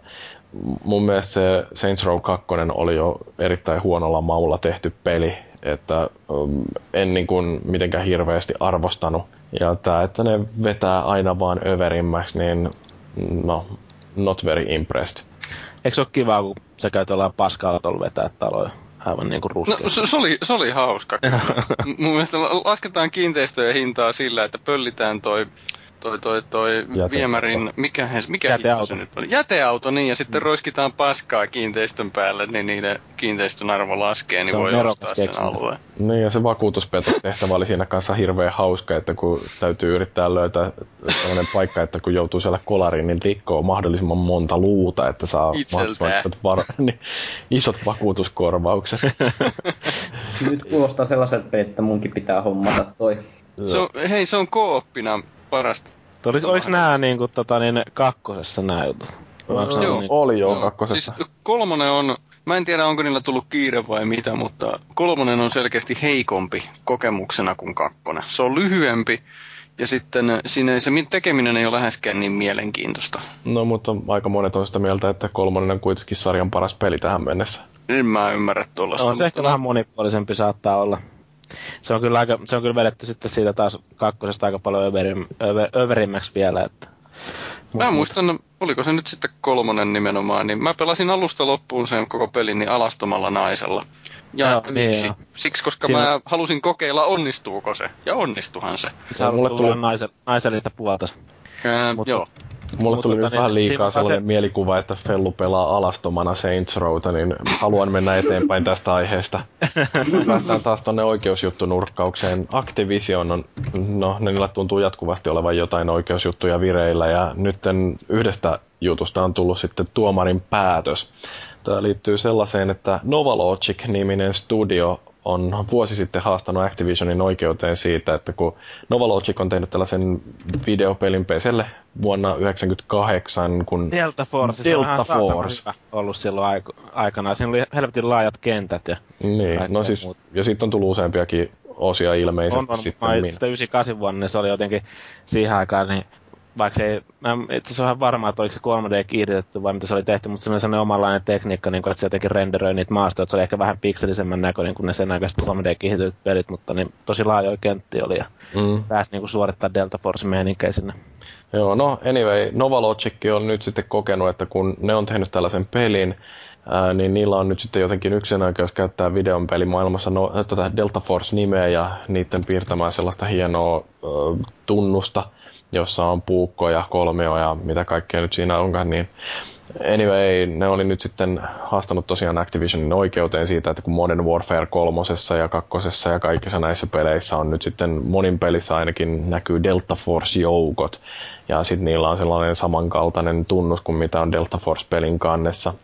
mun mielestä se Saints Row 2 oli jo erittäin huonolla maulla tehty peli, että um, en niin kuin mitenkään hirveästi arvostanut ja tämä, että ne vetää aina vaan överimmäksi, niin no, not very impressed. Eikö se ole kiva, kun sä käyt ollaan paskaa vetää taloja? aivan niin kuin No, se, se, oli, se oli hauska. [LAUGHS] Mun mielestä lasketaan kiinteistöjen hintaa sillä, että pöllitään toi toi, toi, toi viemärin, mikä, mikä Jäteauto. se nyt on? Jäteauto, niin, ja sitten mm. roiskitaan paskaa kiinteistön päälle, niin niiden kiinteistön arvo laskee, niin se voi ostaa sen alueen. Niin, ja se vakuutuspetotehtävä oli siinä kanssa hirveän hauska, että kun täytyy yrittää löytää sellainen paikka, että kun joutuu siellä kolariin, niin rikkoo mahdollisimman monta luuta, että saa isot, var- [LAUGHS] niin, isot vakuutuskorvaukset. Nyt kuulostaa sellaiselta, että munkin pitää hommata toi. Se on, hei, se on kooppina parasta. Oli, oliko nämä niin kuin, tota, niin, kakkosessa nämä jutut? Joo, joo, niin... oli jo kakkosessa. Siis kolmonen on, mä en tiedä onko niillä tullut kiire vai mitä, mutta kolmonen on selkeästi heikompi kokemuksena kuin kakkonen. Se on lyhyempi ja sitten siinä se tekeminen ei ole läheskään niin mielenkiintoista. No mutta aika monet on sitä mieltä, että kolmonen on kuitenkin sarjan paras peli tähän mennessä. En mä ymmärrä tuollaista. On se ehkä vähän monipuolisempi saattaa olla se on kyllä, aika, se on kyllä vedetty sitten siitä taas kakkosesta aika paljon överim, över, överimmäksi vielä, että Mä muistan, oliko se nyt sitten kolmonen nimenomaan, niin mä pelasin alusta loppuun sen koko pelin niin alastomalla naisella. Ja Joo, niin miksi? joo. Siksi, koska Siinä- mä halusin kokeilla, onnistuuko se. Ja onnistuhan se. Sä tuli- tuli naisen, naisellista puolta. Ää, Mutta- joo. Mulle tuli nyt niin, vähän siinä liikaa sellainen se- mielikuva, että Fellu pelaa alastomana Saints Rowta, niin haluan mennä eteenpäin tästä aiheesta. [LAUGHS] Päästään taas tonne oikeusjuttunurkkaukseen. Activision on, no niillä tuntuu jatkuvasti olevan jotain oikeusjuttuja vireillä, ja nytten yhdestä jutusta on tullut sitten tuomarin päätös. Tämä liittyy sellaiseen, että Novalogic-niminen studio on vuosi sitten haastanut Activisionin oikeuteen siitä, että kun Novalogic on tehnyt tällaisen videopelin PClle vuonna 1998, kun Delta Force, se Delta on ihan saatana Force. hyvä ollut silloin aik- aikana. Siinä oli helvetin laajat kentät ja Niin, no siis, ja sitten on tullut useampiakin osia ilmeisesti on, on, sitten. sitä 98 vuonna, niin se oli jotenkin siihen aikaan, niin vaikka ei, mä en itse ihan varma, että oliko se 3D kiihdytetty vai mitä se oli tehty, mutta se oli sellainen omanlainen tekniikka, niin kuin, että se jotenkin renderöi niitä maastoja, että se oli ehkä vähän pikselisemmän näköinen kuin ne sen aikaiset 3D kiihdytetyt pelit, mutta niin tosi laajoja kenttiä oli ja Mm. pääsi niin kuin suorittaa Delta Force meininkiä sinne. Joo, no anyway, Novalogic on nyt sitten kokenut, että kun ne on tehnyt tällaisen pelin, ää, niin niillä on nyt sitten jotenkin yksin oikeus käyttää videon pelimaailmassa no, tota Delta Force-nimeä ja niiden piirtämään sellaista hienoa ö, tunnusta, jossa on puukkoja, kolmio ja mitä kaikkea nyt siinä onkaan, niin anyway, ne oli nyt sitten haastanut tosiaan Activisionin oikeuteen siitä, että kun Modern Warfare kolmosessa ja kakkosessa ja kaikissa näissä peleissä on nyt sitten monin pelissä ainakin näkyy Delta Force-joukot, ja sitten niillä on sellainen samankaltainen tunnus kuin mitä on Delta Force-pelin kannessa,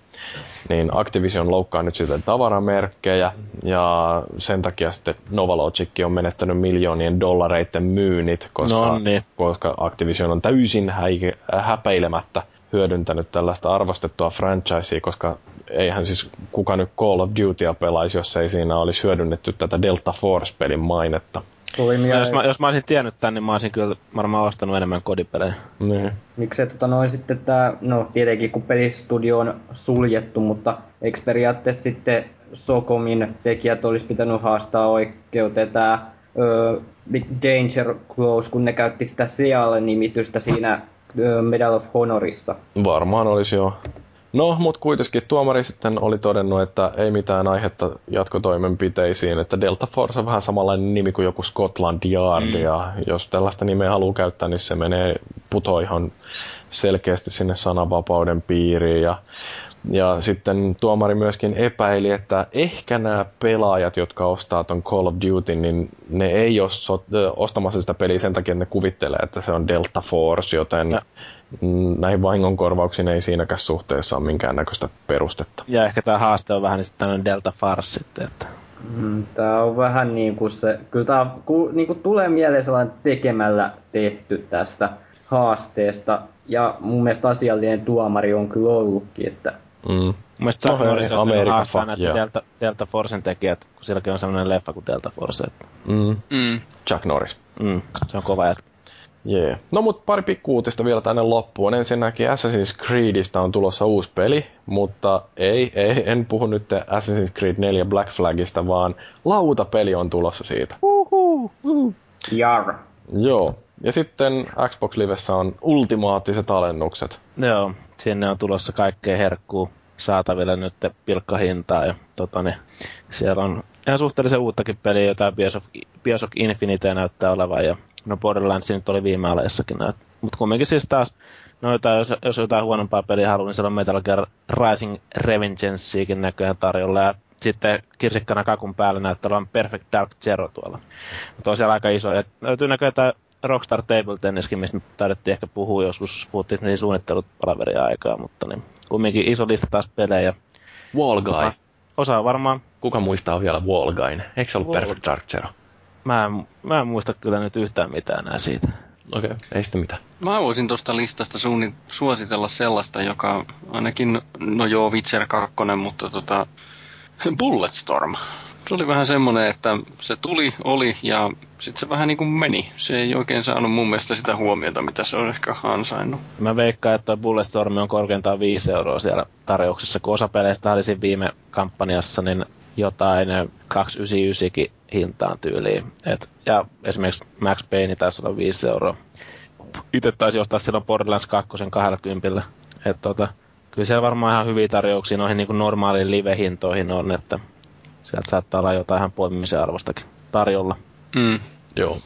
niin Activision loukkaa nyt sitten tavaramerkkejä, ja sen takia sitten Novalogic on menettänyt miljoonien dollareiden myynnit, koska, No niin. koska Activision on täysin häike, häpeilemättä hyödyntänyt tällaista arvostettua franchisea, koska eihän siis kuka nyt Call of Dutya pelaisi, jos ei siinä olisi hyödynnetty tätä Delta Force-pelin mainetta. Tuli Ja mieleen, jos, mä, jos mä olisin tiennyt tän, niin mä olisin kyllä varmaan ostanut enemmän kodipelejä. Niin. miksei tota noin sitten tää, no tietenkin kun pelistudio on suljettu, mutta eikö periaatteessa sitten Sokomin tekijät olisi pitänyt haastaa oikeuteen tää ö, Big Danger Close, kun ne käytti sitä Seal-nimitystä siinä ö, Medal of Honorissa. Varmaan olisi jo. No, mutta kuitenkin tuomari sitten oli todennut, että ei mitään aihetta jatkotoimenpiteisiin, että Delta Force on vähän samanlainen nimi kuin joku Scotland Yard, ja jos tällaista nimeä haluaa käyttää, niin se menee puto ihan selkeästi sinne sananvapauden piiriin, ja ja sitten tuomari myöskin epäili, että ehkä nämä pelaajat, jotka ostaa ton Call of Duty, niin ne ei ole so- ostamassa sitä peliä sen takia, että ne kuvittelee, että se on Delta Force, joten Ja. näihin vahingonkorvauksiin ei siinäkään suhteessa ole minkäännäköistä perustetta. Ja ehkä tämä haaste on vähän niin sitten tämmöinen Delta Farce sitten, että Mm, tää on vähän niin kuin se, kyllä tää ku, niin kuin tulee mieleen sellainen tekemällä tehty tästä haasteesta. Ja mun mielestä asiallinen tuomari on kyllä ollutkin, että Mm. Mun mielestä Chuck No, America, haastaa fuck näitä yeah. Delta, Delta Forcen tekijät, kun silläkin on sellainen leffa kuin Delta Force. Että, Mm. Mm. Chuck Norris. mm, se on kova jätkä. Yeah. No mut pari pikkuutista vielä tänne loppuun. Ensinnäkin Assassin's Creedistä on tulossa uusi peli, mutta ei, ei en puhu nyt Assassin's Creed 4 Black Flagista, vaan lautapeli on tulossa siitä. Uhu, uhu. jar. Joo. Ja sitten Xbox Livessä on ultimaattiset alennukset. Joo, sinne on tulossa kaikkea herkkuu saatavilla nyt pilkkahintaa ja tota, niin, siellä on ihan suhteellisen uuttakin peliä, jotain Bioshock, Bioshock Infinite näyttää olevan ja no Borderlands nyt oli viime aleissakin. Mutta kumminkin siis taas, no jotain, jos, jos jotain huonompaa peliä haluaa, niin siellä on Metal Gear Rising Revengeanceikin näköjään tarjolla ja sitten kirsikkana kakun päällä näyttää olevan Perfect Dark Zero tuolla. Mutta on siellä aika iso. Et löytyy näköjään Rockstar Table Tenniskin, mistä me taidettiin ehkä puhua joskus, puhuttiin niin suunnittelut palaveria aikaa, mutta niin, kumminkin iso lista taas pelejä. Wall Guy. Osa varmaan, Kuka muistaa vielä Wall Guyn? Eikö se ollut Wall- Perfect Dark Zero? mä en, mä en muista kyllä nyt yhtään mitään enää siitä. Okei, okay. ei sitten mitään. Mä voisin tuosta listasta suunni, suositella sellaista, joka ainakin, no joo, Witcher 2, mutta tota, Bulletstorm. Se oli vähän semmoinen, että se tuli, oli ja sitten se vähän niin kuin meni. Se ei oikein saanut mun mielestä sitä huomiota, mitä se on ehkä ansainnut. Mä veikkaan, että Bulletstorm on korkeintaan 5 euroa siellä tarjouksessa, kun osa peleistä oli siinä viime kampanjassa, niin jotain 299kin hintaan tyyliin. Et, ja esimerkiksi Max Payne taisi olla 5 euroa. itse taisi ostaa silloin Borderlands 2 20. Että tota, kyllä siellä varmaan ihan hyviä tarjouksia noihin niin normaaliin live-hintoihin on, että sieltä saattaa olla jotain ihan poimimisen arvostakin tarjolla. Mm. Joo.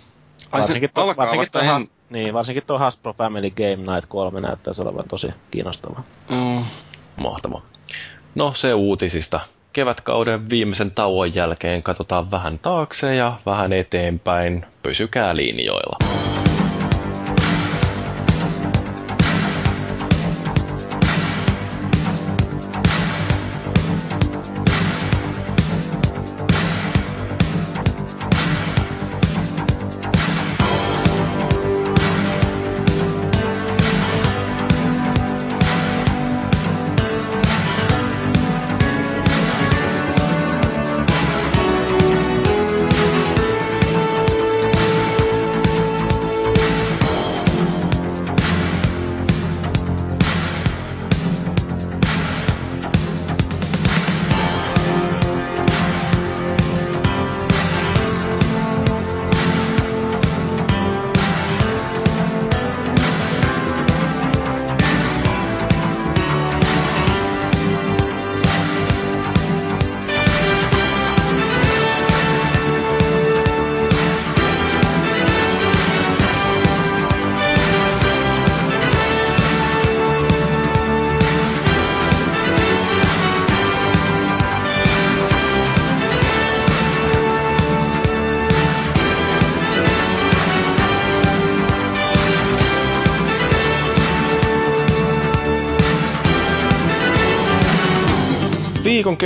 Varsinkin, se alkaa varsinkin, tuo, ihan- niin, varsinkin tuo Hasbro Family Game Night 3 näyttäisi olevan tosi kiinnostavaa. Mm. Mahtava. No se uutisista. Kevätkauden viimeisen tauon jälkeen katsotaan vähän taakse ja vähän eteenpäin. Pysykää linjoilla.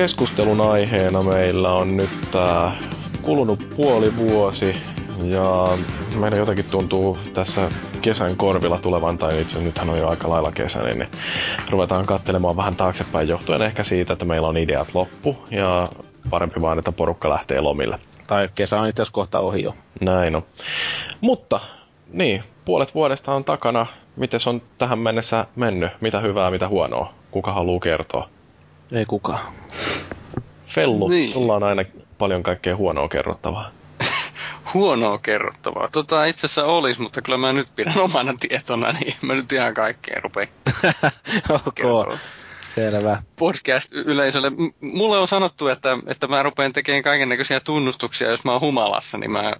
Keskustelun aiheena meillä on nyt tää kulunut puoli vuosi ja meidän jotenkin tuntuu tässä kesän korvilla tulevan, tai itse nythän on jo aika lailla kesäinen, niin ruvetaan katselemaan vähän taaksepäin johtuen ehkä siitä, että meillä on ideat loppu ja parempi vaan, että porukka lähtee lomille. Tai kesä on itse asiassa kohta ohi jo. Näin on. Mutta, niin, puolet vuodesta on takana. Miten on tähän mennessä mennyt? Mitä hyvää, mitä huonoa? Kuka haluaa kertoa? Ei kukaan. Fellu, Niin. sulla on aina paljon kaikkea huonoa kerrottavaa. [LAUGHS] Huonoa kerrottavaa. Tota itse asiassa olisi, mutta kyllä mä nyt pidän [LAUGHS] omana tietona, niin mä nyt ihan kaikkeen rupean [LAUGHS] ok, kertomaan. selvä. podcast-yleisölle. M- Mulle on sanottu, että, että mä rupean tekemään kaiken näköisiä tunnustuksia, jos mä oon humalassa, niin mä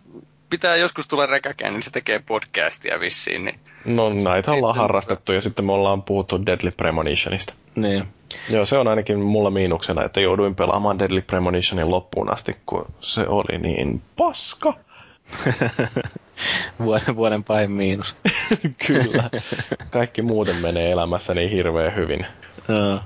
pitää joskus tulla rekäkään, niin se tekee podcastia vissiin. Niin. No näitä ollaan Sitten- harrastettu ja sitten me ollaan puhuttu Deadly Premonitionista. Niin. Joo, se on ainakin mulla miinuksena, että jouduin pelaamaan Deadly Premonitionin loppuun asti, kun se oli niin paska. [LAUGHS] vuoden, vuoden pahin miinus. [LAUGHS] Kyllä. Kaikki muuten menee elämässä niin hirveän hyvin. Joo.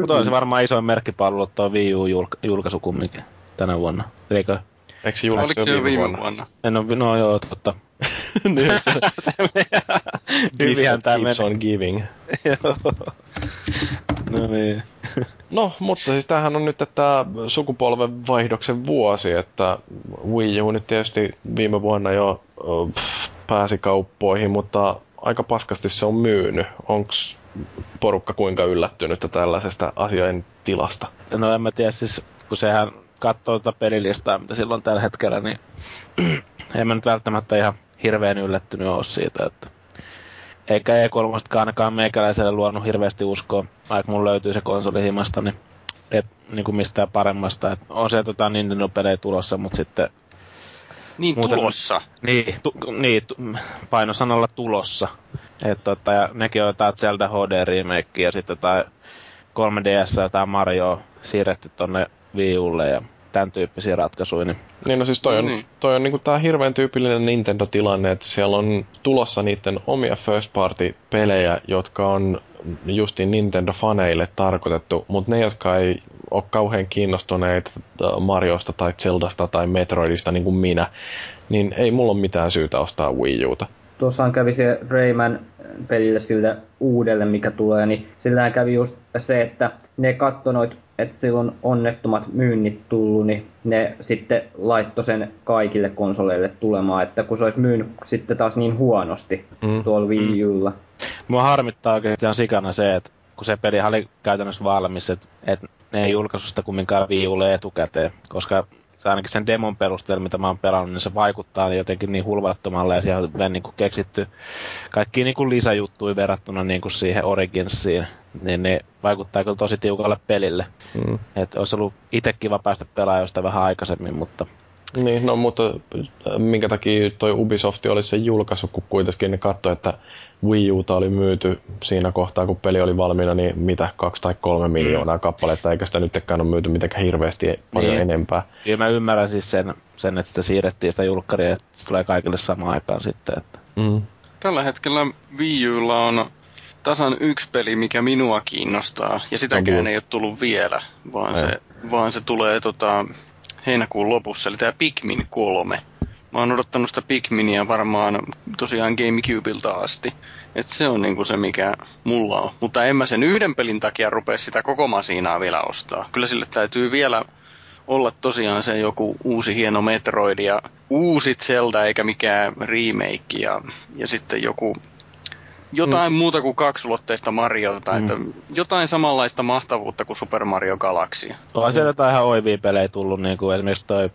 Mutta on se varmaan isoin merkkipalvelu tuo Wii U julk- julkaisu kumminkin tänä vuonna. Eikö? Eikö se julkaistu Oliko se jo viime vuonna? vuonna? En ole, no joo, totta. [LAUGHS] niin, se Hyvihän keeps meni. on giving. No niin. [LAUGHS] No, mutta siis tämähän on nyt tämä sukupolven vaihdoksen vuosi, että Wii U nyt tietysti viime vuonna jo pff, pääsi kauppoihin, mutta aika paskasti se on myynyt. Onks porukka kuinka yllättynyt tällaisesta asian tilasta? No en mä tiedä, siis kun sehän katsoo tuota pelilistaa, mitä silloin tällä hetkellä, niin [CLEARS THROAT] en mä nyt välttämättä ihan hirveän yllättynyt ole siitä, että eikä E3 ainakaan meikäläiselle luonut hirveästi uskoa, vaikka mun löytyy se konsoli himasta, niin et niin kuin mistään paremmasta. Et on sieltä tota Nintendo-pelejä tulossa, mutta sitten Niin Muuten- tulossa. niin, tu, niin tu, painosanalla tulossa. Et tota, ja nekin on jotain Zelda HD remake ja sitten jotain 3DS ja jotain Mario siirretty tonne Wii Ulle ja tämän tyyppisiä ratkaisuja. Niin Niin no siis toi on, niin. toi on niinku tää hirveän tyypillinen Nintendo-tilanne, että siellä on tulossa niiden omia first party-pelejä, jotka on justiin Nintendo-faneille tarkoitettu, mutta ne, jotka ei ole kauhean kiinnostuneita äh, Mariosta tai Zeldasta tai Metroidista niin kuin minä, niin ei mulla ole mitään syytä ostaa Wii Uta. tuossahan kävi se Rayman pelille sillä uudelle, mikä tulee, niin sillähän kävi just se, että ne katto noit, että silloin onnettomat myynnit tullut, niin ne sitten laittoi sen kaikille konsoleille tulemaan, että kun se olisi myynyt sitten taas niin huonosti Mm. tuolla Wii Ulla. mua harmittaa oikein sikana se, että kun se peli oli käytännössä valmis, että, että ne ei julkaisu sitä kumminkaan Wii Ulle etukäteen, koska ainakin sen demon perusteella, mitä mä oon pelannut, niin se vaikuttaa niin jotenkin niin hulvattomalle ja siellä on niin kuin keksitty kaikki niin kuin lisäjuttuja verrattuna niin kuin siihen Originsiin, niin ne vaikuttaa kyllä tosi tiukalle pelille. Mm. Että olisi ollut itse kiva päästä pelaamaan sitä vähän aikaisemmin, mutta niin, no mutta äh, minkä takia toi Ubisoft oli se julkaisu, kun kuitenkin ne katsoi, että Wii Uta oli myyty siinä kohtaa, kun peli oli valmiina, niin mitä, kaksi tai kolme miljoonaa kappaletta, eikä sitä nytkään ole myyty mitenkään hirveästi paljon niin. enempää. Kyllä mä ymmärrän siis sen, sen, että sitä siirrettiin sitä julkkaria, että se tulee kaikille samaan aikaan sitten. Että. Mm. Tällä hetkellä Wii Ulla on tasan yksi peli, mikä minua kiinnostaa, ja sitäkään no, ei ole tullut vielä, vaan, se, vaan se tulee tota, heinäkuun lopussa, eli tämä Pikmin 3. Mä oon odottanut sitä Pikminia varmaan tosiaan Gamecubeilta asti. Et se on niinku se, mikä mulla on. Mutta en mä sen yhden pelin takia rupea sitä koko masiinaa vielä ostaa. Kyllä sille täytyy vielä olla tosiaan se joku uusi hieno Metroid ja uusi Zelda eikä mikään remake ja, ja sitten joku jotain mm. muuta kuin kaksulotteista Mariota, mm. että jotain samanlaista mahtavuutta kuin Super Mario Galaxy. On siellä jotain ihan oivia pelejä tullut, niin kuin esimerkiksi toi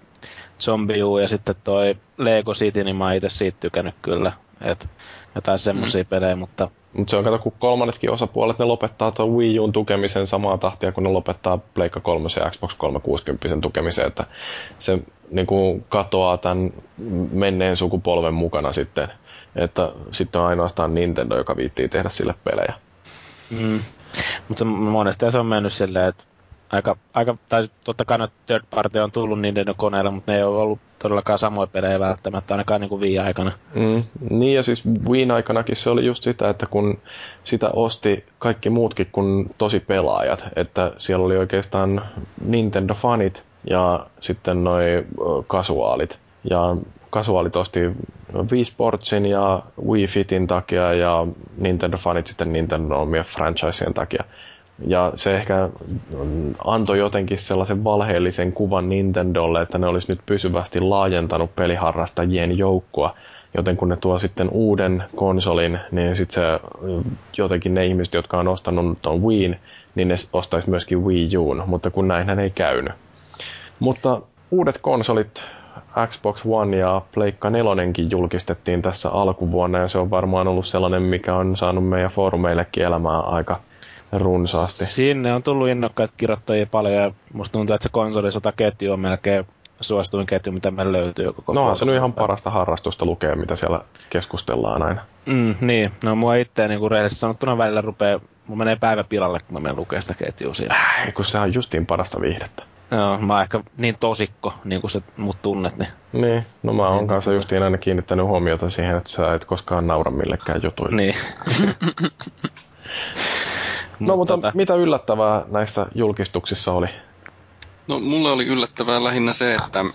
Zombie U ja sitten toi Lego City, niin mä oon itse siitä tykännyt kyllä. Et jotain semmosia mm. pelejä, mutta... Mutta se on kato, kun kolmannetkin osapuolet, ne lopettaa tuon Wii Uun tukemisen samaa tahtia, kun ne lopettaa Pleikka 3 ja Xbox 360 tukemisen, että se niin kuin katoaa tämän menneen sukupolven mukana sitten että sitten on ainoastaan Nintendo, joka viittii tehdä sille pelejä. Mm. Mutta monesti se on mennyt silleen, että aika, aika, tai totta kai third party on tullut Nintendo koneella, mutta ne ei ole ollut todellakaan samoja pelejä välttämättä, ainakaan niin kuin Wii aikana. Mm. Niin ja siis Wii aikanakin se oli just sitä, että kun sitä osti kaikki muutkin kuin tosi pelaajat, että siellä oli oikeastaan Nintendo-fanit ja sitten noi kasuaalit. Ja kasuaalit osti Wii Sportsin ja Wii Fitin takia ja Nintendo-fanit sitten Nintendo omia franchiseen takia. Ja se ehkä antoi jotenkin sellaisen valheellisen kuvan Nintendolle, että ne olisi nyt pysyvästi laajentanut peliharrastajien joukkoa. Joten kun ne tuo sitten uuden konsolin, niin sitten se jotenkin ne ihmiset, jotka on ostanut tuon Wiin, niin ne ostaisi myöskin Wii Uun, mutta kun näinhän ei käynyt. Mutta uudet konsolit Xbox One ja Pleikka 4 julkistettiin tässä alkuvuonna ja se on varmaan ollut sellainen, mikä on saanut meidän foorumeillekin elämää aika runsaasti. Sinne on tullut innokkaita kirjoittajia paljon ja musta tuntuu, että se konsolisota-ketju on melkein suosituin ketju, mitä meillä löytyy koko No se nyt ihan parasta harrastusta lukea, mitä siellä keskustellaan aina. Mm, niin, no mua itse niin rehellisesti sanottuna välillä rupeaa, mun menee päivä pilalle, kun mä menen lukea sitä ketjua siellä. Äh, kun se on justiin parasta viihdettä. Joo, mä oon ehkä niin tosikko, niin kuin sä mut tunnet. Niin, niin no mä oon niin, kanssa justiin aina kiinnittänyt huomiota siihen, että sä et koskaan naura millekään jutuille. Niin. [LAUGHS] no mutta tota... mitä yllättävää näissä julkistuksissa oli? No mulle oli yllättävää lähinnä se, että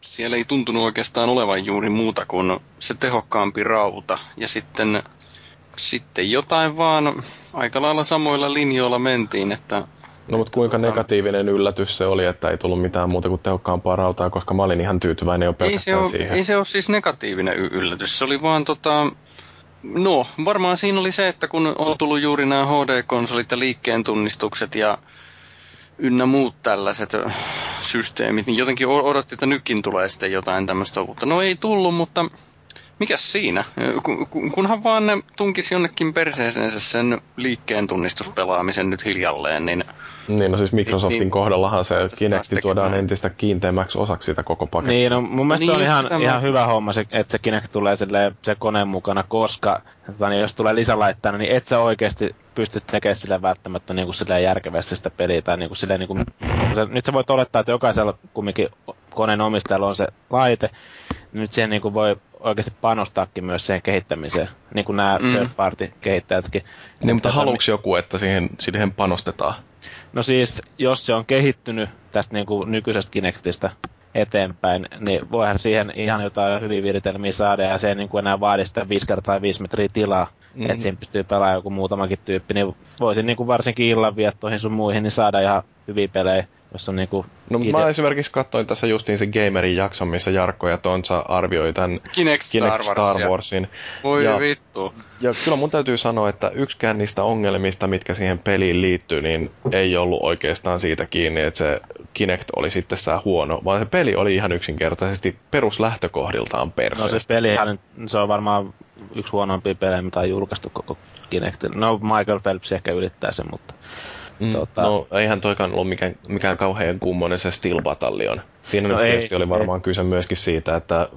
siellä ei tuntunut oikeastaan olevan juuri muuta kuin se tehokkaampi rauta. Ja sitten, sitten jotain vaan aika lailla samoilla linjoilla mentiin, että No mutta kuinka tota... negatiivinen yllätys se oli, että ei tullut mitään muuta kuin tehokkaampaa rautaa, koska mä olin ihan tyytyväinen jo pelkästään ei se siihen. Ei se ole siis negatiivinen y- yllätys, se oli vaan tota... No, varmaan siinä oli se, että kun on tullut juuri nämä HD-konsolit ja liikkeen tunnistukset ja ynnä muut tällaiset systeemit, niin jotenkin odotti, että nytkin tulee sitten jotain tämmöistä uutta. No ei tullut, mutta mikäs siinä? Kunhan vaan ne tunkisi jonnekin perseeseensä sen liikkeen tunnistuspelaamisen nyt hiljalleen, niin niin, no siis Microsoftin niin, kohdallahan se Kinecti tuodaan entistä kiinteämmäksi osaksi sitä koko pakettia. Niin, no mun mielestä no, niin, se on ihan, ihan hyvä homma, se, että se Kinect tulee sille, se koneen mukana, koska että niin jos tulee lisälaitteena, niin et sä oikeasti pysty tekemään sille välttämättä niin kuin järkevästi sitä peliä. Tai niin kuin silleen, niin kuin, nyt sä voit olettaa, että jokaisella kumminkin koneen omistajalla on se laite, nyt siihen niin kuin voi oikeasti panostaakin myös siihen kehittämiseen, niin kuin nämä mm. third party kehittäjätkin. Niin, mutta haluatko joku, että siihen, siihen panostetaan? No siis, jos se on kehittynyt tästä niin kuin nykyisestä Kinectistä eteenpäin, niin voihan siihen ihan jotain hyvin viritelmiä saada, ja se ei niin kuin enää vaadi sitä 5 kertaa 5 metriä tilaa, mm-hmm. että siinä pystyy pelaamaan joku muutamakin tyyppi, niin voisin niin kuin varsinkin illanviettoihin sun muihin, niin saada ihan hyviä pelejä jos on niinku no, ide- mä esimerkiksi katsoin tässä justiin se Gamerin jakson, missä Jarkko ja Tonsa arvioi tämän Kinect, Kinect Star, Star Warsin. Voi ja, vittu. Ja kyllä mun täytyy sanoa, että yksikään niistä ongelmista, mitkä siihen peliin liittyy, niin ei ollut oikeastaan siitä kiinni, että se Kinect oli sitten huono, vaan se peli oli ihan yksinkertaisesti peruslähtökohdiltaan perse. No se pelihän, se on varmaan yksi huonompia pelejä, mitä on julkaistu koko Kinectillä. No Michael Phelps ehkä ylittää sen, mutta... Mm, tota... No eihän toikaan ollut mikään, mikään kauhean kummonen se Steel Battalion. Siinä no nyt ei, tietysti oli varmaan ei. kyse myöskin siitä, että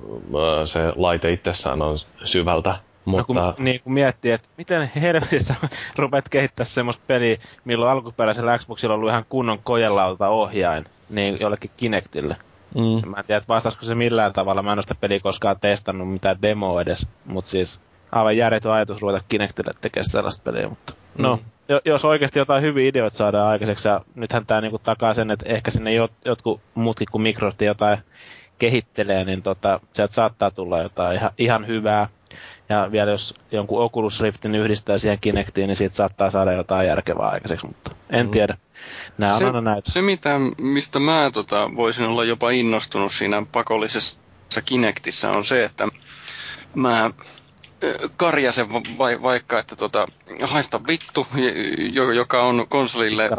se laite itsessään on syvältä mutta... No kun, niin kun miettii, että miten helvetissä [LAUGHS] rupeat kehittää semmoista peliä, milloin alkuperäisellä Xboxilla on ollut ihan kunnon kojelauta ohjain, niin jollekin Kinectille. Mm. Mä en tiedä, vastaisiko se millään tavalla. Mä en ole sitä peliä koskaan testannut mitään demoa edes. Mutta siis aivan järjetön ajatus ruveta Kinectille tekemään sellaista peliä. Mutta no, mm. Jo, jos oikeasti jotain hyviä ideoita saadaan aikaiseksi, ja nythän tämä niinku takaa sen, että ehkä sinne jot, jotkut muutkin kuin Microsoft jotain kehittelee, niin tota, sieltä saattaa tulla jotain ihan, ihan hyvää. Ja vielä jos jonkun Oculus Riftin yhdistää siihen Kinectiin, niin siitä saattaa saada jotain järkevää aikaiseksi, mutta en mm. tiedä. Nämä se, on aina näitä. Se, mitä, mistä mä tota, voisin olla jopa innostunut siinä pakollisessa Kinectissä, on se, että mä karjasen va- vaikka, että tota, haista vittu, joka on konsolille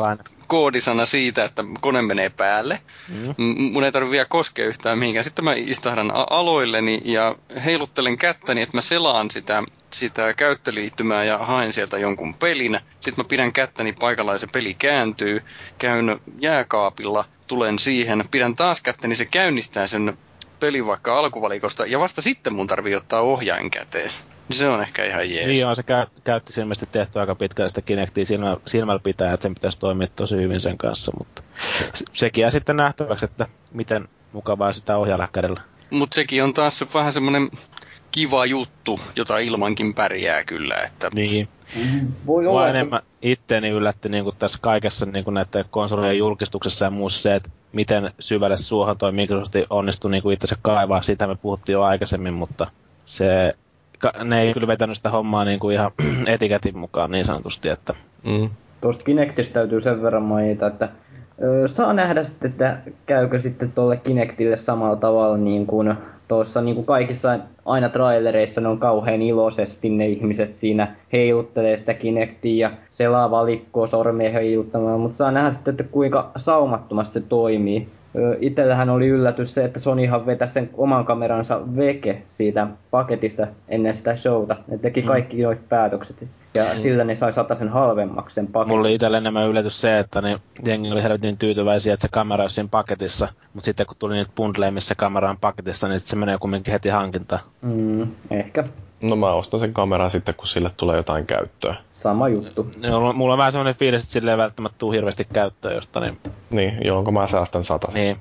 koodisana siitä, että kone menee päälle. Mm. Mun ei tarvitse vielä koskea yhtään mihinkään. Sitten mä istahdan aloilleni ja heiluttelen kättäni, että mä selaan sitä, sitä käyttöliittymää ja haen sieltä jonkun pelin. Sitten mä pidän kättäni paikalla ja se peli kääntyy. Käyn jääkaapilla, tulen siihen, pidän taas kättäni, se käynnistää sen pelin vaikka alkuvalikosta ja vasta sitten mun tarvii ottaa ohjain käteen. Se on ehkä ihan jees. Niin on, se kä- käytti ilmeisesti tehty aika pitkälle sitä Kinectia silmä, silmällä pitää, että sen pitäisi toimia tosi hyvin sen kanssa, mutta se, sekin jää sitten nähtäväksi, että miten mukavaa sitä ohjailla kädellä. Mutta sekin on taas vähän semmoinen kiva juttu, jota ilmankin pärjää kyllä. Että... Niin. Voi olla, enemmän että... itteeni yllätti niin kuin tässä kaikessa niin kuin näiden konsolien julkistuksessa ja muussa se, että miten syvälle suohon toi Microsoft onnistui niin kuin itse kaivaa. Siitä me puhuttiin jo aikaisemmin, mutta se ne ei kyllä vetänyt sitä hommaa niin kuin ihan [CLEARS THROAT] etiketin mukaan niin sanotusti. Että... Mm. Tuosta Kinectistä täytyy sen verran mainita, että ö, saa nähdä sitten, että käykö sitten tuolle Kinectille samalla tavalla niin kuin tuossa niin kuin kaikissa aina trailereissa ne on kauhean iloisesti ne ihmiset siinä heiluttelee sitä Kinectia ja selaa valikkoa sormia heiluttamaan, mutta saa nähdä sitten, että kuinka saumattomasti se toimii. Itsellähän oli yllätys se, että Sonyhan vetäisi sen oman kameransa veke siitä paketista ennen sitä showta. Ne teki mm. kaikki mm. noit päätökset. Ja mm. sillä ne sai sen halvemmaksi sen paketin. Mulla oli itselle enemmän yllätys se, että ne jengi oli helvetin tyytyväisiä, että se kamera olisi siinä paketissa. Mutta sitten kun tuli niitä bundleja, missä kamera on paketissa, niin se menee kumminkin heti hankintaan. Mm, ehkä. No mä ostan sen kameran sitten, kun sille tulee jotain käyttöä. Sama juttu. Joo, mulla on vähän semmoinen fiilis, että sille ei välttämättä tule hirveästi käyttöä josta, niin... Niin, johonko mä säästän sata. Niin.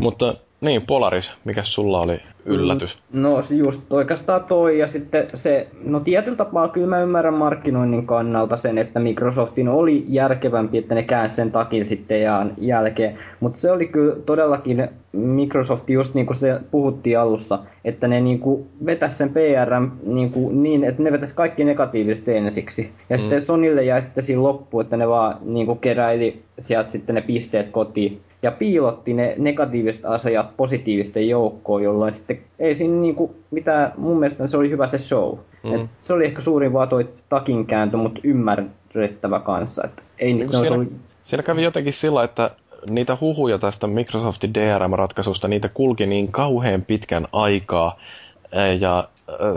Mutta niin, Polaris, mikä sulla oli yllätys? Mm, no just oikeastaan toi ja sitten se, no tietyllä tapaa kyllä mä ymmärrän markkinoinnin kannalta sen, että Microsoftin oli järkevämpi, että ne käänsi sen takin sitten ja jälkeen, mutta se oli kyllä todellakin Microsoft just niin kuin se puhuttiin alussa, että ne niin kuin vetäisi sen PR niin, kuin niin, että ne vetäisi kaikki negatiivisesti ensiksi. Ja mm. sitten Sonille jäi sitten siinä loppu, että ne vaan niin kuin keräili sieltä sitten ne pisteet kotiin piilotti ne negatiiviset asiat positiivisten joukkoon, jolloin sitten ei siinä niinku mitään, mun mielestä se oli hyvä se show. Mm. Et se oli ehkä suurin vaan toi takin kääntö, mutta ymmärrettävä kanssa. Et ei, niin, siellä, oli... siellä kävi jotenkin sillä, että niitä huhuja tästä Microsoftin DRM-ratkaisusta, niitä kulki niin kauhean pitkän aikaa, ja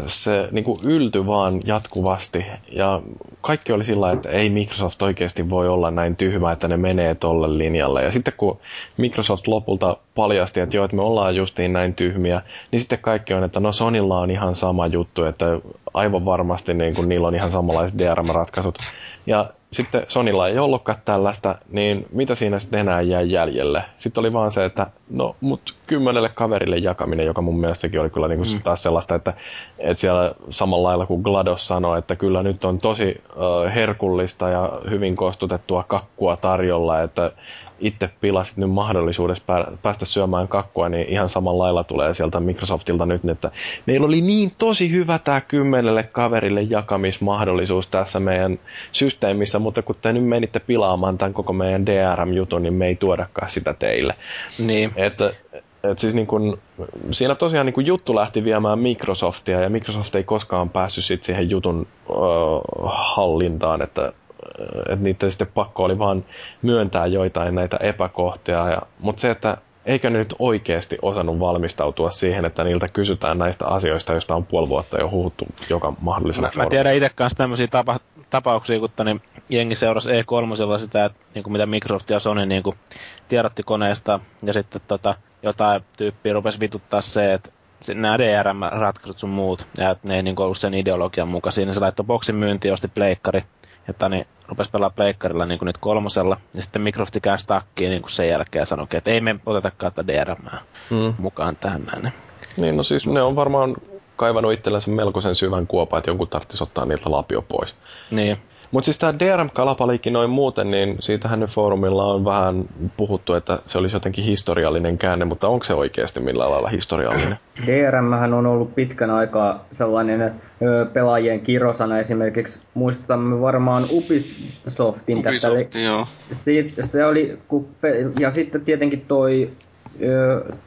se niin kuin yltyi vaan jatkuvasti. Ja kaikki oli sillä että ei Microsoft oikeasti voi olla näin tyhmä, että ne menee tolle linjalle. Ja sitten kun Microsoft lopulta paljasti, että joo, että me ollaan justiin näin tyhmiä, niin sitten kaikki on, että no Sonilla on ihan sama juttu, että aivan varmasti niin kuin, niillä on ihan samanlaiset DRM-ratkaisut. Ja sitten Sonilla ei ollutkaan tällaista, niin mitä siinä sitten enää jää jäljelle? Sitten oli vaan se, että no, mut kymmenelle kaverille jakaminen, joka mun mielestäkin oli kyllä niinku mm. taas sellaista, että, että siellä samalla lailla kuin GLaDOS sanoi, että kyllä nyt on tosi uh, herkullista ja hyvin kostutettua kakkua tarjolla, että itse pilasit nyt mahdollisuudessa päästä syömään kakkua, niin ihan samalla lailla tulee sieltä Microsoftilta nyt, että meillä oli niin tosi hyvä tämä kymmenelle kaverille jakamismahdollisuus tässä meidän systeemissä, mutta kun te nyt menitte pilaamaan tämän koko meidän DRM-jutun, niin me ei tuodakaan sitä teille. Niin. Että et siis niin kun, siinä tosiaan niin kun juttu lähti viemään Microsoftia ja Microsoft ei koskaan päässyt sit siihen jutun uh, hallintaan, että että niiden sitten pakko oli vaan myöntää joitain näitä epäkohtia. Ja, mutta se, että eikö ne nyt oikeasti osannut valmistautua siihen, että niiltä kysytään näistä asioista, joista on puoli vuotta jo huhuttu joka mahdollisella Mä, mä tiedän itse kanssa tämmöisiä tapa, tapauksia, kun tani, jengi seurasi E3 sitä, että niin kuin mitä Microsoft ja Sony niin kuin tiedotti koneesta, ja sitten tota, jotain tyyppiä rupesi vituttaa se, että nämä DRM-ratkaisut sun muut, ja että ne ei niin ollut sen ideologian mukaisia, niin se laittoi boksin myyntiin osti pleikkari, että niin rupesi pelaamaan pleikkarilla niin kuin nyt kolmosella, ja sitten Microsoft käänsi takkiin niin kuin sen jälkeen ja sanoi, että ei me otetakaan tätä DRM mm. mukaan tähän näin. Niin, no siis ne on varmaan kaivannut itsellensä melkoisen syvän kuopan, että jonkun tarvitsisi ottaa niiltä lapio pois. Niin. Mutta siis tämä DRM-kalapaliikki noin muuten, niin siitähän nyt foorumilla on vähän puhuttu, että se olisi jotenkin historiallinen käänne, mutta onko se oikeasti millään lailla historiallinen? DRM on ollut pitkän aikaa sellainen ö, pelaajien kirosana esimerkiksi. Muistamme varmaan Ubisoftin Ubisoft, tästä. joo. Siitä, se oli, kun pe- ja sitten tietenkin toi,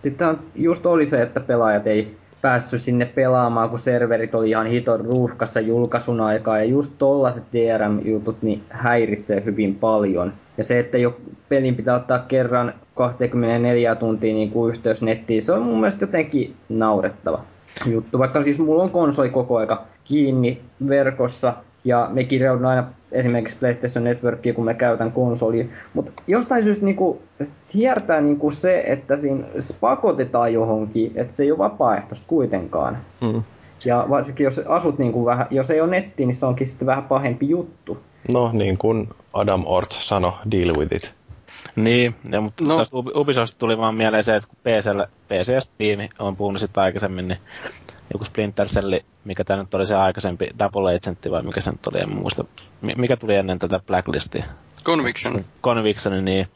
sitten just oli se, että pelaajat ei päässyt sinne pelaamaan, kun serverit oli ihan hiton ruuhkassa julkaisun aikaa. Ja just tollaset DRM-jutut niin häiritsee hyvin paljon. Ja se, että jo pelin pitää ottaa kerran 24 tuntia niin kuin yhteys nettiin, se on mun mielestä jotenkin naurettava juttu. Vaikka siis mulla on konsoli koko aika kiinni verkossa, ja me kirjaudun aina esimerkiksi PlayStation Networkia, kun me käytän konsoli. Mutta jostain syystä niinku, hiertää niinku se, että siinä pakotetaan johonkin, että se ei ole vapaaehtoista kuitenkaan. Hmm. Ja varsinkin jos asut niinku vähän, jos ei ole netti, niin se onkin sitten vähän pahempi juttu. No niin kuin Adam Ort sanoi, deal with it. Niin, ja, mutta no. tästä Ubisoft tuli vaan mieleen se, että kun PCllä, PC ja Steam on puhunut sitä aikaisemmin, niin joku Splinter Cell, mikä tämä nyt oli se aikaisempi Double Agent vai mikä se nyt oli, en muista. Mikä tuli ennen tätä Blacklistia? Conviction. Conviction, niin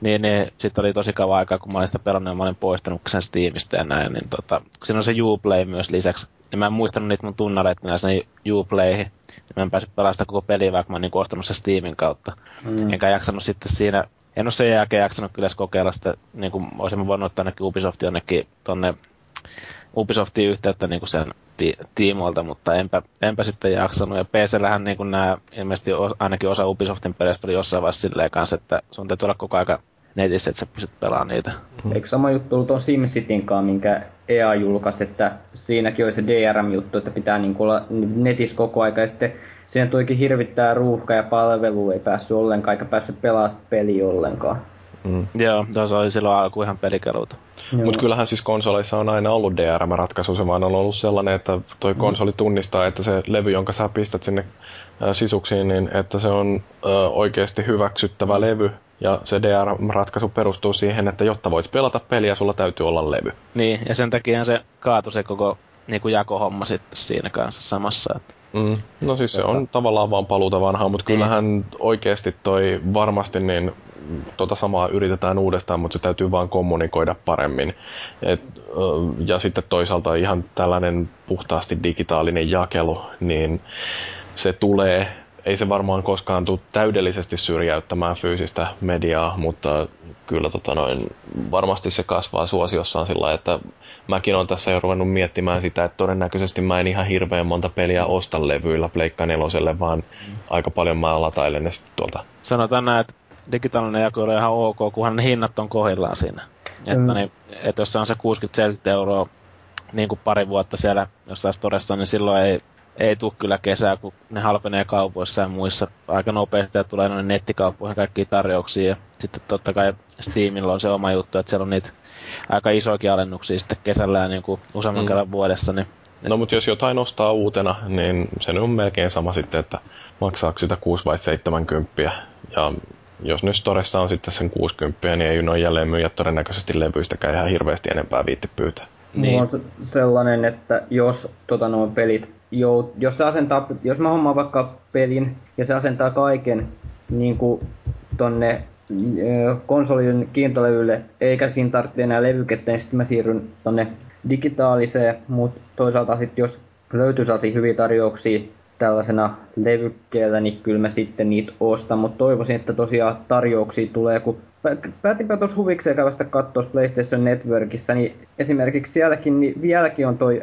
niin, niin sitten oli tosi kauan aikaa, kun mä olin sitä pelannut ja mä olin poistanut sen Steamista ja näin, niin tota, siinä on se Uplay myös lisäksi. Ja mä en muistanut niitä mun tunnareita sen Uplayhin. Niin mä en päässyt pelaamaan sitä koko peliä, vaikka mä oon niin ostanut sen Steamin kautta. Mm. Enkä jaksanut sitten siinä, en ole sen jälkeen jaksanut kyllä kokeilla sitä, niin kuin olisin voinut ottaa ainakin Ubisoft jonnekin tonne Ubisoftin yhteyttä niin kuin sen ti- tiimoilta, mutta enpä, enpä sitten jaksanut. Ja PCllähän niin nämä, ilmeisesti ainakin osa Ubisoftin peleistä oli jossain vaiheessa silleen kanssa, että sun täytyy olla koko aika netissä, että sä pystyt pelaamaan niitä. Mm. Eikö sama juttu ollut tuon SimCityn kanssa, minkä EA julkaisi, että siinäkin oli se DRM-juttu, että pitää niin olla netissä koko aika, ja sitten siinä tuikin hirvittää ruuhka ja palvelu ei päässyt ollenkaan, eikä päässyt pelaamaan peliä ollenkaan. Mm. Joo, tuossa oli silloin alku ihan pelikeluuta. Mutta kyllähän siis konsoleissa on aina ollut DRM-ratkaisu, se vaan on ollut sellainen, että toi mm. konsoli tunnistaa, että se levy, jonka sä pistät sinne sisuksiin, niin että se on ö, oikeasti hyväksyttävä levy, ja se DRM-ratkaisu perustuu siihen, että jotta voit pelata peliä, sulla täytyy olla levy. Niin, ja sen takia se kaatui se koko niin kuin jakohomma sitten siinä kanssa samassa. Että... Mm. No siis se on tavallaan vaan paluuta vanhaa, mutta niin. kyllähän oikeasti toi varmasti niin tota samaa yritetään uudestaan, mutta se täytyy vaan kommunikoida paremmin. Et, ja sitten toisaalta ihan tällainen puhtaasti digitaalinen jakelu, niin se tulee ei se varmaan koskaan tule täydellisesti syrjäyttämään fyysistä mediaa, mutta kyllä tota noin, varmasti se kasvaa suosiossaan sillä että mäkin olen tässä jo ruvennut miettimään sitä, että todennäköisesti mä en ihan hirveän monta peliä osta levyillä Pleikka neloselle, vaan mm. aika paljon mä latailen ne sitten tuolta. Sanotaan näin, että digitaalinen jaku on ihan ok, kunhan ne hinnat on kohdillaan siinä. Mm. Että, niin, että jos se on se 60-70 euroa niin kuin pari vuotta siellä jossain storessa, niin silloin ei ei tule kyllä kesää, kun ne halpenee kaupoissa ja muissa aika nopeasti ja tulee noin nettikauppoihin kaikkia tarjouksia. Ja sitten totta kai Steamilla on se oma juttu, että siellä on niitä aika isoikin alennuksia sitten kesällä ja niin kuin useamman mm. kerran vuodessa. Niin No mutta jos jotain ostaa uutena, niin se on melkein sama sitten, että maksaako sitä 6 vai 70. Ja jos nyt Storessa on sitten sen 60, niin ei noin jälleen myyjä todennäköisesti levyistäkään ihan hirveästi enempää viitti pyytää. Niin. Mulla on sellainen, että jos tota, nuo pelit jout, jos se asentaa, jos mä hommaan vaikka pelin ja se asentaa kaiken niin kuin tonne konsolin kiintolevylle, eikä siinä tarvitse enää levykettä, niin sitten mä siirryn tonne digitaaliseen, mutta toisaalta sitten jos löytyisi hyviä tarjouksia tällaisena levykkeellä, niin kyllä mä sitten niitä ostan, mutta toivoisin, että tosiaan tarjouksia tulee, kun päätinpä tuossa huvikseen käydä katsoa PlayStation Networkissa, niin esimerkiksi sielläkin niin vieläkin on toi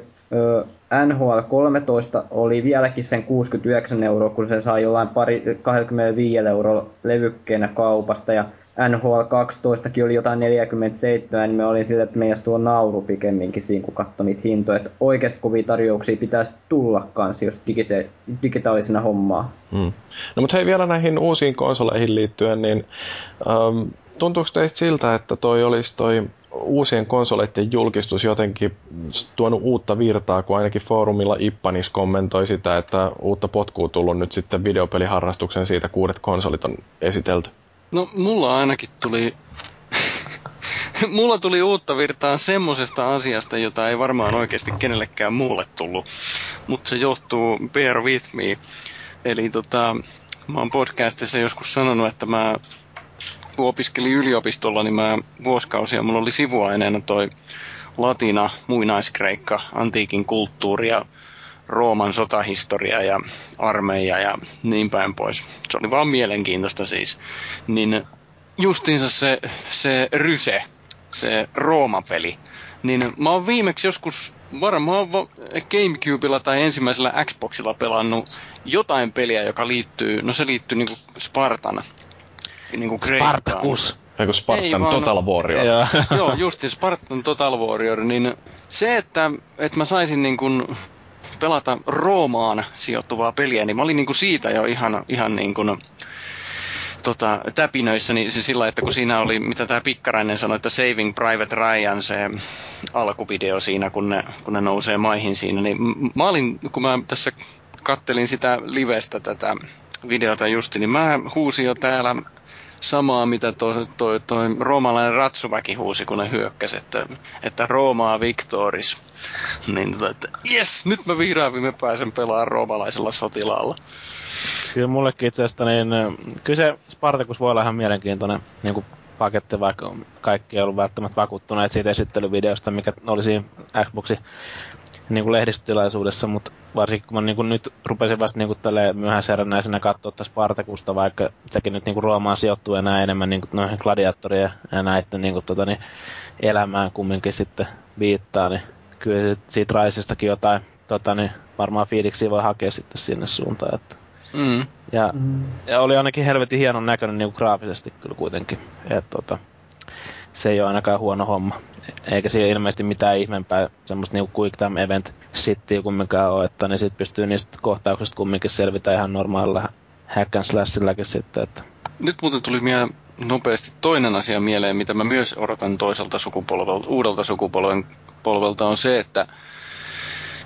NHL 13 oli vieläkin sen 69 euroa, kun se sai jollain pari, 25 euroa levykkeenä kaupasta. Ja NHL 12 oli jotain 47, niin me olin sille, että meidän tuo nauru pikemminkin siinä, kun katsoi niitä hintoja. Että oikeasti kovia tarjouksia pitäisi tulla kanssa, jos digise, digitaalisena hommaa. Hmm. No mutta hei vielä näihin uusiin konsoleihin liittyen, niin um, tuntuuko teistä siltä, että toi olisi toi uusien konsoleiden julkistus jotenkin tuonut uutta virtaa, kun ainakin foorumilla Ippanis kommentoi sitä, että uutta potkua tullut nyt sitten videopeliharrastuksen siitä, kuudet konsolit on esitelty. No mulla ainakin tuli [LAUGHS] mulla tuli uutta virtaa semmosesta asiasta, jota ei varmaan oikeasti kenellekään muulle tullut. Mutta se johtuu Bear With Me. Eli tota, mä oon podcastissa joskus sanonut, että mä kun opiskelin yliopistolla, niin mä vuosikausia, mulla oli sivuaineena toi latina, muinaiskreikka, antiikin kulttuuri ja Rooman sotahistoria ja armeija ja niin päin pois. Se oli vaan mielenkiintoista siis. Niin justiinsa se, se ryse, se Rooma-peli, niin mä oon viimeksi joskus varmaan Gamecubella tai ensimmäisellä Xboxilla pelannut jotain peliä, joka liittyy, no se liittyy niinku Spartan niin kuin Spartacus. Eikö Spartan Ei, Total Warrior? Joo, [LAUGHS] joo just Spartan Total Warrior, niin se, että, että mä saisin niin kuin pelata Roomaan sijoittuvaa peliä, niin mä olin niin kuin siitä jo ihan, ihan niin kuin, tota, täpinöissä, niin se sillä, että kun siinä oli, mitä tämä Pikkarainen sanoi, että Saving Private Ryan, se alkuvideo siinä, kun ne, kun ne nousee maihin siinä, niin mä olin, kun mä tässä kattelin sitä livestä tätä videota justi, niin mä huusin jo täällä samaa, mitä toi, toi, toi roomalainen ratsuväki huusi, kun ne hyökkäsi, että, että Roomaa Victoris. Niin tota, että yes, nyt mä vihdoin me pääsen pelaamaan roomalaisella sotilaalla. Kyllä mullekin itse asiassa, niin kyllä se Spartacus voi olla ihan mielenkiintoinen niin kuin paketti, vaikka kaikki ei ollut välttämättä vakuuttuneet siitä esittelyvideosta, mikä oli siinä Xboxin niin kuin lehdistötilaisuudessa, mutta varsinkin kun mä niin kuin nyt rupesin vasta niin kuin myöhäiserännäisenä katsoa tästä Spartakusta, vaikka sekin nyt niin kuin Roomaan sijoittuu enää enemmän niin kuin noihin gladiaattorien ja näiden niin kuin, tota, niin, elämään kumminkin sitten viittaa, niin kyllä siitä Raisistakin jotain tota, niin, varmaan fiiliksi voi hakea sitten sinne suuntaan. Että. Mm. Ja, mm. ja, oli ainakin helvetin hienon näköinen niin kuin graafisesti kyllä kuitenkin. Et, tota, se ei ole ainakaan huono homma. Eikä siinä ilmeisesti mitään ihmeempää semmoista niinku quick time event sittiä kumminkaan ole, että niin sit pystyy niistä kohtauksista kumminkin selvitä ihan normaalilla hack and slashilläkin sitten. Että. Nyt muuten tuli vielä nopeasti toinen asia mieleen, mitä mä myös odotan toiselta sukupolvelta, uudelta sukupolvelta on se, että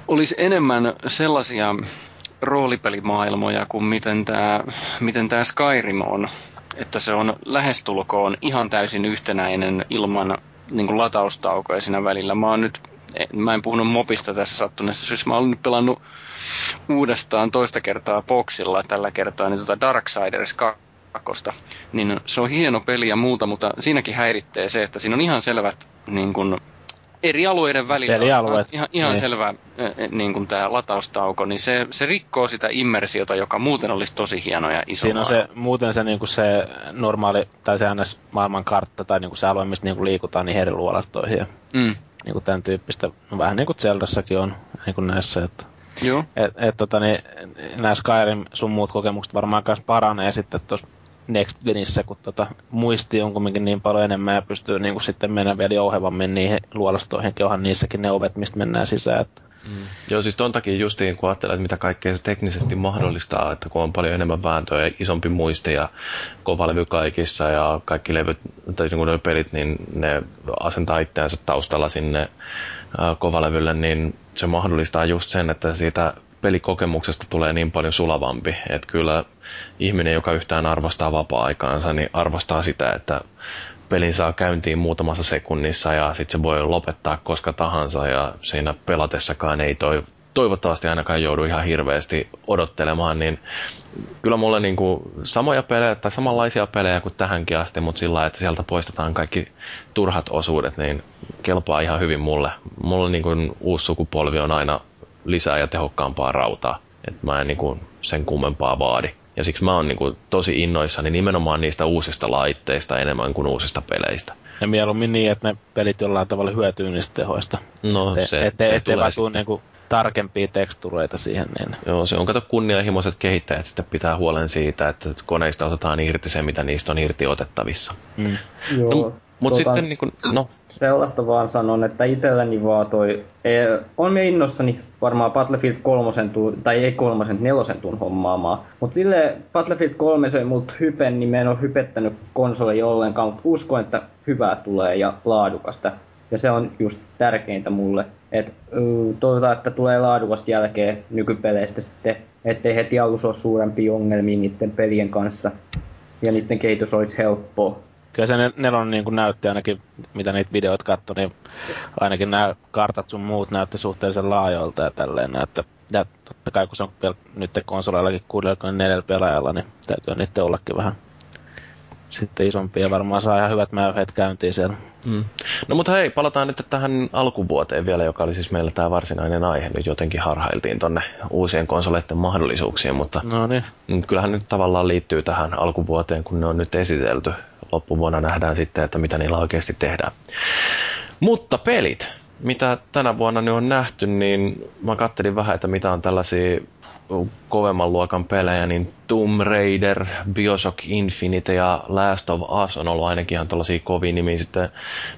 olisi enemmän sellaisia roolipelimaailmoja kuin miten tämä miten tää Skyrim on että se on lähestulkoon ihan täysin yhtenäinen ilman niin kuin lataustaukoja siinä välillä. Mä oon nyt, mä en puhunut mopista tässä sattuneesta syystä, mä oon nyt pelannut uudestaan toista kertaa boxilla tällä kertaa niin tota Darksiders 2. Niin se on hieno peli ja muuta, mutta siinäkin häiritsee se, että siinä on ihan selvät niin kuin, eri alueiden välillä eri alueet. ihan, ihan niin. selvä niin kuin tämä lataustauko, niin se, se rikkoo sitä immersiota, joka muuten olisi tosi hieno ja iso Siinä on se, muuten se, niin kuin se normaali, tai se ns. maailman kartta, tai niin kuin se alue, mistä niin kuin liikutaan niin eri luolastoihin. Ja, mm. niin kuin tämän tyyppistä, no, vähän niin kuin Zeldassakin on niin kuin näissä, että Joo. Et, et, tota, niin, nämä Skyrim sun muut kokemukset varmaan myös paranee sitten tuossa Next Genissä, kun tota, muisti on kumminkin niin paljon enemmän ja pystyy niin kuin sitten mennä vielä jouhevammin niihin luolastoihin, onhan niissäkin ne ovet, mistä mennään sisään. Että. Mm. Joo, siis ton takia justiin kun ajattelee, että mitä kaikkea se teknisesti mahdollistaa, että kun on paljon enemmän vääntöä ja isompi muisti ja kova levy kaikissa ja kaikki levyt, tai niin kuin pelit, niin ne asentaa itseänsä taustalla sinne kovalevylle, niin se mahdollistaa just sen, että siitä pelikokemuksesta tulee niin paljon sulavampi, että kyllä ihminen, joka yhtään arvostaa vapaa-aikaansa, niin arvostaa sitä, että pelin saa käyntiin muutamassa sekunnissa ja sitten se voi lopettaa koska tahansa ja siinä pelatessakaan ei toi, toivottavasti ainakaan joudu ihan hirveästi odottelemaan, niin kyllä mulle niin kuin samoja pelejä tai samanlaisia pelejä kuin tähänkin asti, mutta sillä että sieltä poistetaan kaikki turhat osuudet, niin kelpaa ihan hyvin mulle. Mulle niin kuin uusi sukupolvi on aina lisää ja tehokkaampaa rautaa. Et mä en niin kuin sen kummempaa vaadi. Ja siksi mä oon niin kuin tosi innoissani nimenomaan niistä uusista laitteista enemmän kuin uusista peleistä. Ja mieluummin niin, että ne pelit jollain tavalla hyötyy niistä tehoista. No et, se, et, se ettei vaan tuu niinku tarkempia tekstureita siihen. Niin. Joo, se on kato kunnianhimoiset kehittäjät sitten pitää huolen siitä, että koneista otetaan irti se, mitä niistä on irti otettavissa. Mm. Joo, no, mutta tota, sitten niin kuin, no, sellaista vaan sanon, että itselläni vaan toi, e, on me innossani varmaan Battlefield 3, tai ei 3, nelosen tuun hommaamaan. Mutta sille Battlefield 3 söi mut hypen, niin me en ole hypettänyt konsoli ollenkaan, mutta uskon, että hyvää tulee ja laadukasta. Ja se on just tärkeintä mulle. Et, toivotaan, että tulee laadukasta jälkeen nykypeleistä sitten, ettei heti alussa ole suurempia ongelmia niiden pelien kanssa. Ja niiden kehitys olisi helppoa kyllä se nelonen niin kuin näytti ainakin, mitä niitä videoita katsoi, niin ainakin nämä kartat sun muut näytti suhteellisen laajoilta ja tälleen. Että, ja totta kai kun se on nyt konsoleillakin 64 pelaajalla, niin täytyy niitä ollakin vähän sitten isompia. Varmaan saa ihan hyvät mäyheet käyntiin siellä. Mm. No mutta hei, palataan nyt tähän alkuvuoteen vielä, joka oli siis meillä tämä varsinainen aihe. Nyt jotenkin harhailtiin tonne uusien konsoleiden mahdollisuuksiin, mutta no niin. kyllähän nyt tavallaan liittyy tähän alkuvuoteen, kun ne on nyt esitelty loppuvuonna nähdään sitten, että mitä niillä oikeasti tehdään. Mutta pelit, mitä tänä vuonna nyt on nähty, niin mä kattelin vähän, että mitä on tällaisia kovemman luokan pelejä, niin Tomb Raider, Bioshock Infinite ja Last of Us on ollut ainakin ihan tällaisia kovia nimiä. Sitten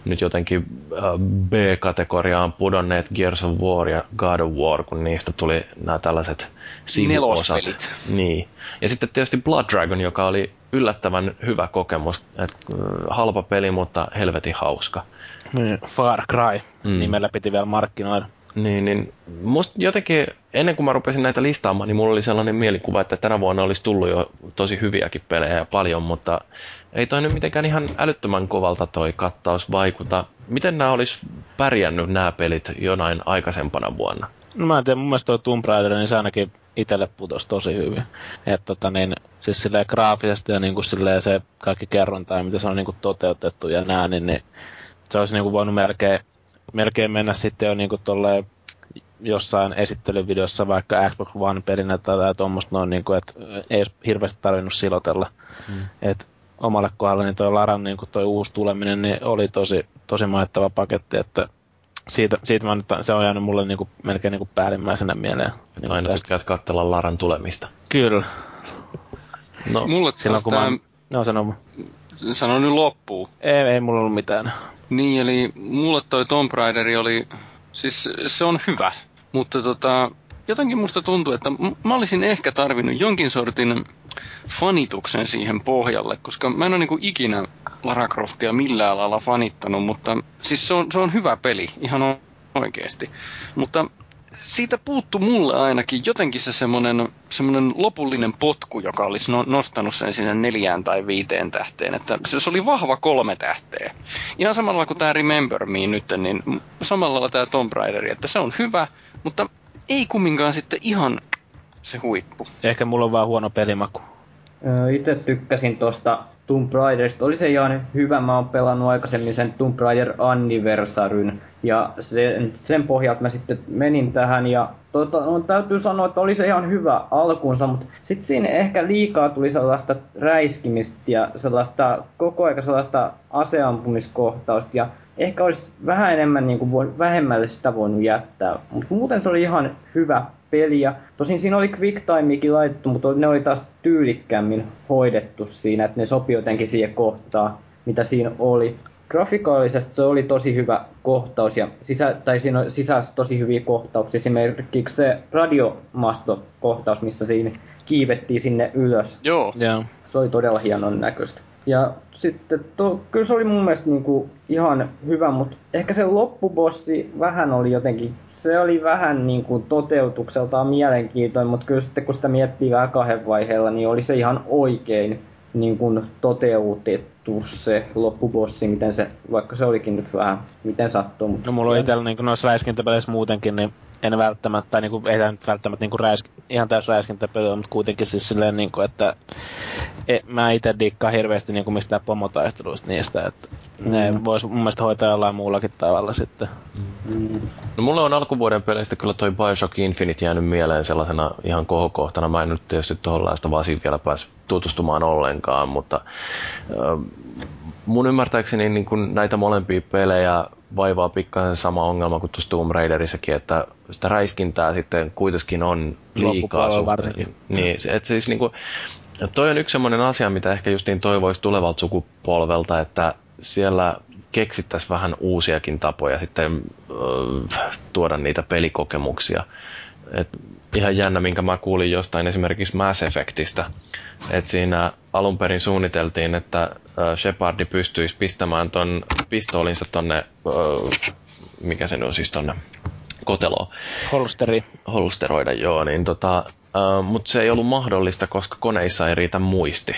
nyt jotenkin äh, B-kategoriaan pudonneet Gears of War ja God of War, kun niistä tuli nämä tällaiset sivuosat. Niin. Ja sitten tietysti Blood Dragon, joka oli yllättävän hyvä kokemus. Et, äh, halpa peli, mutta helvetin hauska. Niin, Far Cry mm. nimellä piti vielä markkinoida. Niin, niin musta jotenkin ennen kuin mä rupesin näitä listaamaan, niin mulla oli sellainen mielikuva, että tänä vuonna olisi tullut jo tosi hyviäkin pelejä ja paljon, mutta ei toi nyt mitenkään ihan älyttömän kovalta toi kattaus vaikuta. Miten nämä olisi pärjännyt nämä pelit jonain aikaisempana vuonna? No mä en tiedä, mun mielestä toi Tomb Raider, niin se ainakin itselle putosi tosi hyvin. Että tota niin, siis silleen graafisesti ja niin kuin silleen se kaikki kerronta ja mitä se on niin kuin toteutettu ja nää, niin, niin se olisi niin kuin voinut melkein, melkein mennä sitten jo niin kuin tolleen jossain esittelyvideossa vaikka Xbox One-pelinä tai tuommoista noin, niin kuin, että ei olisi hirveästi tarvinnut silotella. Hmm. Et omalle kohdalle niin toi Laran niin kuin toi uusi tuleminen niin oli tosi, tosi maittava paketti, että siitä, siitä mä nyt, se on jäänyt mulle niin kuin, melkein niin kuin päällimmäisenä mieleen. Niin aina tykkäät katsella Laran tulemista. Kyllä. No, Mulle silloin kun mä... No sano Sano nyt loppuun. Ei, ei mulla ollut mitään. Niin, eli mulle toi Tomb Raider oli Siis se on hyvä, mutta tota, jotenkin musta tuntuu, että mä olisin ehkä tarvinnut jonkin sortin fanituksen siihen pohjalle, koska mä en ole niinku ikinä Lara Croftia millään lailla fanittanut, mutta siis se on, se on hyvä peli, ihan oikeasti. Mutta siitä puuttu mulle ainakin jotenkin se semmoinen, semmoinen lopullinen potku, joka olisi no, nostanut sen sinne neljään tai viiteen tähteen. Että se oli vahva kolme tähteä. Ihan samalla kuin tämä Remember Me nyt, niin samalla lailla tämä Tomb Raider, että se on hyvä, mutta ei kumminkaan sitten ihan se huippu. Ehkä mulla on vaan huono pelimaku. Itse tykkäsin tuosta Tomb Raiderista. Oli se ihan hyvä, mä oon pelannut aikaisemmin sen Tomb Raider Anniversaryn. Ja sen, sen pohjalta mä sitten menin tähän ja tota, no, täytyy sanoa, että oli se ihan hyvä alkuunsa, mutta sitten siinä ehkä liikaa tuli sellaista räiskimistä ja sellaista koko aika sellaista aseampumiskohtausta ja ehkä olisi vähän enemmän niin kuin vähemmälle sitä voinut jättää. Mutta muuten se oli ihan hyvä peli. Ja tosin siinä oli quick timekin laitettu, mutta ne oli taas tyylikkäämmin hoidettu siinä, että ne sopi jotenkin siihen kohtaan, mitä siinä oli. Grafikaalisesti se oli tosi hyvä kohtaus ja sisä, tai siinä sisässä tosi hyviä kohtauksia. Esimerkiksi se radiomasto-kohtaus, missä siinä kiivettiin sinne ylös. Joo. Yeah. Se oli todella hienon näköistä. Ja sitten to, kyllä se oli mun mielestä niinku ihan hyvä, mutta ehkä se loppubossi vähän oli jotenkin, se oli vähän niinku toteutukseltaan mielenkiintoinen, mutta kyllä sitten kun sitä miettii vähän kahden vaiheella, niin oli se ihan oikein niin kuin toteutettu se loppubossi, miten se, vaikka se olikin nyt vähän, miten sattuu. Mutta no mulla on itsellä niin noissa räiskintäpeleissä muutenkin, niin en välttämättä, tai niin kuin, ei nyt välttämättä niin kuin räisk, ihan täys räiskintäpeli, mutta kuitenkin siis silleen, niin kuin, että e, mä itse dikkaan hirveästi niin kuin mistään pomotaisteluista niistä, että mm. ne vois mun mielestä hoitaa jollain muullakin tavalla sitten. Mm. No mulle on alkuvuoden peleistä kyllä toi Bioshock Infinite jäänyt mieleen sellaisena ihan kohokohtana. Mä en nyt tietysti tuollaista vaan vielä pääs tutustumaan ollenkaan, mutta äh, mun ymmärtääkseni niin kun näitä molempia pelejä vaivaa pikkasen sama ongelma kuin tuossa Tomb Raiderissakin, että sitä räiskintää sitten kuitenkin on liikaa varsinkin. Niin, et siis niinku, toi on yksi semmoinen asia, mitä ehkä justiin toivoisi tulevalta sukupolvelta, että siellä keksittäisiin vähän uusiakin tapoja sitten äh, tuoda niitä pelikokemuksia. Et ihan jännä, minkä mä kuulin jostain esimerkiksi Mass Effectistä, että siinä alun perin suunniteltiin, että Shepardi pystyisi pistämään ton pistoolinsa tonne, mikä se on siis tonne koteloon. Holsteri. Holsteroida, joo, niin tota, Uh, mutta se ei ollut mahdollista, koska koneissa ei riitä muisti.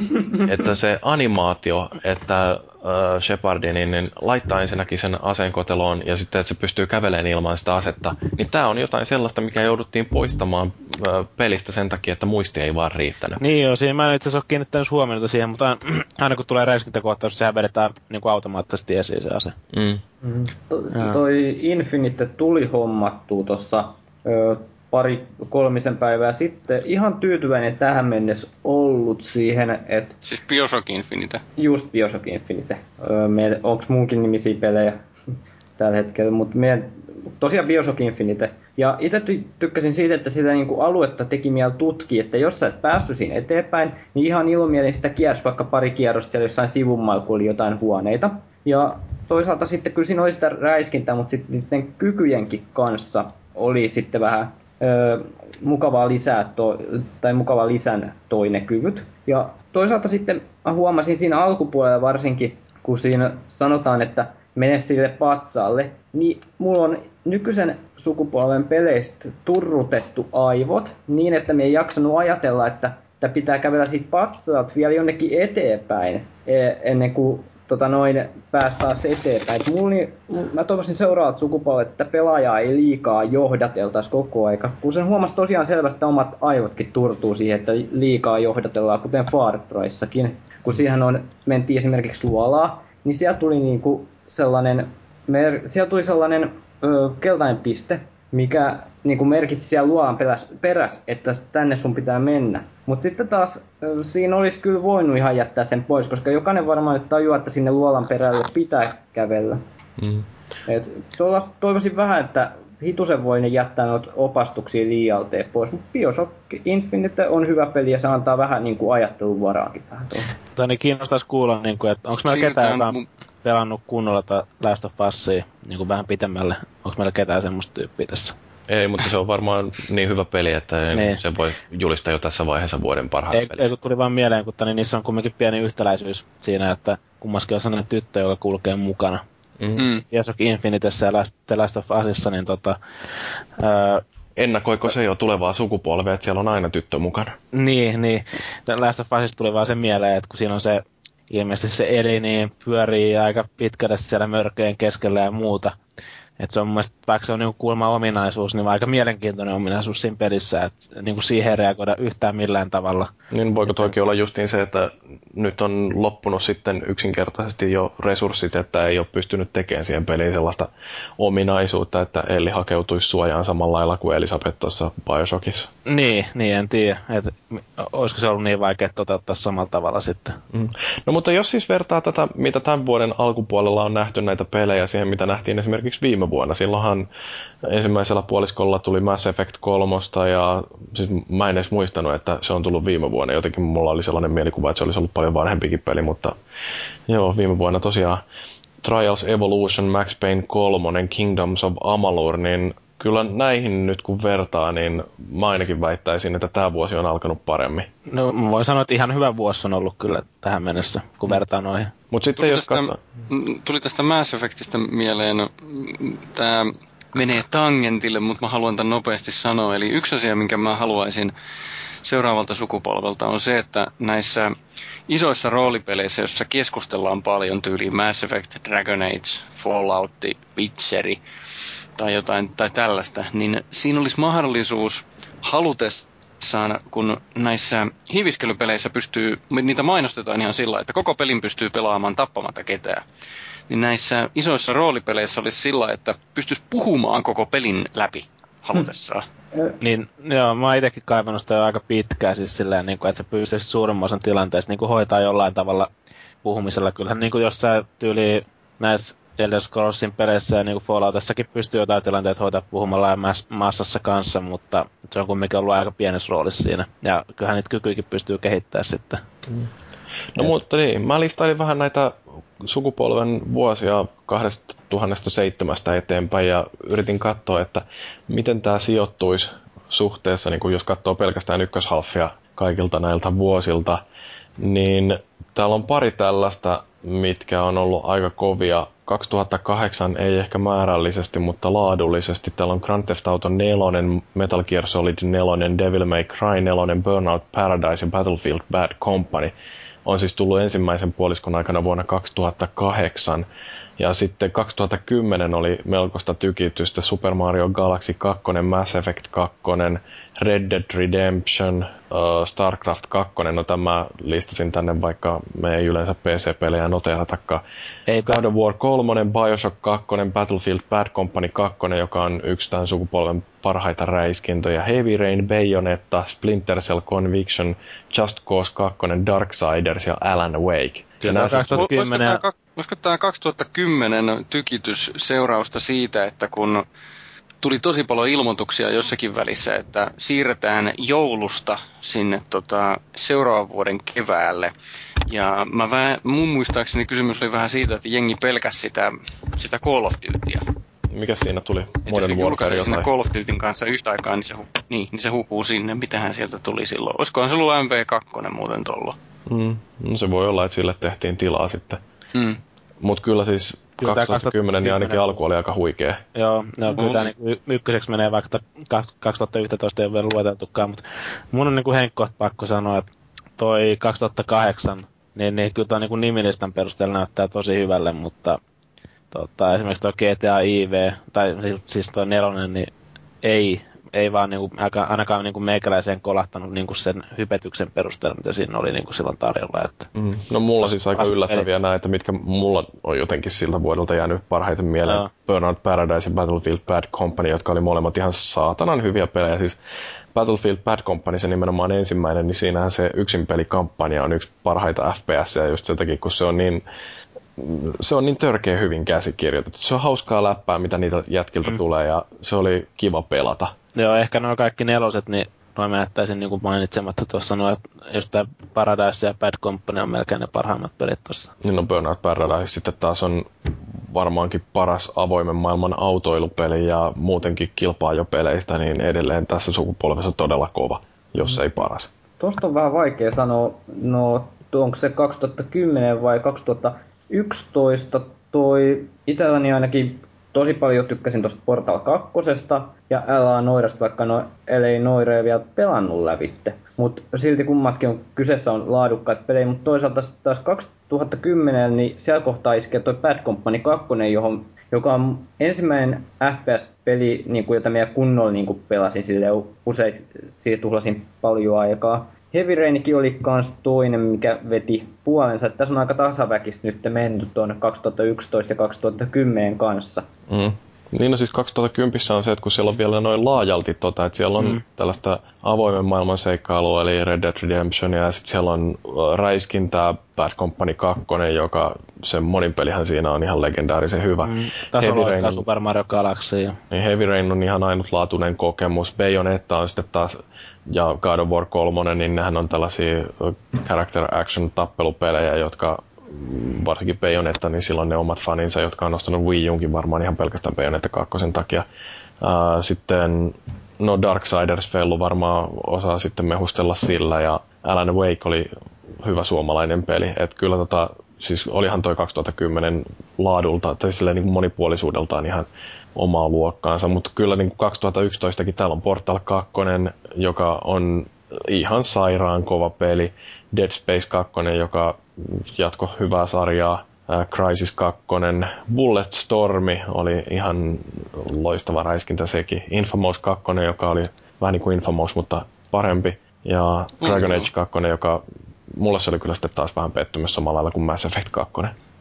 [LAUGHS] että se animaatio, että uh, Shepardi niin, niin laittaa ensinnäkin sen aseen koteloon ja sitten, että se pystyy kävelemään ilman sitä asetta, niin tämä on jotain sellaista, mikä jouduttiin poistamaan uh, pelistä sen takia, että muisti ei vaan riittänyt. Niin joo, siinä mä en itse asiassa ole kiinnittänyt huomiota siihen, mutta [CLEARS THROAT] aina kun tulee räiskintäkohtaus, sehän vedetään niin kuin automaattisesti esiin se ase. Mm. Mm. To, toi Infinite tuli hommattua tuossa pari kolmisen päivää sitten. Ihan tyytyväinen tähän mennessä ollut siihen, että... Siis Bioshock Infinite. Just Bioshock Infinite. Öö, onks muunkin nimisiä pelejä [LAUGHS] tällä hetkellä, mutta me tosiaan Bioshock Infinite. Ja itse tykkäsin siitä, että sitä niinku aluetta teki mieli tutki, että jos sä et päässyt siinä eteenpäin, niin ihan ilomielin sitä kiersi vaikka pari kierrosta siellä jossain sivumailla, kun oli jotain huoneita. Ja toisaalta sitten kyllä siinä oli sitä räiskintää, mutta sitten niiden kykyjenkin kanssa oli sitten vähän mukavaa lisää to, tai mukavaa lisän toi ne kyvyt. Ja toisaalta sitten huomasin siinä alkupuolella varsinkin, kun siinä sanotaan, että mene sille patsaalle, niin mulla on nykyisen sukupolven peleistä turrutettu aivot niin, että me ei jaksanut ajatella, että, että pitää kävellä siitä patsaalta vielä jonnekin eteenpäin e, ennen kuin tota noin, päästä taas eteenpäin. Et mulla, niin, mä toivoisin seuraavat sukupolvet, että pelaajaa ei liikaa johdateltaisi koko aika. Kun sen huomasi tosiaan selvästi, että omat aivotkin turtuu siihen, että liikaa johdatellaan, kuten Far Cryssakin. Kun siihen on, mentiin esimerkiksi luolaa, niin siellä tuli niinku sellainen, mer- siellä tuli sellainen ö, keltainen piste, mikä niin kuin merkitsi siellä luolan peräs, peräs, että tänne sun pitää mennä. Mutta sitten taas siinä olisi kyllä voinut ihan jättää sen pois, koska jokainen varmaan nyt tajuaa, että sinne luolan perälle pitää kävellä. Mm. Et toivoisin vähän, että hitusen voi ne jättää noita opastuksia liialteen pois, mutta Bioshock Infinite on hyvä peli ja se antaa vähän niin kuin ajattelun varaakin tähän tuohon. niin kiinnostaisi kuulla, niin kuin, että onko meillä ketään, joka on pelannut kunnolla Last of Usia niin kuin vähän pitemmälle? Onko meillä ketään semmoista tyyppiä tässä? Ei, mutta se on varmaan niin hyvä peli, että [LAUGHS] niin. se voi julistaa jo tässä vaiheessa vuoden parhaaksi ei, Ei, tuli vaan mieleen, kun niin niissä on kumminkin pieni yhtäläisyys siinä, että kummaskin on sellainen tyttö, joka kulkee mukana. Mm. mm. Bioshock Infinitessä ja Last, The Last of Usissa, niin tota, ää, Ennakoiko se jo tulevaa sukupolvea, että siellä on aina tyttö mukana? Niin, niin. Last of Usista tuli vaan sen mieleen, että kun siinä on se ilmeisesti se Eli niin pyörii aika pitkälle siellä mörköjen keskellä ja muuta. Et se on mun mielestä, vaikka se on niinku kuulemma ominaisuus, niin aika mielenkiintoinen ominaisuus siinä pelissä, että niinku siihen reagoida yhtään millään tavalla. Niin voiko toikin olla justiin se, että nyt on loppunut sitten yksinkertaisesti jo resurssit, että ei ole pystynyt tekemään siihen peliin sellaista ominaisuutta, että Elli hakeutuisi suojaan samalla lailla kuin Elisabeth tuossa Bioshockissa. Niin, niin en tiedä. Et, olisiko se ollut niin vaikea toteuttaa samalla tavalla sitten. Mm. No mutta jos siis vertaa tätä, mitä tämän vuoden alkupuolella on nähty näitä pelejä siihen, mitä nähtiin esimerkiksi viime vuonna. Silloinhan ensimmäisellä puoliskolla tuli Mass Effect 3 ja siis mä en edes muistanut, että se on tullut viime vuonna. Jotenkin mulla oli sellainen mielikuva, että se olisi ollut paljon vanhempikin peli, mutta joo, viime vuonna tosiaan Trials Evolution, Max Payne 3, Kingdoms of Amalur, niin kyllä näihin nyt kun vertaa, niin mä ainakin väittäisin, että tämä vuosi on alkanut paremmin. No voin sanoa, että ihan hyvä vuosi on ollut kyllä tähän mennessä, kun vertaa noihin. Mut sitten tuli jos tästä, katso... Tuli tästä Mass Effectistä mieleen tämä menee tangentille, mutta mä haluan tämän nopeasti sanoa. Eli yksi asia, minkä mä haluaisin seuraavalta sukupolvelta on se, että näissä isoissa roolipeleissä, joissa keskustellaan paljon tyyliin Mass Effect, Dragon Age, Fallout, Witcheri, tai jotain tai tällaista, niin siinä olisi mahdollisuus halutessaan, kun näissä hiiviskelypeleissä pystyy, niitä mainostetaan ihan sillä, että koko pelin pystyy pelaamaan tappamatta ketään. Niin näissä isoissa roolipeleissä olisi sillä, että pystyisi puhumaan koko pelin läpi halutessaan. Hmm. Niin, joo, mä oon itsekin kaivannut sitä jo aika pitkään siis silleen, niin kuin, että se pystyisi suurimman osan tilanteesta niin kuin hoitaa jollain tavalla puhumisella. Kyllähän niin kuin jossain tyyli näissä Elder Scrollsin peleissä ja niin Falloutissakin pystyy jotain tilanteita hoitaa puhumalla ja massassa kanssa, mutta se on kumminkin ollut aika pienessä roolissa siinä. Ja kyllähän niitä kykyikin pystyy kehittämään sitten. Mm. No Et... mutta niin, mä listailin vähän näitä sukupolven vuosia 2007 eteenpäin ja yritin katsoa, että miten tämä sijoittuisi suhteessa, niin kuin jos katsoo pelkästään ykköshalfia kaikilta näiltä vuosilta, niin täällä on pari tällaista, mitkä on ollut aika kovia. 2008 ei ehkä määrällisesti, mutta laadullisesti. Täällä on Grand Theft Auto 4, Metal Gear Solid 4, Devil May Cry 4, Burnout Paradise ja Battlefield Bad Company. On siis tullut ensimmäisen puoliskon aikana vuonna 2008. Ja sitten 2010 oli melkoista tykitystä Super Mario Galaxy 2, Mass Effect 2, Red Dead Redemption, StarCraft 2, no tämä listasin tänne, vaikka me ei yleensä PC-pelejä noteeratakaan. Ei God of War 3, Bioshock 2, Battlefield Bad Company 2, joka on yksi tämän sukupolven parhaita räiskintöjä, Heavy Rain, Bayonetta, Splinter Cell Conviction, Just Cause 2, Darksiders ja Alan Wake. Kyllä, 2010... Olisiko tämä 2010 tykitys seurausta siitä, että kun tuli tosi paljon ilmoituksia jossakin välissä, että siirretään joulusta sinne tota, seuraavan vuoden keväälle. Ja mä vähän, mun muistaakseni kysymys oli vähän siitä, että jengi pelkäsi sitä, sitä Call of Dutyä. Mikä siinä tuli? Modern Warfare jotain? Call of Dutyn kanssa yhtä aikaa, niin se, niin, niin se hukuu sinne. Mitähän sieltä tuli silloin? Olisikohan se ollut MV2 muuten tuolla? Mm. No se voi olla, että sille tehtiin tilaa sitten. Mm. Mutta kyllä siis kyllä 2010 niin ainakin alku oli aika huikea. Joo, no, kyllä tämä niin ykköseksi menee vaikka 2011 ei ole vielä lueteltukaan, mutta mun on niin kuin Henkko pakko sanoa, että toi 2008, niin, niin kyllä tuo niin nimilistan perusteella näyttää tosi hyvälle, mutta tota, esimerkiksi tuo GTA IV, tai siis tuo nelonen, niin ei ei vaan niinku, ainakaan niinku meikäläiseen kolahtanut niinku sen hypetyksen perusteella, mitä siinä oli niinku silloin tarjolla. Että mm. No mulla siis aika yllättäviä eli... näitä, mitkä mulla on jotenkin siltä vuodelta jäänyt parhaiten mieleen. No. Burnout Paradise ja Battlefield Bad Company, jotka oli molemmat ihan saatanan hyviä pelejä. Siis Battlefield Bad Company, se nimenomaan ensimmäinen, niin siinähän se yksin pelikampanja on yksi parhaita FPS, ja just sen takia, kun se on niin se on niin törkeä hyvin käsikirjoitettu. Se on hauskaa läppää, mitä niitä jätkiltä mm. tulee, ja se oli kiva pelata. Joo, ehkä nuo kaikki neloset, niin noin mä jättäisin niin mainitsematta tuossa noin, että just tämä Paradise ja Bad Company on melkein ne parhaimmat pelit tuossa. Niin no Burnout Paradise sitten taas on varmaankin paras avoimen maailman autoilupeli ja muutenkin kilpaa jo peleistä, niin edelleen tässä sukupolvessa todella kova, jos mm. ei paras. Tuosta on vähän vaikea sanoa, no onko se 2010 vai 2011 toi itselläni ainakin tosi paljon tykkäsin tuosta Portal 2 ja LA Noirasta, vaikka no, ei Noire vielä pelannut lävitte. Mutta silti kummatkin on, kyseessä on laadukkaat pelejä, mutta toisaalta taas 2010, niin siellä kohtaa iskee toi Bad Company 2, johon, joka on ensimmäinen FPS-peli, niin kuin, jota minä kunnolla niin kuin pelasin sille usein, siitä tuhlasin paljon aikaa. Heavy Rainikin oli kans toinen, mikä veti puolensa. Että tässä on aika tasaväkistä nyt menty tuonne 2011 ja 2010 kanssa. Mm. Niin no siis 2010 on se, että kun siellä on vielä noin laajalti tota, että siellä on mm. tällaista avoimen maailman seikkailua, eli Red Dead Redemption, ja sitten siellä on räiskintää Bad Company 2, joka se monin pelihän siinä on ihan legendaarisen hyvä. Mm. Heavy Rain, Super Mario Galaxy. Niin Heavy Rain on ihan ainutlaatuinen kokemus. Bayonetta on sitten taas ja God of War 3, niin nehän on tällaisia character action tappelupelejä, jotka varsinkin Bayonetta, niin silloin ne omat faninsa, jotka on nostanut Wii Unkin varmaan ihan pelkästään Bayonetta 2 takia. sitten no Darksiders Fellu varmaan osaa sitten mehustella sillä ja Alan Wake oli hyvä suomalainen peli. että kyllä tota, siis olihan toi 2010 laadulta tai silleen niin monipuolisuudeltaan ihan omaa luokkaansa, mutta kyllä niin 2011kin täällä on Portal 2, joka on ihan sairaan kova peli, Dead Space 2, joka jatko hyvää sarjaa, Crisis 2, Bullet Stormi oli ihan loistava räiskintä sekin, Infamous 2, joka oli vähän niin kuin Infamous, mutta parempi, ja Dragon Age 2, joka mulle se oli kyllä sitten taas vähän pettymys samalla lailla kuin Mass Effect 2.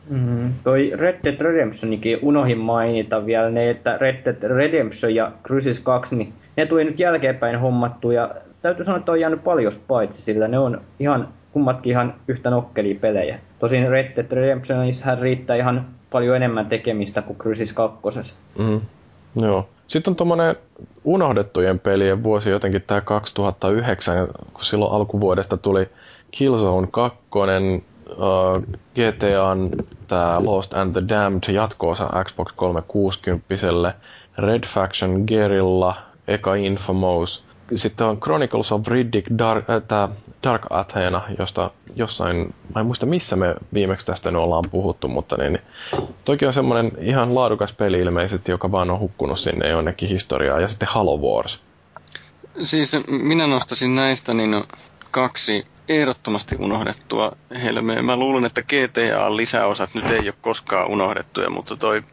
Mm, toi Red Dead Redemptionikin unohin mainita vielä ne, että Red Dead Redemption ja Crysis 2, niin ne tuli nyt jälkeenpäin hommattu ja täytyy sanoa, että on jäänyt paljon paitsi, sillä ne on ihan kummatkin ihan yhtä nokkelia pelejä. Tosin Red Dead Redemptionissa riittää ihan paljon enemmän tekemistä kuin Crysis 2. Mm, joo. Sitten on tuommoinen unohdettujen pelien vuosi jotenkin tämä 2009, kun silloin alkuvuodesta tuli Killzone 2, uh, GTAn tämä Lost and the Damned jatkoosa Xbox 360, Red Faction Guerrilla, eka Infamous, sitten on Chronicles of Riddick Dark, äh, tää Dark Athena, josta jossain, mä en muista missä me viimeksi tästä nyt ollaan puhuttu, mutta niin, toki on semmoinen ihan laadukas peli ilmeisesti, joka vaan on hukkunut sinne jonnekin historiaa, ja sitten Halo Wars. Siis minä nostasin näistä niin kaksi ehdottomasti unohdettua helmeä. Mä luulen, että GTA-lisäosat nyt ei ole koskaan unohdettuja, mutta toi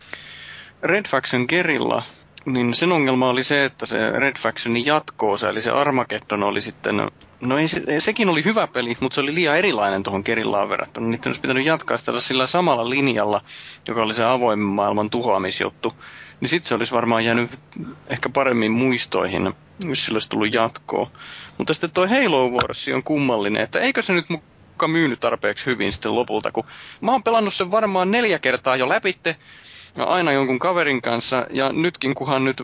Red Faction Guerrilla niin sen ongelma oli se, että se Red Factionin jatkoosa, eli se Armageddon oli sitten, no ei se, sekin oli hyvä peli, mutta se oli liian erilainen tuohon Kerillaan verrattuna. Niiden olisi pitänyt jatkaa sitä sillä samalla linjalla, joka oli se avoimen maailman tuhoamisjuttu. Niin sitten se olisi varmaan jäänyt ehkä paremmin muistoihin, jos sillä olisi tullut jatkoa. Mutta sitten toi Halo Wars on kummallinen, että eikö se nyt mukaan myynyt tarpeeksi hyvin sitten lopulta, kun mä oon pelannut sen varmaan neljä kertaa jo läpitte, ja aina jonkun kaverin kanssa, ja nytkin kunhan nyt,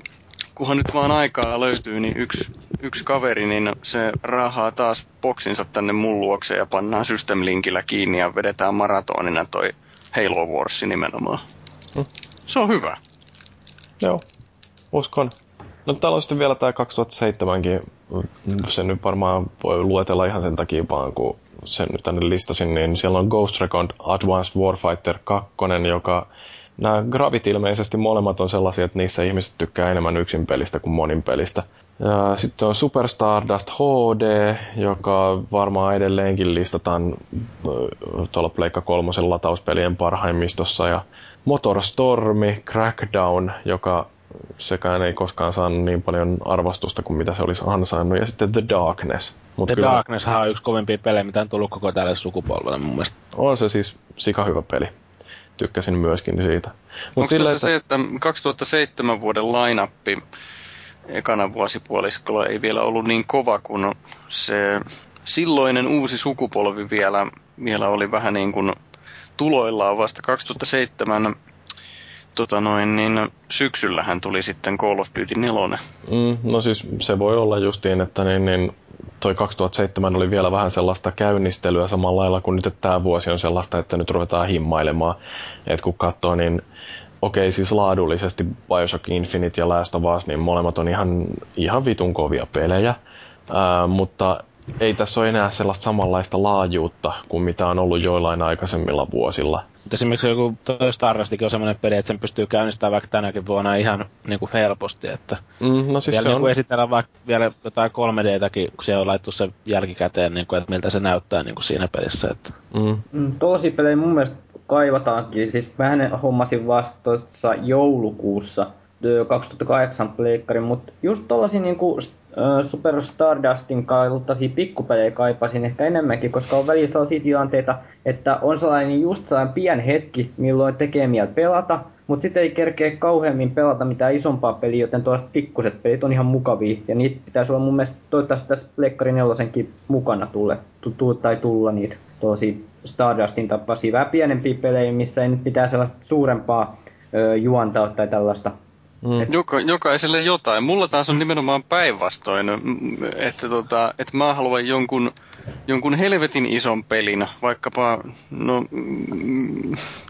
kunhan nyt vaan aikaa löytyy, niin yksi, yksi kaveri, niin se rahaa taas boksinsa tänne mun luokse ja pannaan System Linkillä kiinni ja vedetään maratonina toi Halo Wars nimenomaan. Hmm. Se on hyvä. Joo, uskon. No täällä on sitten vielä tämä 2007kin, se nyt varmaan voi luetella ihan sen takia vaan, kun sen nyt tänne listasin, niin siellä on Ghost Recon Advanced Warfighter 2, joka nämä Gravit ilmeisesti molemmat on sellaisia, että niissä ihmiset tykkää enemmän yksin pelistä kuin monin pelistä. Ja sitten on Super Stardust HD, joka varmaan edelleenkin listataan tuolla Pleikka kolmosen latauspelien parhaimmistossa. Ja Motorstormi, Crackdown, joka sekään ei koskaan saanut niin paljon arvostusta kuin mitä se olisi ansainnut. Ja sitten The Darkness. Mut The kyllä... Darkness on yksi kovimpia pelejä, mitä on tullut koko tälle sukupolvelle mun mielestä. On se siis sika hyvä peli tykkäsin myöskin siitä. Mut Onko sillä, että... se, että 2007 vuoden lainappi ekana vuosipuoliskolla ei vielä ollut niin kova, kun se silloinen uusi sukupolvi vielä, vielä oli vähän niin kuin tuloillaan vasta 2007 tota noin, niin syksyllähän tuli sitten Call of Duty 4. Mm, no siis se voi olla justiin, että niin, niin toi 2007 oli vielä vähän sellaista käynnistelyä samalla lailla kuin nyt tämä vuosi on sellaista, että nyt ruvetaan himmailemaan. että kun katsoo, niin okei okay, siis laadullisesti Bioshock Infinite ja Last of Us, niin molemmat on ihan, ihan vitun kovia pelejä. Ää, mutta ei tässä ole enää sellaista samanlaista laajuutta kuin mitä on ollut joillain aikaisemmilla vuosilla. Mutta esimerkiksi joku Starrastikin on semmoinen peli, että sen pystyy käynnistämään vaikka tänäkin vuonna ihan niin kuin helposti. Että mm, no siis vielä se niin on... esitellään vaikka vielä jotain 3D-täkin, kun siellä on laittu se jälkikäteen, niin kuin, että miltä se näyttää niin kuin siinä pelissä. Että... Mm. Mm, tosi pelejä mun mielestä kaivataankin. Siis mä hommasin vasta joulukuussa 2008 pleikkarin, mutta just tollasia niinku Super Stardustin kaltaisia pikkupelejä kaipasin ehkä enemmänkin, koska on välillä sellaisia tilanteita, että on sellainen just sellainen pien hetki, milloin tekee mieltä pelata, mutta sitten ei kerkeä kauheammin pelata mitään isompaa peliä, joten tuollaiset pikkuset pelit on ihan mukavia, ja niitä pitäisi olla mun mielestä toivottavasti tässä Pleikkari nelosenkin mukana tulle, tu, tai tulla niitä tuollaisia Stardustin tapaisia vähän pienempiä pelejä, missä ei nyt pitää sellaista suurempaa ö, juontaa tai tällaista Mm. Joka, jokaiselle jotain. Mulla taas on nimenomaan päinvastoin, että, tota, että mä haluan jonkun, jonkun helvetin ison pelin, vaikkapa, no,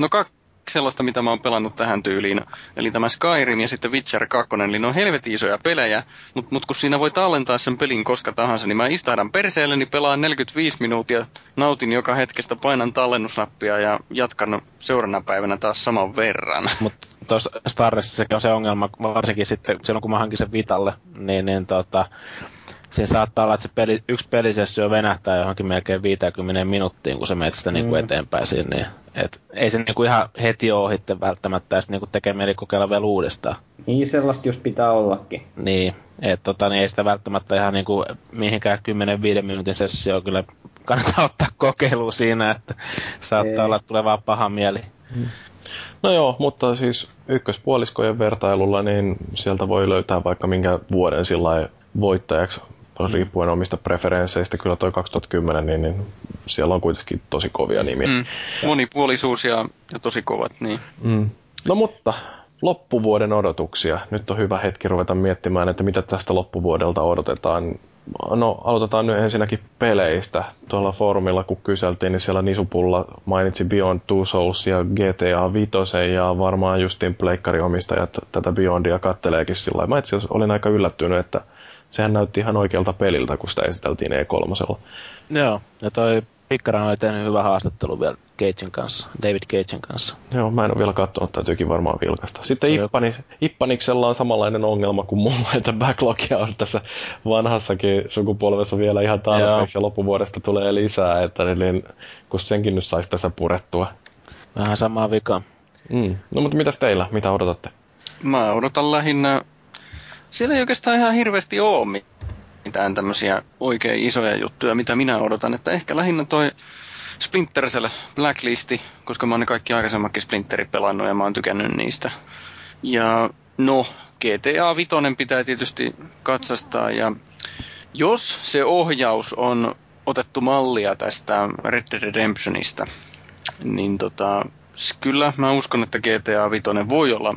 no kaksi sellaista, mitä mä oon pelannut tähän tyyliin. Eli tämä Skyrim ja sitten Witcher 2, eli ne on helvetin isoja pelejä, mutta mut kun siinä voi tallentaa sen pelin koska tahansa, niin mä istahdan perseelleni, pelaan 45 minuuttia, nautin joka hetkestä, painan tallennusnappia ja jatkan seuraavana päivänä taas saman verran. [LAUGHS] Mutta tuossa Starressa sekin on se ongelma, varsinkin sitten silloin kun mä hankin sen Vitalle, niin, niin tota, siinä saattaa olla, että se peli, yksi pelisessio venähtää johonkin melkein 50 minuuttiin, kun se menee sitä niin kuin mm. eteenpäin siinä. Niin, et, ei se niin kuin ihan heti ole ohitte välttämättä, ja sitten niin tekee mieli kokeilla vielä uudestaan. Niin, sellaista just pitää ollakin. Niin, että tota, niin ei sitä välttämättä ihan niin kuin mihinkään 10-5 minuutin sessio kyllä kannattaa [LAUGHS] ottaa kokeilu siinä, että saattaa ei. olla tulevaa paha mieli. Mm. No joo, mutta siis ykköspuoliskojen vertailulla, niin sieltä voi löytää vaikka minkä vuoden sillä voittajaksi riippuen omista preferensseistä. Kyllä toi 2010, niin, niin siellä on kuitenkin tosi kovia nimiä. Mm. Monipuolisuus ja, ja tosi kovat, niin. Mm. No mutta, loppuvuoden odotuksia. Nyt on hyvä hetki ruveta miettimään, että mitä tästä loppuvuodelta odotetaan. No, aloitetaan nyt ensinnäkin peleistä. Tuolla foorumilla, kun kyseltiin, niin siellä Nisupulla mainitsi Beyond Two Souls ja GTA 5 ja varmaan justiin pleikkariomistajat tätä Beyondia katteleekin sillä Mä itse olin aika yllättynyt, että sehän näytti ihan oikealta peliltä, kun sitä esiteltiin E3. Joo, ja toi Pikkara oli tehnyt hyvä haastattelu vielä Cagein kanssa, David Cagein kanssa. Joo, mä en ole vielä katsonut, täytyykin varmaan vilkasta. Sitten Ippani, Ippaniksella on samanlainen ongelma kuin mulla, [LAUGHS] että backlogia on tässä vanhassakin sukupolvessa vielä ihan tarpeeksi, ja loppuvuodesta tulee lisää, että niin, kun senkin nyt saisi tässä purettua. Vähän samaa vikaa. Mm. No mutta mitäs teillä, mitä odotatte? Mä odotan lähinnä, siellä ei oikeastaan ihan hirveästi ole mitään tämmöisiä oikein isoja juttuja, mitä minä odotan. Että ehkä lähinnä toi Splinter Cell Blacklisti, koska mä oon ne kaikki aikaisemmatkin Splinterit pelannut ja mä oon tykännyt niistä. Ja no, GTA 5 pitää tietysti katsastaa ja jos se ohjaus on otettu mallia tästä Red Dead Redemptionista, niin tota, kyllä mä uskon, että GTA 5 voi olla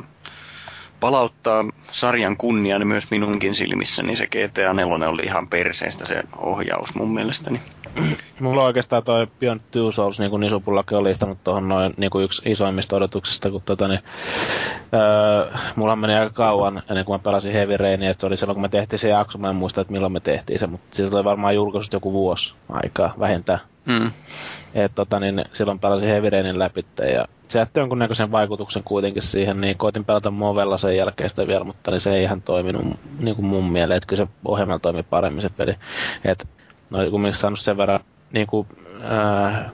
palauttaa sarjan kunnian myös minunkin silmissäni. Niin se GTA 4 oli ihan perseestä se ohjaus mun mielestäni. Mulla on oikeastaan toi Beyond Two Souls, niin kuin Nisupullakin on listannut tuohon noin niin kuin yksi isoimmista odotuksista, kun tota, niin, öö, mulla meni aika kauan ennen kuin mä pelasin Heavy Rainia, että se oli silloin kun me tehtiin se jakso, mä en muista, että milloin me tehtiin se, mutta siitä oli varmaan julkaisut joku vuosi aikaa vähintään. Mm. Et, tota, niin, silloin pelasin Heavy Rainin läpi ja se jätti jonkunnäköisen vaikutuksen kuitenkin siihen, niin koitin pelata Movella sen jälkeen sitä vielä, mutta niin se ei ihan toiminut niin kuin mun mieleen, että kyllä se ohjelmalla toimi paremmin se peli. Et, no kumminkin saanut sen verran niin kuin, äh,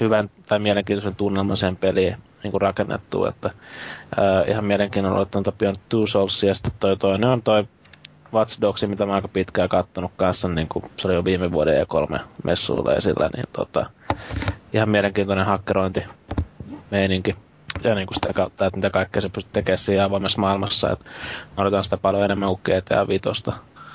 hyvän tai mielenkiintoisen tunnelman sen peliin niin kuin rakennettu, että äh, ihan mielenkiinnolla ottanut Beyond Two Souls ja sitten toi toinen on toi Watch Dogs, mitä mä aika pitkään kattonut kanssa, niin kuin se oli jo viime vuoden ja kolme messuilla esillä, niin tota, ihan mielenkiintoinen hakkerointi meininki. Ja niin kuin sitä kautta, että mitä kaikkea se pystyy tekemään siinä avoimessa maailmassa. Että odotan sitä paljon enemmän kuin GTA 5.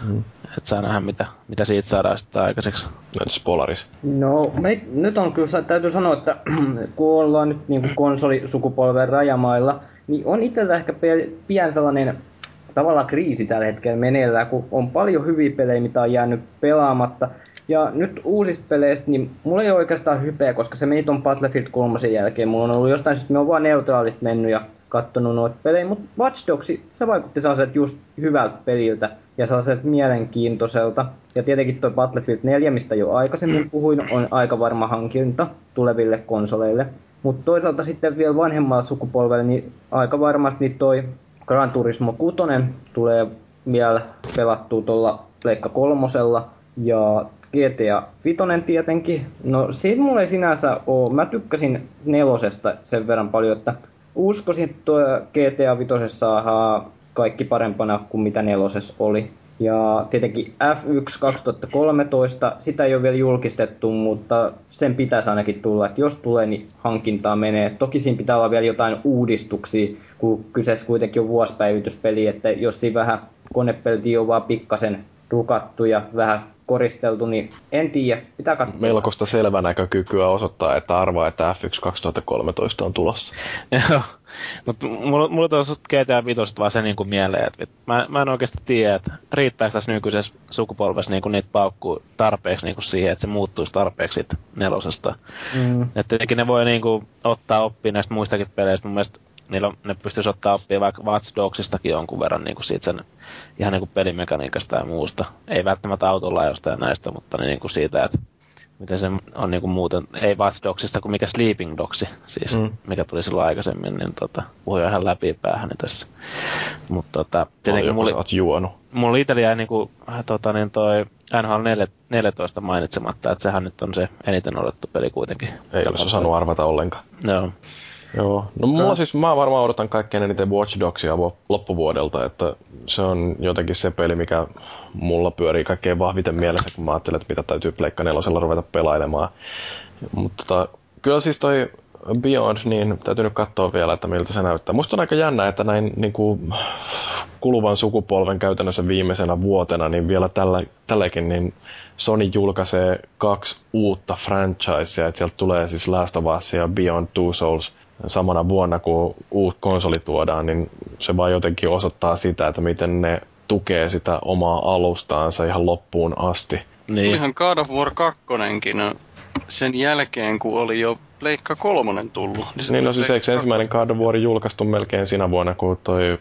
Mm. Että saa nähdä, mitä, mitä siitä saadaan sitten aikaiseksi. Entäs Polaris? No, me, nyt on kyllä, täytyy sanoa, että [CLEARS THROAT] kun ollaan nyt niin kuin konsolisukupolven rajamailla, niin on itsellä ehkä pian sellainen tavallaan kriisi tällä hetkellä meneillään, kun on paljon hyviä pelejä, mitä on jäänyt pelaamatta. Ja nyt uusista peleistä, niin mulla ei ole oikeastaan hypeä, koska se meni ton Battlefield 3 jälkeen. Mulla on ollut jostain syystä, me on vaan neutraalista mennyt ja kattonut noita pelejä, mutta Watch Dogs, se vaikutti sellaiselta just hyvältä peliltä ja sellaiselta mielenkiintoiselta. Ja tietenkin tuo Battlefield 4, mistä jo aikaisemmin puhuin, on aika varma hankinta tuleville konsoleille. Mutta toisaalta sitten vielä vanhemmalla sukupolvella, niin aika varmasti toi Gran Turismo 6 tulee vielä pelattua tuolla Pleikka kolmosella. Ja GTA 5 tietenkin. No siitä mulla ei sinänsä oo. Mä tykkäsin nelosesta sen verran paljon, että uskoisin, että GTA 5 saadaan kaikki parempana kuin mitä nelosessa oli. Ja tietenkin F1 2013, sitä ei ole vielä julkistettu, mutta sen pitäisi ainakin tulla, että jos tulee, niin hankintaa menee. Toki siinä pitää olla vielä jotain uudistuksia, kun kyseessä kuitenkin on vuosipäivityspeli, että jos siinä vähän konepeltiin on vaan pikkasen rukattu ja vähän koristeltu, niin en tiedä, pitää katsoa. Melkoista selvänäkökykyä osoittaa, että arvaa, että F1 2013 on tulossa. Mutta mulla, mulla tuossa GTA 5 vaan se niinku mieleen, että mä, mä en oikeasti tiedä, että riittääkö tässä nykyisessä sukupolvessa niinku niitä paukkuu tarpeeksi niinku siihen, että se muuttuisi tarpeeksi nelosesta. Mm. Että tietenkin ne voi niinku ottaa oppia näistä muistakin peleistä. Mun mielestä niillä ne pystyisi ottaa oppia vaikka Watch Dogsistakin jonkun verran niin kuin siitä sen ihan niin kuin pelimekaniikasta ja muusta. Ei välttämättä autolla jostain näistä, mutta niin kuin siitä, että miten se on niin kuin muuten, ei Watch Dogsista kuin mikä Sleeping Dogsi, siis, mm. mikä tuli silloin aikaisemmin, niin tota, puhuin ihan läpi päähäni tässä. Mutta tota, tietenkin mulla, juonut. mulla itsellä jäi niin kuin, tota, niin toi NHL 14 mainitsematta, että sehän nyt on se eniten odottu peli kuitenkin. Ei olisi osannut arvata ollenkaan. Joo. Joo, no mulla siis, mä varmaan odotan kaikkein eniten Watch Dogsia loppuvuodelta, että se on jotenkin se peli, mikä mulla pyörii kaikkein vahviten mielessä, kun mä ajattelen, että mitä täytyy Pleikka nelosella ruveta pelailemaan. Mutta tota, kyllä siis toi Beyond, niin täytyy nyt katsoa vielä, että miltä se näyttää. Musta on aika jännä, että näin niin kuin, kuluvan sukupolven käytännössä viimeisenä vuotena, niin vielä tällä, tälläkin, niin Sony julkaisee kaksi uutta franchisea, että sieltä tulee siis Last of Us ja Beyond Two Souls samana vuonna, kun uut konsoli tuodaan, niin se vaan jotenkin osoittaa sitä, että miten ne tukee sitä omaa alustaansa ihan loppuun asti. Niin. Ihan God of War 2 sen jälkeen, kun oli jo Pleikka kolmonen tullut. Niin, niin no siis eikö ensimmäinen God of War julkaistu melkein sinä vuonna, kun toi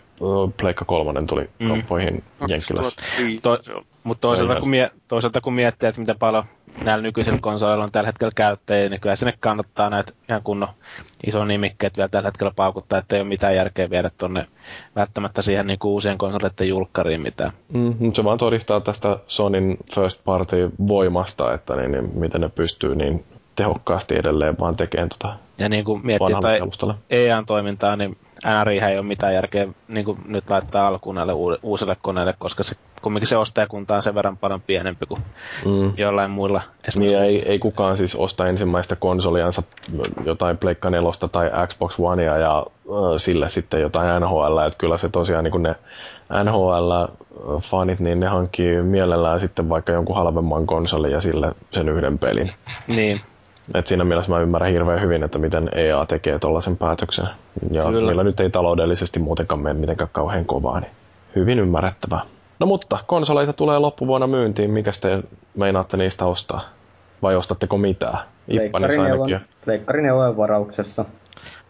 Pleikka kolmonen tuli mm. kauppoihin Jenkkilässä. To, mutta toisaalta kun, mie, toisaalta kun miettii, että miten paljon näillä nykyisillä konsoleilla on tällä hetkellä käyttäjiä, niin kyllä sinne kannattaa näitä ihan kunnon iso nimikkeet vielä tällä hetkellä paukuttaa, että ei ole mitään järkeä viedä tuonne välttämättä siihen niin kuin uusien konsoleiden julkkariin mitään. Mm, mutta se vaan todistaa tästä Sonin first party voimasta, että niin, niin, miten ne pystyy niin tehokkaasti edelleen vaan tekemään tota Ja niin kuin miettii tai EA-toimintaa, niin NRI ei ole mitään järkeä niin kuin nyt laittaa alkuun näille uusille koneille, koska se, kumminkin se ostajakunta on sen verran paljon pienempi kuin mm. jollain muilla. Niin ei, ei kukaan siis osta ensimmäistä konsoliansa jotain Pleikka 4 tai Xbox Onea ja äh, sille sitten jotain NHL, että kyllä se tosiaan niin kuin ne NHL-fanit, niin ne hankkii mielellään sitten vaikka jonkun halvemman konsolin ja sille sen yhden pelin. Niin. Et siinä mielessä mä ymmärrän hirveän hyvin, että miten EA tekee tuollaisen päätöksen. Ja Kyllä. niillä nyt ei taloudellisesti muutenkaan mene mitenkään kauhean kovaa, niin hyvin ymmärrettävää. No mutta, konsoleita tulee loppuvuonna myyntiin. Mikä te meinaatte niistä ostaa? Vai ostatteko mitään? Ippanis ainakin. Pleikkarin on varauksessa.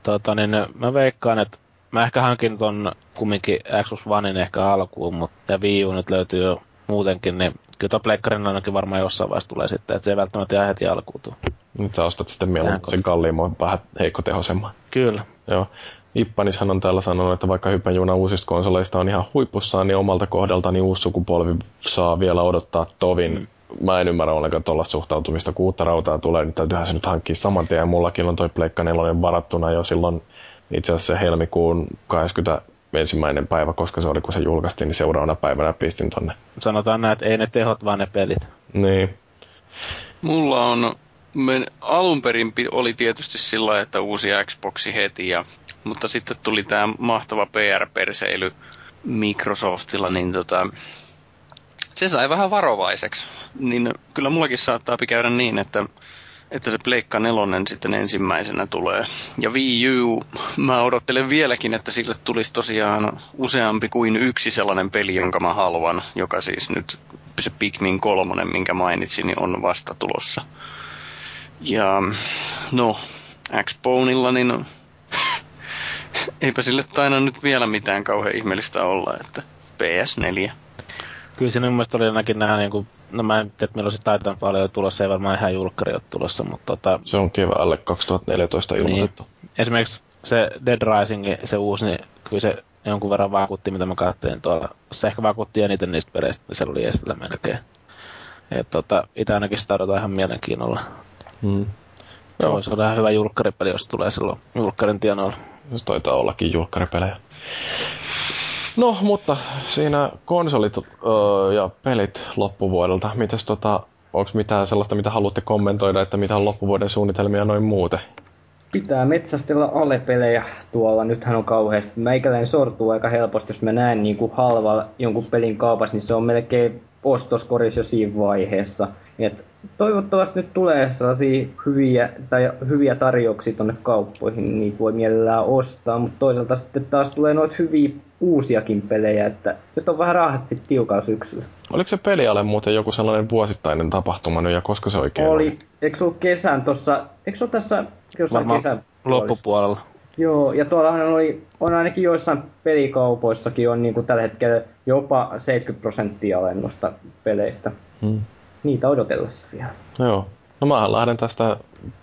Tota, niin mä veikkaan, että mä ehkä hankin ton kumminkin Xbox Onein ehkä alkuun, mutta ja Wii U nyt löytyy jo muutenkin, niin kyllä tuo pleikkarin ainakin varmaan jossain vaiheessa tulee sitten, että se ei välttämättä ihan heti alkuun tule. Nyt sä ostat sitten mieluummin sen kalliimman, vähän heikkotehoisemman. Kyllä. Joo. Ippanishan on täällä sanonut, että vaikka hyppäjuna uusista konsoleista on ihan huipussaan, niin omalta kohdalta niin uusi sukupolvi saa vielä odottaa tovin. Mm. Mä en ymmärrä ollenkaan tuolla suhtautumista, kun uutta rautaa tulee, niin täytyyhän se nyt hankkia saman tien. Mullakin on toi Pleikka 4 varattuna jo silloin itse asiassa helmikuun 20 ensimmäinen päivä, koska se oli kun se julkaistiin, niin seuraavana päivänä pistin tonne. Sanotaan näin, että ei ne tehot, vaan ne pelit. Niin. Mulla on, men, alun perin oli tietysti sillä että uusi Xboxi heti, ja, mutta sitten tuli tämä mahtava PR-perseily Microsoftilla, niin tota, se sai vähän varovaiseksi. Niin kyllä mullakin saattaa käydä niin, että että se Pleikka nelonen sitten ensimmäisenä tulee. Ja Wii U, mä odottelen vieläkin, että sille tulisi tosiaan useampi kuin yksi sellainen peli, jonka mä haluan, joka siis nyt se Pikmin kolmonen, minkä mainitsin, niin on vasta tulossa. Ja no, Xboneilla, niin [LAUGHS] eipä sille taina nyt vielä mitään kauhean ihmeellistä olla, että PS4 kyllä siinä mun oli ainakin nämä, niin kuin, no mä en tiedä milloin se Titanfall oli tulossa, ei varmaan ihan julkkari ole tulossa, mutta tota, Se on keväälle 2014 ilmoitettu. Niin. Esimerkiksi se Dead Rising, se uusi, niin kyllä se jonkun verran vakuutti, mitä mä katsoin tuolla. Se ehkä vakuutti eniten niistä peleistä, se oli esillä melkein. Et tota, itse ainakin sitä odotan ihan mielenkiinnolla. Hmm. Se Joo. voisi olla ihan hyvä julkkaripeli, jos tulee silloin julkkarin tienoilla. Se taitaa ollakin julkkaripelejä. No, mutta siinä konsolit öö, ja pelit loppuvuodelta. Mitäs tota, onko mitään sellaista, mitä haluatte kommentoida, että mitä on loppuvuoden suunnitelmia noin muuten? Pitää metsästellä alepelejä tuolla. Nythän on kauheasti. Meikäläinen sortuu aika helposti, jos mä näen niin kuin halvalla jonkun pelin kaupassa, niin se on melkein ostoskoris jo siinä vaiheessa. Et toivottavasti nyt tulee sellaisia hyviä, tai hyviä tarjouksia tuonne kauppoihin, niin niitä voi mielellään ostaa, mutta toisaalta sitten taas tulee noita hyviä uusiakin pelejä, että nyt on vähän rahat sitten tiukalla syksyllä. Oliko se peliale muuten joku sellainen vuosittainen tapahtuma nyt ja koska se oikein oli? oli? Eikö se ollut kesän tuossa, eikö se ole tässä jossain Varmaan kesän loppupuolella? Joo, ja tuollahan oli, on ainakin joissain pelikaupoissakin on niin kuin tällä hetkellä jopa 70 prosenttia alennusta peleistä. Hmm niitä odotellessa vielä. Joo. No mä lähden tästä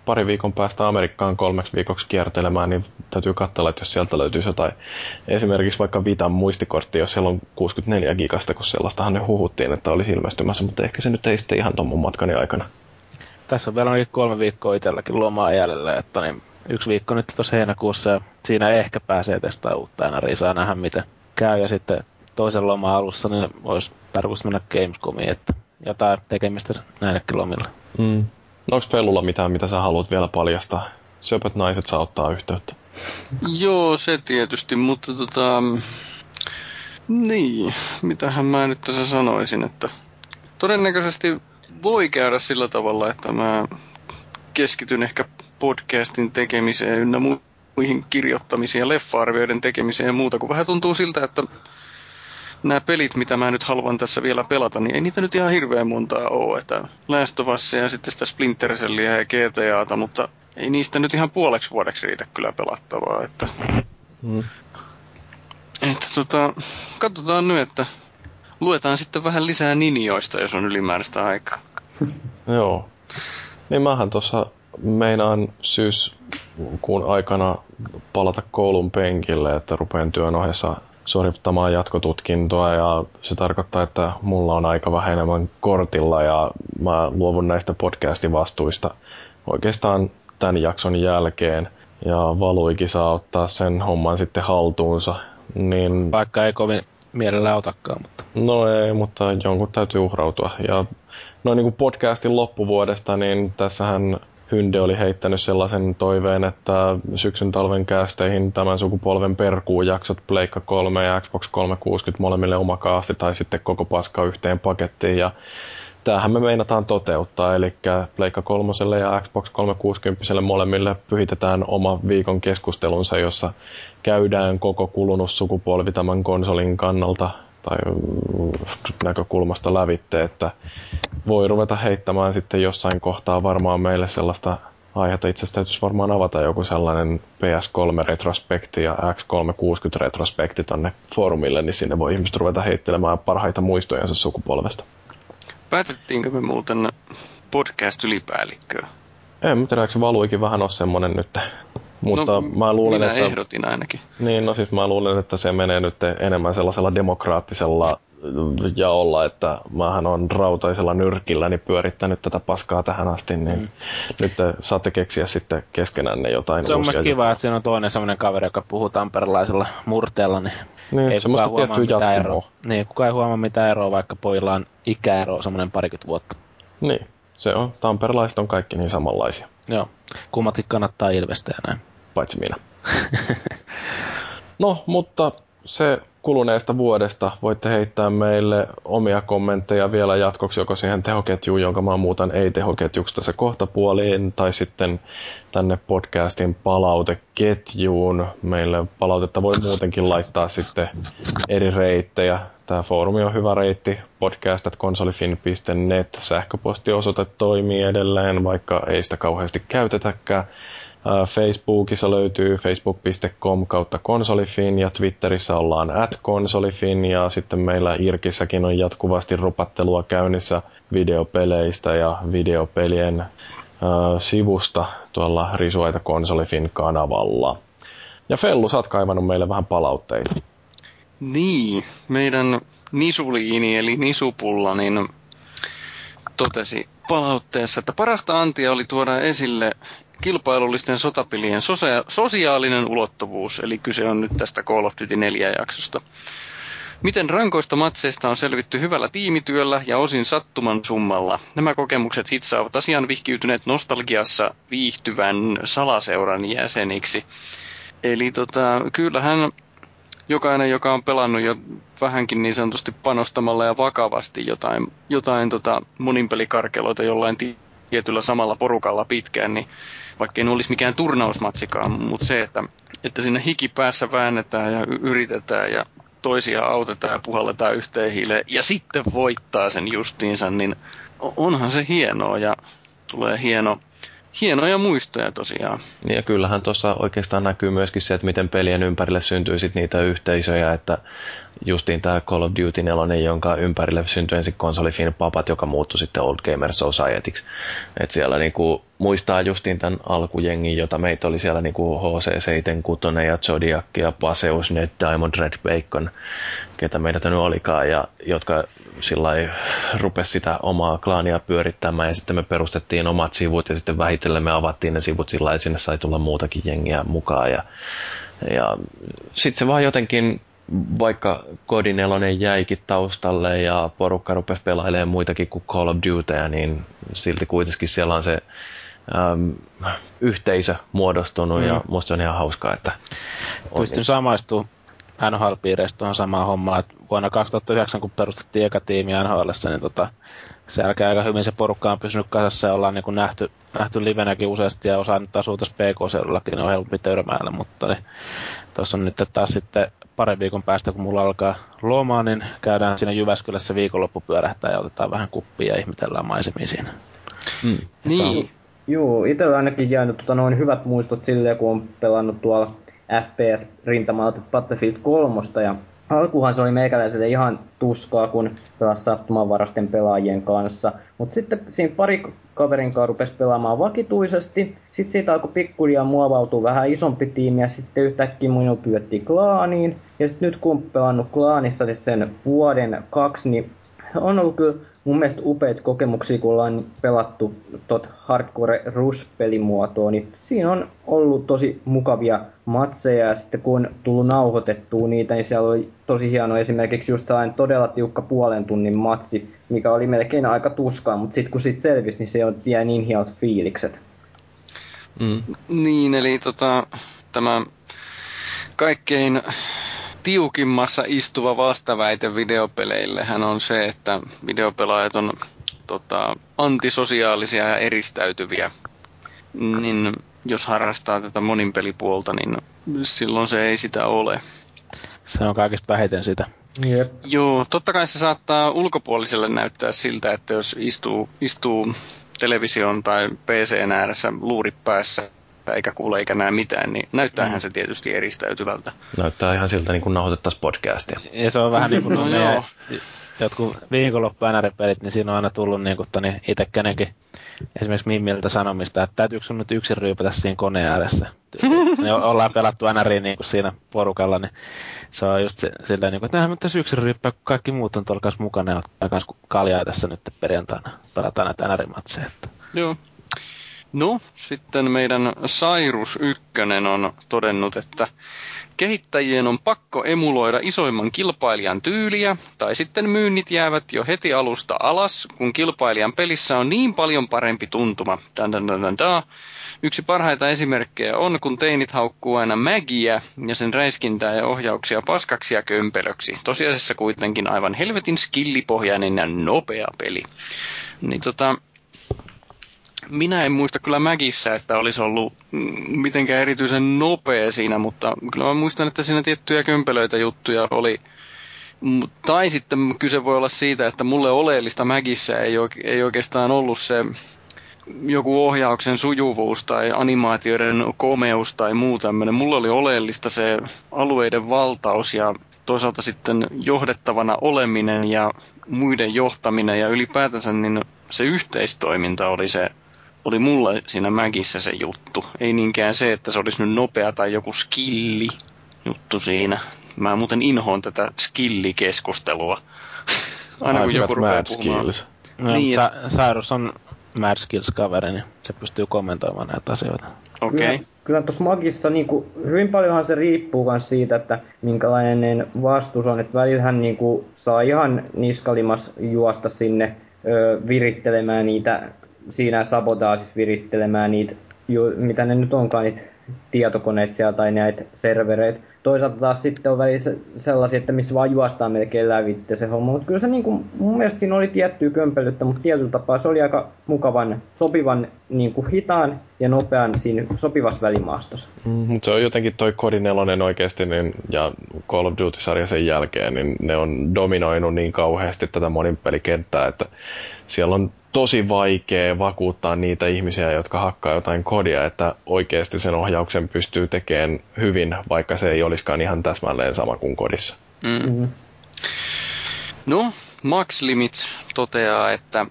pari viikon päästä Amerikkaan kolmeksi viikoksi kiertelemään, niin täytyy katsella, että jos sieltä löytyisi jotain. Esimerkiksi vaikka Vitan muistikortti, jos siellä on 64 gigasta, kun sellaistahan ne huhuttiin, että olisi ilmestymässä, mutta ehkä se nyt ei sitten ihan tuon mun matkani aikana. Tässä on vielä ainakin kolme viikkoa itselläkin lomaa jäljellä, että niin yksi viikko nyt tuossa heinäkuussa ja siinä ehkä pääsee testaamaan uutta NRI, saa nähdä miten käy ja sitten toisen loman alussa niin olisi tarkoitus mennä Gamescomiin, että jotain tekemistä näillekin lomilla. Mm. No onko Fellulla mitään, mitä sä haluat vielä paljastaa? söpöt naiset saa ottaa yhteyttä. Joo, se tietysti, mutta tota... Niin, mitähän mä nyt tässä sanoisin, että todennäköisesti voi käydä sillä tavalla, että mä keskityn ehkä podcastin tekemiseen ynnä muihin kirjoittamisiin ja leffa-arvioiden tekemiseen ja muuta, kun vähän tuntuu siltä, että nämä pelit, mitä mä nyt haluan tässä vielä pelata, niin ei niitä nyt ihan hirveän montaa ole. Että Last of Us ja sitten sitä Splinter Cellia ja GTAta, mutta ei niistä nyt ihan puoleksi vuodeksi riitä kyllä pelattavaa. Että, mm. että tota, katsotaan nyt, että luetaan sitten vähän lisää ninjoista, jos on ylimääräistä aikaa. [LAUGHS] Joo. Niin mähän tuossa meinaan syyskuun aikana palata koulun penkille, että rupean työn ohessa suorittamaan jatkotutkintoa ja se tarkoittaa, että mulla on aika vähän enemmän kortilla ja mä luovun näistä podcastin vastuista oikeastaan tämän jakson jälkeen ja Valuikin saa ottaa sen homman sitten haltuunsa. Niin... Vaikka ei kovin mielellä otakaan, mutta... No ei, mutta jonkun täytyy uhrautua. Ja noin niin kuin podcastin loppuvuodesta, niin tässähän Hynde oli heittänyt sellaisen toiveen, että syksyn talven käästeihin tämän sukupolven perkuun jaksot Pleikka 3 ja Xbox 360 molemmille oma kaasti tai sitten koko paska yhteen pakettiin. Ja tämähän me meinataan toteuttaa, eli Pleikka 3 ja Xbox 360 molemmille pyhitetään oma viikon keskustelunsa, jossa käydään koko kulunut sukupolvi tämän konsolin kannalta tai näkökulmasta lävitte, että voi ruveta heittämään sitten jossain kohtaa varmaan meille sellaista aihetta. Itse asiassa täytyisi varmaan avata joku sellainen PS3-retrospekti ja X360-retrospekti tonne foorumille, niin sinne voi ihmiset ruveta heittelemään parhaita muistojensa sukupolvesta. Päätettiinkö me muuten podcast-ylipäällikköä? En, mutta tiedä, Valuikin vähän ole semmonen nyt. Mutta no, mä luulen, minä että... ehdotin ainakin. Niin, no siis mä luulen, että se menee nyt enemmän sellaisella demokraattisella jaolla, että mähän on rautaisella nyrkilläni pyörittänyt tätä paskaa tähän asti, niin mm. nyt te saatte keksiä sitten keskenään jotain Se on myös kiva, että siinä on toinen sellainen kaveri, joka puhuu tamperelaisella murteella, niin, niin ei kukaan huomaa mitään eroa. Niin, kukaan ei huomaa mitään eroa, vaikka pojilla on ikäero semmoinen parikymmentä vuotta. Niin, se on. Tamperelaiset on kaikki niin samanlaisia. Joo, kummatkin kannattaa Ilvestä ja näin. Paitsi minä. no, mutta se kuluneesta vuodesta voitte heittää meille omia kommentteja vielä jatkoksi joko siihen tehoketjuun, jonka mä muutan ei-tehoketjuksi tässä kohtapuoliin, tai sitten tänne podcastin palauteketjuun. Meille palautetta voi muutenkin laittaa sitten eri reittejä. Tämä foorumi on hyvä reitti, podcast.konsolifin.net, sähköpostiosoite toimii edelleen, vaikka ei sitä kauheasti käytetäkään. Facebookissa löytyy facebook.com kautta konsolifin ja Twitterissä ollaan at konsolifin ja sitten meillä Irkissäkin on jatkuvasti rupattelua käynnissä videopeleistä ja videopelien äh, sivusta tuolla Risuaita konsolifin kanavalla. Ja Fellu, sä oot kaivannut meille vähän palautteita. Niin, meidän Nisuliini eli Nisupulla niin totesi palautteessa, että parasta antia oli tuoda esille kilpailullisten sotapelien sosia- sosiaalinen ulottuvuus, eli kyse on nyt tästä Call of Duty 4 jaksosta. Miten rankoista matseista on selvitty hyvällä tiimityöllä ja osin sattuman summalla. Nämä kokemukset hitsaavat asian vihkiytyneet nostalgiassa viihtyvän salaseuran jäseniksi. Eli tota, kyllähän jokainen, joka on pelannut jo vähänkin niin sanotusti panostamalla ja vakavasti jotain, jotain tota moninpelikarkeloita jollain tietyllä samalla porukalla pitkään, niin vaikka ei olisi mikään turnausmatsikaan, mutta se, että, että sinne hiki päässä väännetään ja yritetään ja toisia autetaan ja puhalletaan yhteen hiileen ja sitten voittaa sen justiinsa, niin onhan se hienoa ja tulee hieno, hienoja muistoja tosiaan. Niin ja kyllähän tuossa oikeastaan näkyy myöskin se, että miten pelien ympärille syntyy sit niitä yhteisöjä, että justiin tämä Call of Duty 4, jonka ympärille syntyi ensin konsolifin papat, joka muuttui sitten Old Gamer Societyksi. Et siellä niinku muistaa justiin tämän alkujengin, jota meitä oli siellä niinku HC76 ja Zodiac ja Paseus, Ned Diamond, Red Bacon, ketä meitä nyt olikaan, ja jotka sillä rupesi sitä omaa klaania pyörittämään, ja sitten me perustettiin omat sivut, ja sitten vähitellen me avattiin ne sivut sillä että sinne sai tulla muutakin jengiä mukaan, ja ja sitten se vaan jotenkin vaikka Kodi 4 jäikin taustalle ja porukka rupesi pelailemaan muitakin kuin Call of Dutyä, niin silti kuitenkin siellä on se äm, yhteisö muodostunut mm. ja musta on ihan hauskaa, että Pystyn samaistumaan NHL-piireistä tuohon samaan hommaan, että vuonna 2009, kun perustettiin eka tiimi NHL, niin tota, sen jälkeen aika hyvin se porukka on pysynyt kasassa ja ollaan niin kuin nähty, nähty livenäkin useasti ja osa nyt asuu tässä PK-seudullakin, niin on helpompi törmäillä, mutta niin, tuossa on nyt taas sitten parin viikon päästä, kun mulla alkaa lomaa, niin käydään siinä Jyväskylässä viikonloppu pyörähtää ja otetaan vähän kuppia ja ihmetellään maisemia siinä. Mm. Niin, on... Joo, itsellä ainakin jäänyt tota, noin hyvät muistot silleen, kun on pelannut tuolla FPS-rintamalta Battlefield 3 ja alkuhan se oli meikäläiselle ihan tuskaa, kun pelasi sattumanvarasten pelaajien kanssa. Mutta sitten siinä pari kaverin kanssa rupesi pelaamaan vakituisesti. Sitten siitä alkoi pikkuhiljaa muovautua vähän isompi tiimi ja sitten yhtäkkiä minun pyydettiin klaaniin. Ja sitten nyt kun pelannut klaanissa sen vuoden kaksi, niin on ollut kyllä mun mielestä upeita kokemuksia, kun ollaan pelattu tot Hardcore Rush-pelimuotoa, niin siinä on ollut tosi mukavia matseja, ja sitten kun on tullut nauhoitettua niitä, niin siellä oli tosi hieno esimerkiksi just sellainen todella tiukka puolen tunnin matsi, mikä oli melkein aika tuskaa, mutta sitten kun siitä selvisi, niin se on jäi niin hienot fiilikset. Mm. Niin, eli tota, tämä kaikkein tiukimmassa istuva vastaväite videopeleillehän on se, että videopelaajat on tota, antisosiaalisia ja eristäytyviä. Niin jos harrastaa tätä moninpelipuolta, niin silloin se ei sitä ole. Se on kaikista vähiten sitä. Yep. Joo, totta kai se saattaa ulkopuoliselle näyttää siltä, että jos istuu, istuu television tai PC ääressä luurit päässä eikä kuule eikä näe mitään, niin näyttäähän mm. se tietysti eristäytyvältä. Näyttää ihan siltä niin kuin nauhoitettaisiin podcastia. Ja se on vähän niin kuin [LAUGHS] no, meidän, jotkut viikonloppu pelit, niin siinä on aina tullut niin kuin, toni, itse kenenkin esimerkiksi Mimmiltä sanomista, että täytyykö sun nyt yksin ryypätä siinä koneen ääressä. [LAUGHS] Me ollaan pelattu NRI niin kuin siinä porukalla, niin se on just se, silleen, niin kuin, että nähdään tässä yksin ryyppää, kun kaikki muut on tuolla kanssa mukana ja ottaa kanssa kaljaa tässä nyt perjantaina. Pelataan näitä NRI-matseja. Joo. No, sitten meidän Sairus Ykkönen on todennut, että kehittäjien on pakko emuloida isoimman kilpailijan tyyliä, tai sitten myynnit jäävät jo heti alusta alas, kun kilpailijan pelissä on niin paljon parempi tuntuma. Dan, dan, dan, dan, dan. Yksi parhaita esimerkkejä on, kun teinit haukkuu aina Mägiä ja sen räiskintää ja ohjauksia paskaksi ja kömpelöksi. Tosiasiassa kuitenkin aivan helvetin skillipohjainen ja nopea peli. Niin tota, minä en muista kyllä Mägissä, että olisi ollut mitenkään erityisen nopea siinä, mutta kyllä mä muistan, että siinä tiettyjä kömpelöitä juttuja oli. Tai sitten kyse voi olla siitä, että mulle oleellista Mägissä ei, ei oikeastaan ollut se joku ohjauksen sujuvuus tai animaatioiden komeus tai muu tämmöinen. Mulle oli oleellista se alueiden valtaus ja toisaalta sitten johdettavana oleminen ja muiden johtaminen ja ylipäätänsä niin se yhteistoiminta oli se oli mulle siinä Mägissä se juttu. Ei niinkään se, että se olisi nyt nopea tai joku skilli juttu siinä. Mä muuten inhoon tätä skillikeskustelua. [LAUGHS] Aina kun joku rupeaa puhumaan. Skills. No, niin, Sa- Sairus on Mad Skills-kaveri, niin se pystyy kommentoimaan näitä asioita. Okei. Okay. Kyllä, tuossa Magissa niin kuin, hyvin paljonhan se riippuu myös siitä, että minkälainen vastus on. Että välillähän niin kuin, saa ihan niskalimas juosta sinne ö, virittelemään niitä siinä sabotaasissa virittelemään niitä, mitä ne nyt onkaan, niitä tietokoneet siellä tai näitä servereitä. Toisaalta taas sitten on välissä sellaisia, että missä vaan juostaan melkein lävitte se homma. Mutta kyllä se niin kuin, mun mielestä siinä oli tiettyä kömpelyttä, mutta tietyllä tapaa se oli aika mukavan, sopivan niin kuin hitaan ja nopean siinä sopivassa välimaastossa. Mm, mutta se on jotenkin toi Kodi 4 oikeasti niin, ja Call of Duty-sarja sen jälkeen, niin ne on dominoinut niin kauheasti tätä monipelikenttää, että siellä on tosi vaikea vakuuttaa niitä ihmisiä, jotka hakkaa jotain kodia, että oikeasti sen ohjauksen pystyy tekemään hyvin, vaikka se ei olisikaan ihan täsmälleen sama kuin kodissa. Mm. No, Max Limits toteaa, että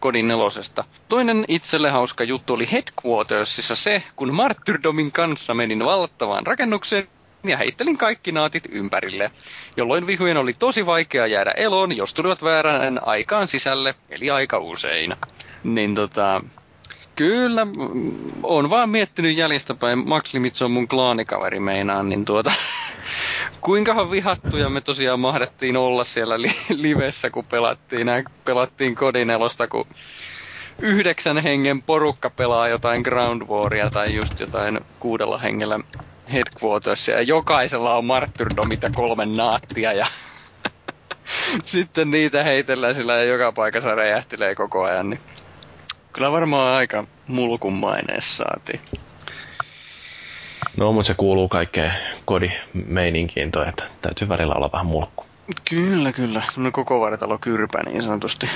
kodin nelosesta. Toinen itselle hauska juttu oli Headquartersissa se, kun Martyrdomin kanssa menin valtavaan rakennukseen ja heittelin kaikki naatit ympärille, jolloin vihujen oli tosi vaikea jäädä eloon, jos tulivat väärän aikaan sisälle, eli aika usein. Niin tota, kyllä, on vaan miettinyt jäljestäpäin, Max Limits on mun klaanikaveri meinaan, niin tuota, [LAUGHS] kuinkahan vihattuja me tosiaan mahdettiin olla siellä li- livessä, kun pelattiin, pelattiin kodinelosta, kun yhdeksän hengen porukka pelaa jotain Ground Waria tai just jotain kuudella hengellä Headquartersia ja jokaisella on martyrdomit ja kolme naattia ja [LAUGHS] sitten niitä heitellään sillä ja joka paikassa räjähtelee koko ajan. Niin kyllä varmaan aika mulkun maineessa saatiin. No, mutta se kuuluu kaikkeen kodimeininkiin toi, että täytyy välillä olla vähän mulkku. Kyllä, kyllä. Semmoinen koko vartalo kyrpä niin sanotusti.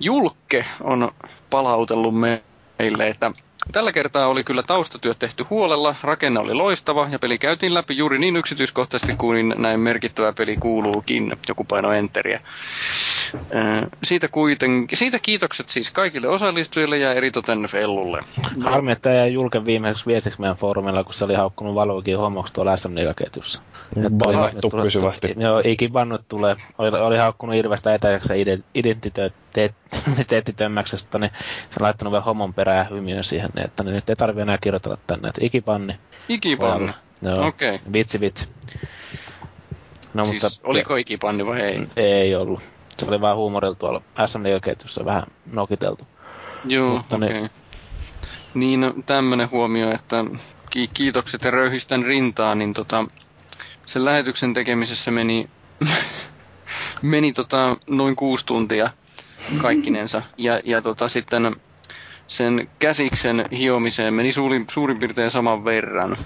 Julkke on palautellut meille, että Tällä kertaa oli kyllä taustatyöt tehty huolella, rakenne oli loistava ja peli käytiin läpi juuri niin yksityiskohtaisesti kuin näin merkittävä peli kuuluukin. Joku paino enteriä. Siitä, kuitenkin, siitä kiitokset siis kaikille osallistujille ja eritoten Fellulle. Harmi, että jäi julken viimeiseksi viestiksi meidän foorumilla, kun se oli haukkunut valuikin homoksi tuolla sm ketjussa Bannattu pysyvästi. Joo, ikin vannut tulee. Oli, oli haukkunut Irvestä etäiseksi [LAUGHS] identiteettitömmäksestä, niin se on laittanut vielä homon perään ja hymiön siihen, niin että niin nyt ei tarvi enää kirjoitella tänne, että ikipanni. Ikipanni? Joo, okei. Okay. Vitsi, vitsi. No, siis mutta, oliko ikipanni vai ei? Ei ollut. Se oli vaan huumorilla tuolla SMD-ketjussa vähän nokiteltu. Joo, okei. Okay. Niin, niin no, tämmönen huomio, että ki- kiitokset ja röyhistän rintaa, niin tota, sen lähetyksen tekemisessä meni, [LAUGHS] meni tota, noin kuusi tuntia kaikkinensa. Ja, ja tota, sitten sen käsiksen hiomiseen meni suurin, suurin piirtein saman verran.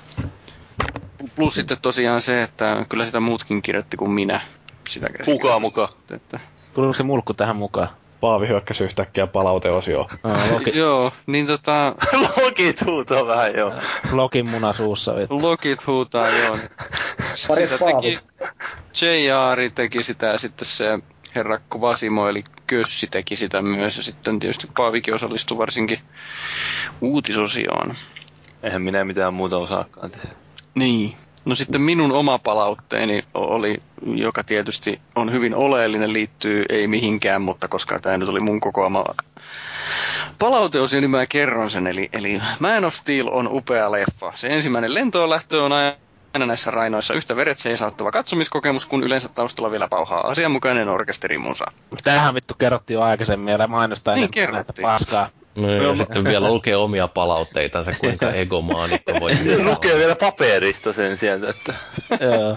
Plus sitten tosiaan se, että kyllä sitä muutkin kirjoitti kuin minä. Sitä mukaan mukaan. Että... Tuliko se mulkku tähän mukaan? Paavi hyökkäsi yhtäkkiä palauteosio. Ah, logi... [LAUGHS] joo, niin tota... Logit huutaa vähän, joo. Login muna suussa. Logit huutaa, joo. sitä teki... JR teki sitä ja sitten se herra Kvasimo, eli Kössi teki sitä myös. Ja sitten tietysti Paavikin osallistui varsinkin uutisosioon. Eihän minä mitään muuta osaakaan tehdä. Niin. No sitten minun oma palautteeni oli, joka tietysti on hyvin oleellinen, liittyy ei mihinkään, mutta koska tämä nyt oli mun kokoama palauteosio, niin mä kerron sen. Eli, eli Man of Steel on upea leffa. Se ensimmäinen lentoon lähtö on aina näissä rainoissa yhtä veret seisautava katsomiskokemus, kun yleensä taustalla vielä pauhaa asianmukainen orkesterimusa. Tähän vittu kerrottiin jo aikaisemmin ja mainostaa niin kerrottiin. paskaa. No ja sitten vielä lukee omia palautteitansa, kuinka [LAUGHS] egomaanikko voi... lukee vielä paperista sen sieltä, että... Joo.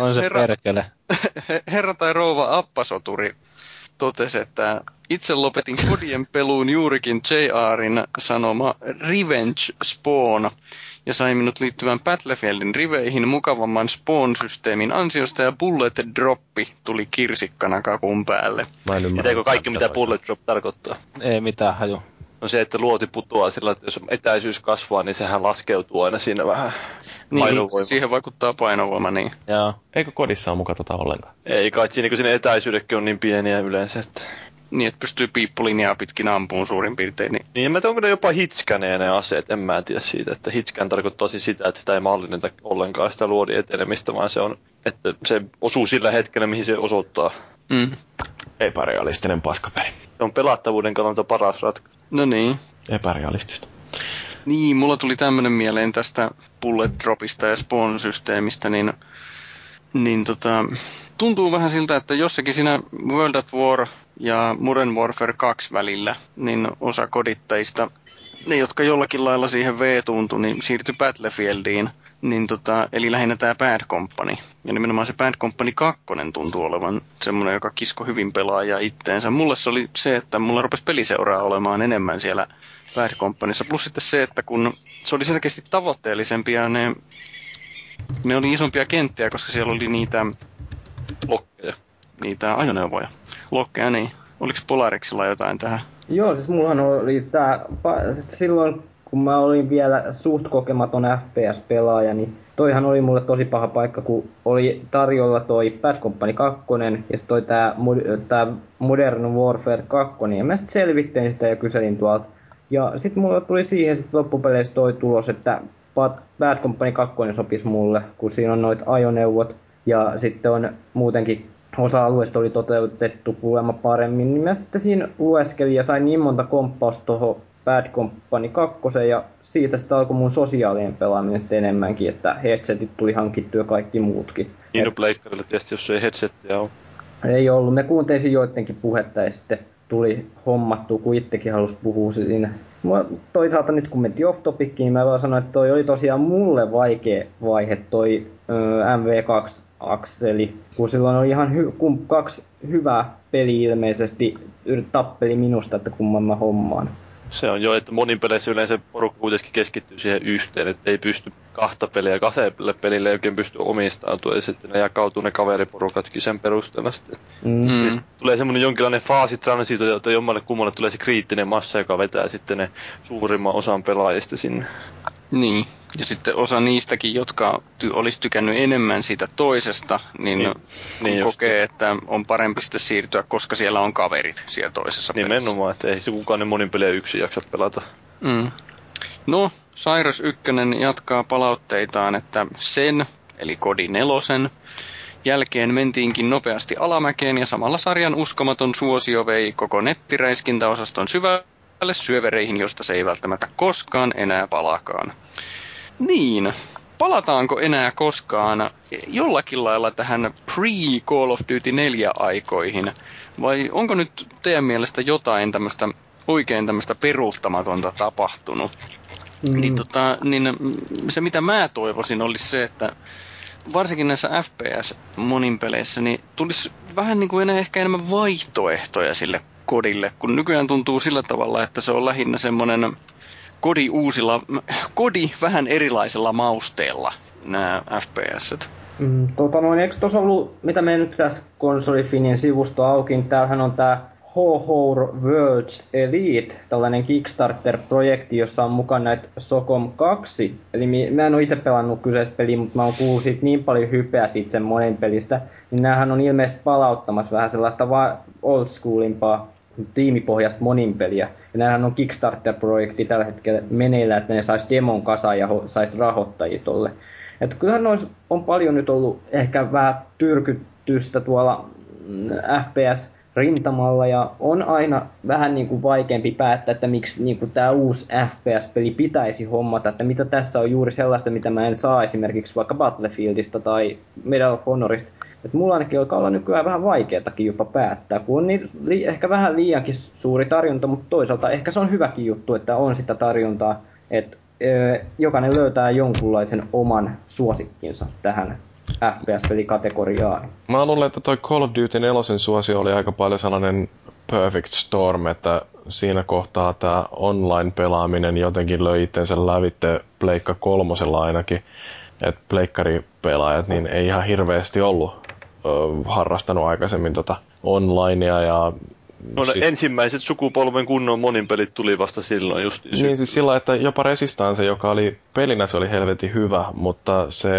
On se herra, perkele. [LAUGHS] Herra tai rouva appasoturi totesi, että itse lopetin kodien peluun juurikin JRin sanoma Revenge Spawn ja sai minut liittyvän Battlefieldin riveihin mukavamman Spawn-systeemin ansiosta ja Bullet Droppi tuli kirsikkana kakun päälle. Tietääkö kaikki mitä Bullet Drop tarkoittaa? Ei mitään haju. No se, että luoti putoaa sillä, että jos etäisyys kasvaa, niin sehän laskeutuu aina siinä vähän niin, painovoima. siihen vaikuttaa painovoima, niin. Joo. Eikö kodissa ole mukaan tota ollenkaan? Ei kai siinä, kun siinä etäisyydekin on niin pieniä yleensä, että... Niin, että pystyy piippulinjaa pitkin ampuun suurin piirtein. Niin, niin mä tiedän, onko ne jopa hitskäneen ne aseet, en mä tiedä siitä, että hitskän tarkoittaa siis sitä, että sitä ei mallinneta ollenkaan sitä luodin etenemistä, vaan se on, että se osuu sillä hetkellä, mihin se osoittaa. Mm. Epärealistinen paskapeli. Se on pelattavuuden kannalta paras ratkaisu. No niin. Epärealistista. Niin, mulla tuli tämmönen mieleen tästä bullet dropista ja spawn-systeemistä, niin, niin tota, tuntuu vähän siltä, että jossakin siinä World at War ja Modern Warfare 2 välillä, niin osa kodittajista, ne jotka jollakin lailla siihen V tuntui, niin siirtyi Battlefieldiin. Niin tota, eli lähinnä tämä Bad Company. Ja nimenomaan se Bad Company 2 tuntuu olevan semmoinen, joka kisko hyvin pelaajaa itteensä. Mulle se oli se, että mulla rupesi peliseuraa olemaan enemmän siellä Bad Companyssa. Plus sitten se, että kun se oli selkeästi tavoitteellisempi ja ne, ne oli isompia kenttiä, koska siellä oli niitä lokkeja, niitä ajoneuvoja. Lokkeja, niin. Oliko Polariksilla jotain tähän? Joo, siis mullahan oli tää, silloin kun mä olin vielä suht kokematon FPS-pelaaja, niin toihan oli mulle tosi paha paikka, kun oli tarjolla toi Bad Company 2 ja sitten toi tää, tää Modern Warfare 2, ja mä sitten selvittelin sitä ja kyselin tuolta. Ja sitten mulle tuli siihen sit loppupeleissä toi tulos, että Bad Company 2 sopisi mulle, kun siinä on noit ajoneuvot, ja sitten on muutenkin osa alueesta oli toteutettu kuulemma paremmin, niin mä sitten siinä lueskelin ja sain niin monta komppausta tuohon Bad Company 2 ja siitä sitten alkoi mun sosiaalinen pelaaminen sitten enemmänkin, että headsetit tuli hankittua ja kaikki muutkin. Niin no tietysti, jos ei headsettiä ole. Ei ollut, me kuuntelin joidenkin puhetta ja sitten tuli hommattu, kun itsekin halusi puhua siinä. Mua, toisaalta nyt kun mentiin off topickiin, niin mä vaan sanoin, että toi oli tosiaan mulle vaikea vaihe toi MV2 akseli, kun silloin oli ihan hy- kun kaksi hyvää peli ilmeisesti tappeli minusta, että kumman mä hommaan. Se on jo, että monin peleissä yleensä porukka kuitenkin keskittyy siihen yhteen, että ei pysty kahta peliä kahdelle pelille ei oikein pysty omistautumaan, ja sitten ne jakautuu ne kaveriporukatkin sen perusteella sitten. Mm. Sitten tulee semmoinen jonkinlainen faasitransito, että jommalle kummalle tulee se kriittinen massa, joka vetää sitten ne suurimman osan pelaajista sinne. Niin, ja sitten osa niistäkin, jotka ty- olisi tykännyt enemmän siitä toisesta, niin, niin, niin kokee, just. että on parempi sitten siirtyä, koska siellä on kaverit siellä toisessa Nimenomaan, että ei se kukaan ne monin peliä yksin jaksa pelata. Mm. No, Cyrus 1 jatkaa palautteitaan, että sen, eli Kodi nelosen, jälkeen mentiinkin nopeasti alamäkeen ja samalla sarjan uskomaton suosio vei koko nettiräiskintäosaston syvälle syövereihin, josta se ei välttämättä koskaan enää palakaan. Niin, palataanko enää koskaan jollakin lailla tähän pre-Call of Duty 4 aikoihin? Vai onko nyt teidän mielestä jotain tämmöistä oikein tämmöistä peruuttamatonta tapahtunut? Mm. Niin, tota, niin se mitä mä toivoisin olisi se, että varsinkin näissä FPS monin peleissä, niin tulisi vähän niin kuin enää ehkä enemmän vaihtoehtoja sille kodille, kun nykyään tuntuu sillä tavalla, että se on lähinnä semmoinen kodi uusilla, kodi vähän erilaisella mausteella nämä FPS. Mm, tota noin, eikö tuossa ollut, mitä me nyt tässä konsolifinin sivusto auki, niin täällähän on tää Ho-Ho Worlds Elite, tällainen Kickstarter-projekti, jossa on mukana näitä Socom 2. Eli mä en ole itse pelannut kyseistä peliä, mutta mä oon kuullut siitä niin paljon hypeä siitä sen monen pelistä. Niin näähän on ilmeisesti palauttamassa vähän sellaista old schoolimpaa tiimipohjasta monin peliä. Ja näähän on Kickstarter-projekti tällä hetkellä meneillä, että ne sais demon kasaan ja ho- sais rahoittajia tolle. Että kyllähän nois on paljon nyt ollut ehkä vähän tyrkytystä tuolla mm, FPS rintamalla ja on aina vähän niin kuin vaikeampi päättää, että miksi niin kuin tämä uusi FPS-peli pitäisi hommata, että mitä tässä on juuri sellaista, mitä mä en saa esimerkiksi vaikka Battlefieldista tai Medal of Honorista. Et mulla ainakin alkaa olla nykyään vähän vaikeatakin jopa päättää, kun on niin, li, ehkä vähän liiankin suuri tarjonta, mutta toisaalta ehkä se on hyväkin juttu, että on sitä tarjontaa, että jokainen löytää jonkunlaisen oman suosikkinsa tähän FPS-pelikategoriaan. Mä luulen, että toi Call of Duty 4 suosio oli aika paljon sellainen perfect storm, että siinä kohtaa tämä online-pelaaminen jotenkin löi itsensä lävitte Pleikka kolmosella ainakin, että pleikkaripelaajat niin ei ihan hirveästi ollut harrastanut aikaisemmin tota onlinea ja No siis... ensimmäiset sukupolven kunnon monin pelit tuli vasta silloin just. Niin siis sillä, että jopa Resistance, joka oli pelinä se oli helvetin hyvä, mutta se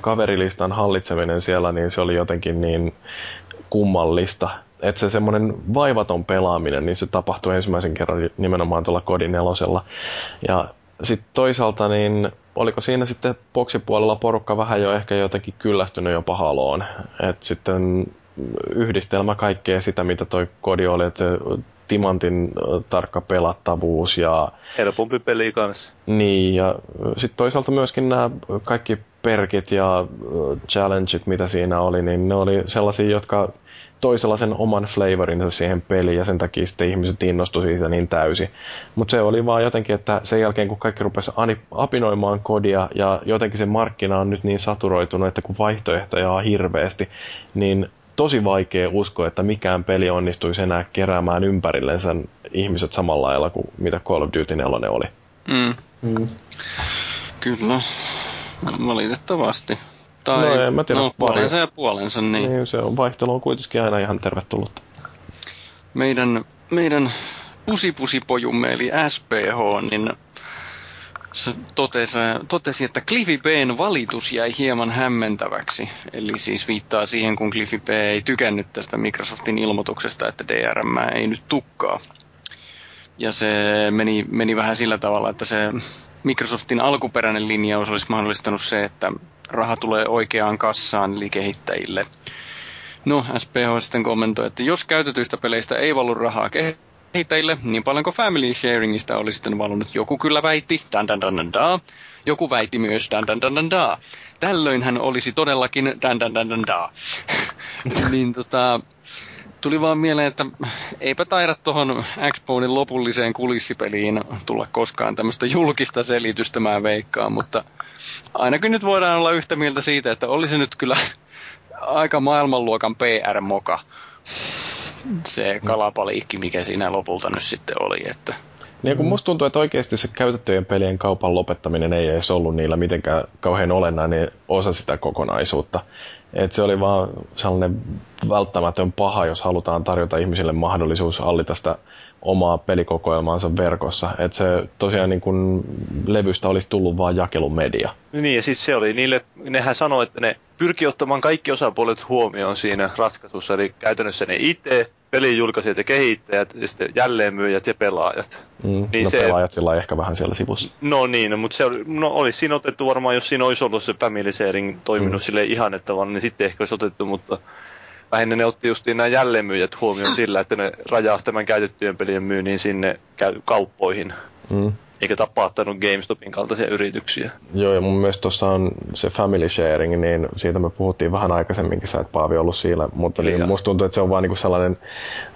kaverilistan hallitseminen siellä, niin se oli jotenkin niin kummallista. Että se semmoinen vaivaton pelaaminen, niin se tapahtui ensimmäisen kerran nimenomaan tuolla kodin nelosella. Ja sitten toisaalta, niin oliko siinä sitten boksipuolella porukka vähän jo ehkä jotenkin kyllästynyt jopa haloon. että sitten yhdistelmä kaikkea sitä, mitä toi kodi oli, että se timantin tarkka pelattavuus ja... Helpompi peli kanssa. Niin, ja sitten toisaalta myöskin nämä kaikki perkit ja challengeit, mitä siinä oli, niin ne oli sellaisia, jotka toi sellaisen oman flavorinsa siihen peliin ja sen takia sitten ihmiset innostu siitä niin täysin. Mutta se oli vaan jotenkin, että sen jälkeen kun kaikki rupesi apinoimaan kodia ja jotenkin se markkina on nyt niin saturoitunut, että kun vaihtoehtoja on hirveästi, niin tosi vaikea uskoa, että mikään peli onnistuisi enää keräämään ympärillensä ihmiset samalla lailla kuin mitä Call of Duty 4 oli. Mm. Mm. Kyllä, valitettavasti. Tai, no en mä tiedä. No, puolensa ja puolensa, niin. niin. se on vaihtelu on kuitenkin aina ihan tervetullut. Meidän, meidän pusipusipojumme eli SPH, niin se totesi, totesi, että Cliffy Bn valitus jäi hieman hämmentäväksi. Eli siis viittaa siihen, kun Cliffy B ei tykännyt tästä Microsoftin ilmoituksesta, että DRM ei nyt tukkaa. Ja se meni, meni vähän sillä tavalla, että se Microsoftin alkuperäinen linjaus olisi mahdollistanut se, että raha tulee oikeaan kassaan eli kehittäjille. No, SPH sitten kommentoi, että jos käytetyistä peleistä ei valu rahaa kehittäjille, niin paljonko family sharingista oli sitten valunut? Joku kyllä väitti, dan dan dan dan da. Joku väitti myös dan dan dan dan da. Tällöin hän olisi todellakin dan dan dan dan da. [LAUGHS] niin tota, tuli vaan mieleen, että eipä taida tuohon Xbonin lopulliseen kulissipeliin tulla koskaan tämmöistä julkista selitystä, mä veikkaan, mutta ainakin nyt voidaan olla yhtä mieltä siitä, että olisi nyt kyllä aika maailmanluokan PR-moka se kalapaliikki, mikä siinä lopulta nyt sitten oli. Että niin kun musta tuntuu, että oikeasti se käytettyjen pelien kaupan lopettaminen ei edes ollut niillä mitenkään kauhean olennainen osa sitä kokonaisuutta. Et se oli vaan sellainen välttämätön paha, jos halutaan tarjota ihmisille mahdollisuus allita sitä omaa pelikokoelmaansa verkossa. Että se tosiaan niin kun levystä olisi tullut vaan jakelumedia. Niin, ja siis se oli niille, nehän sanoi, että ne pyrki ottamaan kaikki osapuolet huomioon siinä ratkaisussa, eli käytännössä ne itse, pelin julkaisijat ja kehittäjät, ja sitten jälleenmyyjät ja pelaajat. Mm, niin no se, pelaajat sillä ehkä vähän siellä sivussa. No niin, no, mutta se oli, no, olisi siinä otettu varmaan, jos siinä olisi ollut se family sharing toiminut mm. sille ihan, että vaan, niin sitten ehkä olisi otettu, mutta lähinnä ne otti justiin nämä jälleenmyyjät huomioon sillä, että ne rajasi tämän käytettyjen pelien myynnin sinne kauppoihin. Mm. Eikä tapahtanut GameStopin kaltaisia yrityksiä. Joo, ja mun mielestä tuossa on se family sharing, niin siitä me puhuttiin vähän aikaisemminkin, sä et Paavi ollut siellä, mutta niin, musta tuntuu, että se on vaan niinku sellainen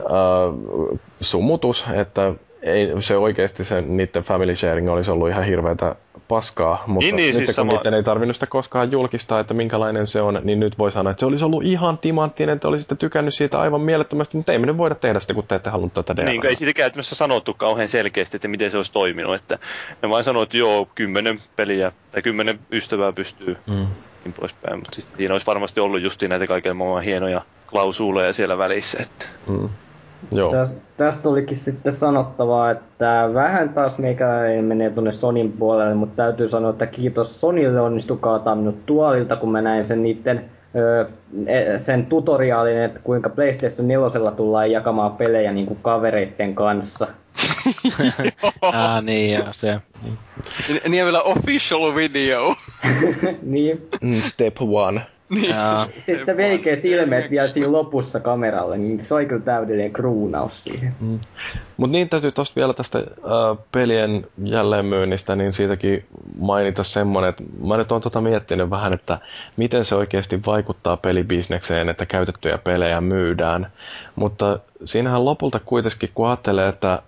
uh, sumutus, että ei se oikeasti se niiden family sharing olisi ollut ihan hirveätä paskaa, mutta niin, niin, nyt siis kun sama... niiden ei tarvinnut sitä koskaan julkistaa, että minkälainen se on, niin nyt voi sanoa, että se olisi ollut ihan timanttinen, että olisitte tykännyt siitä aivan mielettömästi, mutta ei me nyt voida tehdä sitä, kun te ette halunnut tätä DLCtä. Niin, ei siitä käytännössä sanottu kauhean selkeästi, että miten se olisi toiminut, että ne vain sanoivat, että joo, kymmenen peliä tai kymmenen ystävää pystyy mm. niin poispäin, mutta siis siinä olisi varmasti ollut just näitä kaiken maailman hienoja klausuuleja siellä välissä, että... Mm. Joo. Täs, tästä olikin sitten sanottavaa, että vähän taas meikä menee tuonne Sonin puolelle, mutta täytyy sanoa, että kiitos Sonille onnistu kaataa minut tuolilta, kun mä näin sen niiden e, sen tutoriaalin, että kuinka PlayStation 4 tullaan jakamaan pelejä niin kuin kavereiden kanssa. [LAUGHS] ah niin, joo, se. Niin vielä official video. [LAUGHS] niin. Mm, step one. [LAUGHS] Niin. Sitten veikeet ilmeet vielä siinä lopussa kameralle, niin se oli kyllä täydellinen kruunaus siihen. Mm. Mutta niin täytyy tuosta vielä tästä äh, pelien jälleenmyynnistä, niin siitäkin mainita semmoinen, että mä nyt oon tota miettinyt vähän, että miten se oikeasti vaikuttaa pelibisnekseen, että käytettyjä pelejä myydään. Mutta siinähän lopulta kuitenkin, kun ajattelee, että äh,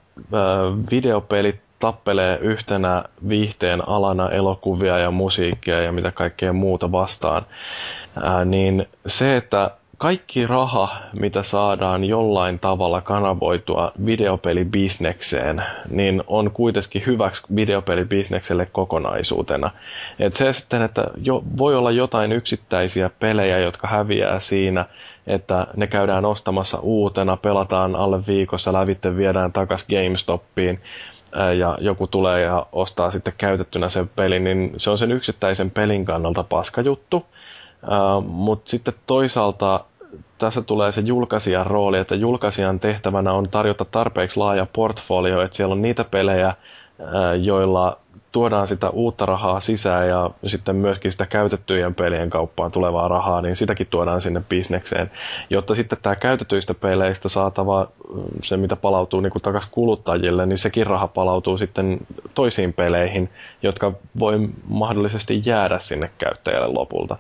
videopelit tappelee yhtenä viihteen alana elokuvia ja musiikkia ja mitä kaikkea muuta vastaan, ää, niin se, että kaikki raha, mitä saadaan jollain tavalla kanavoitua videopelibisnekseen, niin on kuitenkin hyväksi videopelibisnekselle kokonaisuutena. Et se sitten, että jo, voi olla jotain yksittäisiä pelejä, jotka häviää siinä, että ne käydään ostamassa uutena, pelataan alle viikossa, lävitte viedään takaisin GameStopiin, ja joku tulee ja ostaa sitten käytettynä sen pelin, niin se on sen yksittäisen pelin kannalta paska juttu. Mutta sitten toisaalta tässä tulee se julkaisijan rooli, että julkaisijan tehtävänä on tarjota tarpeeksi laaja portfolio, että siellä on niitä pelejä, joilla tuodaan sitä uutta rahaa sisään ja sitten myöskin sitä käytettyjen pelien kauppaan tulevaa rahaa, niin sitäkin tuodaan sinne bisnekseen, jotta sitten tämä käytetyistä peleistä saatava, se mitä palautuu niin takaisin kuluttajille, niin sekin raha palautuu sitten toisiin peleihin, jotka voi mahdollisesti jäädä sinne käyttäjälle lopulta.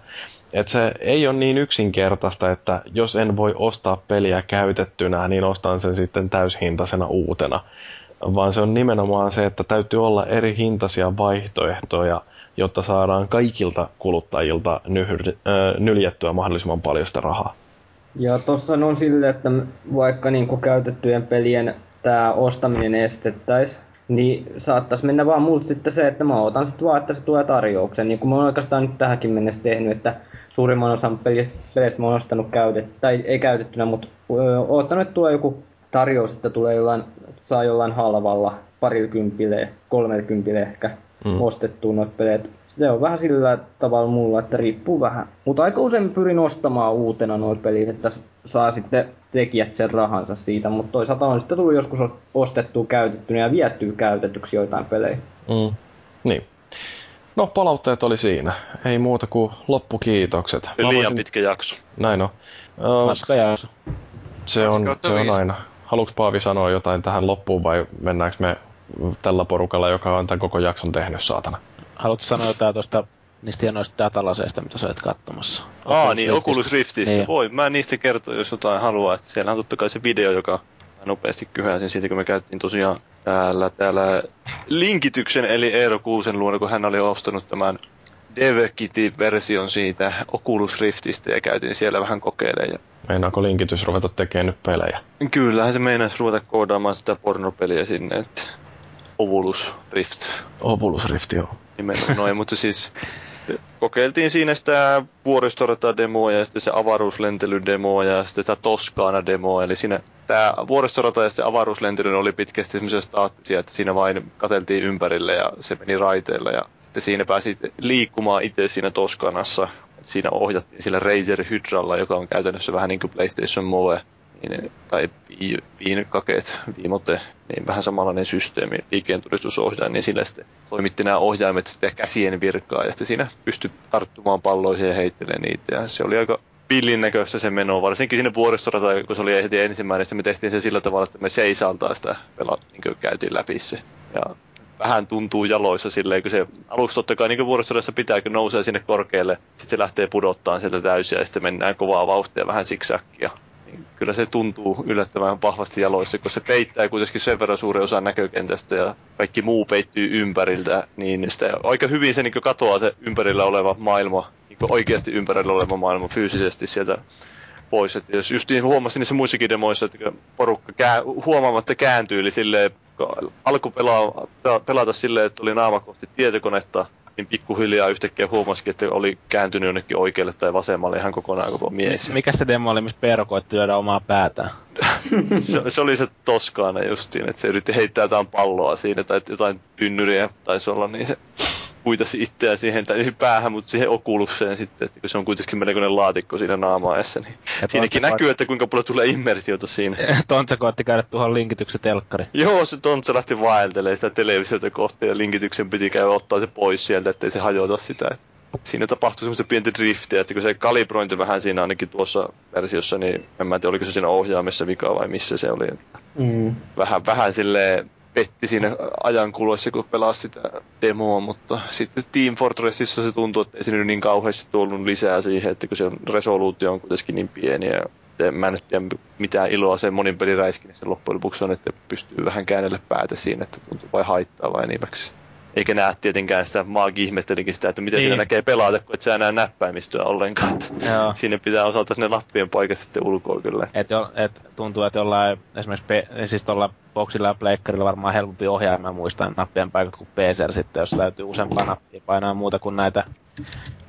Et se ei ole niin yksinkertaista, että jos en voi ostaa peliä käytettynä, niin ostan sen sitten täyshintaisena uutena vaan se on nimenomaan se, että täytyy olla eri hintaisia vaihtoehtoja, jotta saadaan kaikilta kuluttajilta nyhyr, nyljettyä mahdollisimman paljon sitä rahaa. Ja tuossa on sille, että vaikka niin käytettyjen pelien tämä ostaminen estettäisiin, niin saattaisi mennä vaan multa sitten se, että mä otan sitten vaan, että se tulee tarjouksen. Niin kuin mä oon oikeastaan nyt tähänkin mennessä tehnyt, että suurimman osan peleistä, peleistä mä oon ostanut käytet, tai ei käytettynä, mutta oottanut, että tulee joku tarjous, että tulee jollain, saa jollain halvalla parikympille, kolmekympille ehkä mm. ostettua noita pelejä. Se on vähän sillä tavalla mulla, että riippuu vähän. Mutta aika usein pyrin ostamaan uutena noita peliä, että saa sitten tekijät sen rahansa siitä, mutta toisaalta on sitten tullut joskus ostettua käytettynä ja viettyä käytetyksi joitain pelejä. Mm. Niin. No, palautteet oli siinä. Ei muuta kuin loppukiitokset. Liian voisin... pitkä jakso. Näin on. Uh, jakso. Se on, se on aina. Haluatko Paavi sanoa jotain tähän loppuun vai mennäänkö me tällä porukalla, joka on tämän koko jakson tehnyt, saatana? Haluatko sanoa jotain tuosta niistä hienoista datalaseista, mitä sä olet katsomassa. Aa, Oculus niin. Oculus Riftistä. Niin. Voi, mä niistä kertoa, jos jotain haluaa. Että siellä on totta kai se video, joka mä nopeasti kyhäsin siitä, kun me käytiin tosiaan täällä, täällä linkityksen, eli Eero Kuusen luona, kun hän oli ostanut tämän DevKit-version siitä Oculus Riftistä ja käytiin siellä vähän kokeilemaan. Meinaako linkitys ruveta tekemään nyt pelejä? Kyllähän se meinaisi ruveta koodaamaan sitä pornopeliä sinne, että Oculus Rift. Oculus Rift, joo. Nimenomaan noin, mutta siis [LAUGHS] kokeiltiin siinä sitä vuoristorata-demoa ja sitten se avaruuslentelydemoa ja sitten sitä Toskaana-demoa. Eli siinä tämä vuoristorata ja se avaruuslentely oli pitkästi semmoisia staattisia, että siinä vain kateltiin ympärille ja se meni raiteilla ja sitten siinä pääsi liikkumaan itse siinä Toskanassa. Siinä ohjattiin sillä Razer Hydralla, joka on käytännössä vähän niin kuin PlayStation Move niin, tai kakeet, viimote, niin vähän samanlainen systeemi, liikkeentudistusohjaaja, niin sillä sitten toimitti nämä ohjaimet sitten käsien virkaa ja sitten siinä pystyi tarttumaan palloihin ja heittelemään niitä ja se oli aika pillin näköistä se meno, varsinkin sinne vuoristorata, kun se oli heti ensimmäinen, niin me tehtiin se sillä tavalla, että me seisaltaa sitä pelaa, niin käytiin läpi se. Ja vähän tuntuu jaloissa silleen, kun se aluksi totta kai niin vuoristodessa pitää, kun nousee sinne korkealle, sitten se lähtee pudottaa sieltä täysiä ja sitten mennään kovaa vauhtia vähän siksäkkiä. Niin kyllä se tuntuu yllättävän vahvasti jaloissa, kun se peittää kuitenkin sen verran suuren osan näkökentästä ja kaikki muu peittyy ympäriltä, niin sitä aika hyvin se niin katoaa se ympärillä oleva maailma, niin oikeasti ympärillä oleva maailma fyysisesti sieltä pois. Et jos just niin huomasin niissä muissakin demoissa, että porukka kää, huomaamatta kääntyy, eli silleen, alkoi pelaa, pelata silleen, että oli naama kohti tietokonetta, niin pikkuhiljaa yhtäkkiä huomasikin, että oli kääntynyt jonnekin oikealle tai vasemmalle ihan kokonaan koko mies. Mikä se demo oli, missä Peero koitti lyödä omaa päätään? [LAUGHS] se, se, oli se Toskaana justiin, että se yritti heittää jotain palloa siinä tai jotain tynnyriä taisi olla, niin se kuitasi itseään siihen, tai siihen päähän, mutta siihen okuluseen sitten, että kun se on kuitenkin melkoinen laatikko siinä naamaessa, niin ja siinäkin näkyy, koet... että kuinka paljon tulee immersiota siinä. [LAUGHS] Tontsa koetti käydä tuohon linkityksen telkkari. Joo, se Tontsa lähti vaeltelemaan sitä televisiota kohti ja linkityksen piti käydä ottaa se pois sieltä, ettei se hajota sitä. Siinä tapahtui semmoista pientä driftiä, että kun se kalibrointi vähän siinä ainakin tuossa versiossa, niin en mä tiedä, oliko se siinä ohjaamessa vika vai missä se oli. Mm. Vähän, vähän silleen petti siinä ajan kuluessa, kun pelasi sitä demoa, mutta sitten Team Fortressissa se tuntuu, että ei siinä niin kauheasti tullut lisää siihen, että kun se resoluutio on kuitenkin niin pieni ja että mä en nyt tiedä mitään iloa sen monin peliräiskinissä loppujen lopuksi on, että pystyy vähän käännellä päätä siinä, että tuntuu vai haittaa vai niimeksi eikä näe tietenkään sitä, Maagi ihmettelikin sitä, että miten niin. siinä näkee pelata, kun et sä näe näppäimistöä ollenkaan. Joo. [LAUGHS] Siinä pitää osata sinne lappien paikat sitten ulkoa kyllä. Et, jo, et tuntuu, että jollain esimerkiksi pe, siis tuolla boxilla ja pleikkarilla varmaan helpompi ohjaamaan muistaa nappien paikat kuin PC sitten, jos täytyy useampaa nappia painaa muuta kuin näitä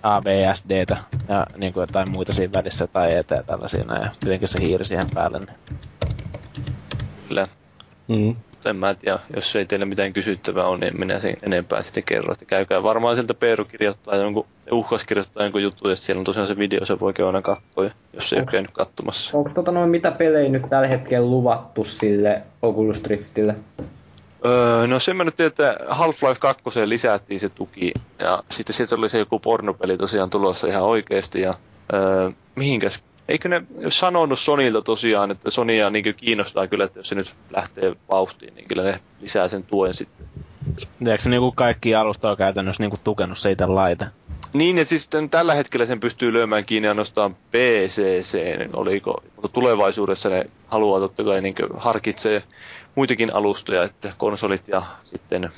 AVSDtä ja niin kuin jotain muita siinä välissä tai ET tällaisia ja tietenkin se hiiri siihen päälle. Niin. Kyllä. Mm en mä tiedä, jos ei teillä mitään kysyttävää on, niin minä sen enempää sitten kerro. Että käykää varmaan sieltä Peeru kirjoittaa jonkun, uhkas kirjoittaa jonkun juttu, ja siellä on tosiaan se video, se voi käydä katsoa, jos ei ole käynyt katsomassa. Onko tota noin mitä pelejä nyt tällä hetkellä luvattu sille Oculus Driftille? Öö, no sen mä nyt tiedän, että Half-Life 2 lisättiin se tuki, ja sitten sieltä oli se joku pornopeli tosiaan tulossa ihan oikeasti, ja öö, mihinkäs eikö ne sanonut Sonilta tosiaan, että Sonia niin kiinnostaa kyllä, että jos se nyt lähtee vauhtiin, niin kyllä ne lisää sen tuen sitten. Eikö se niin kaikki alusta on käytännössä niin tukenut siitä laite? Niin, ja siis tällä hetkellä sen pystyy lyömään kiinni ainoastaan PCC, niin oliko, mutta tulevaisuudessa ne haluaa totta kai niin harkitsee muitakin alustoja, että konsolit ja sitten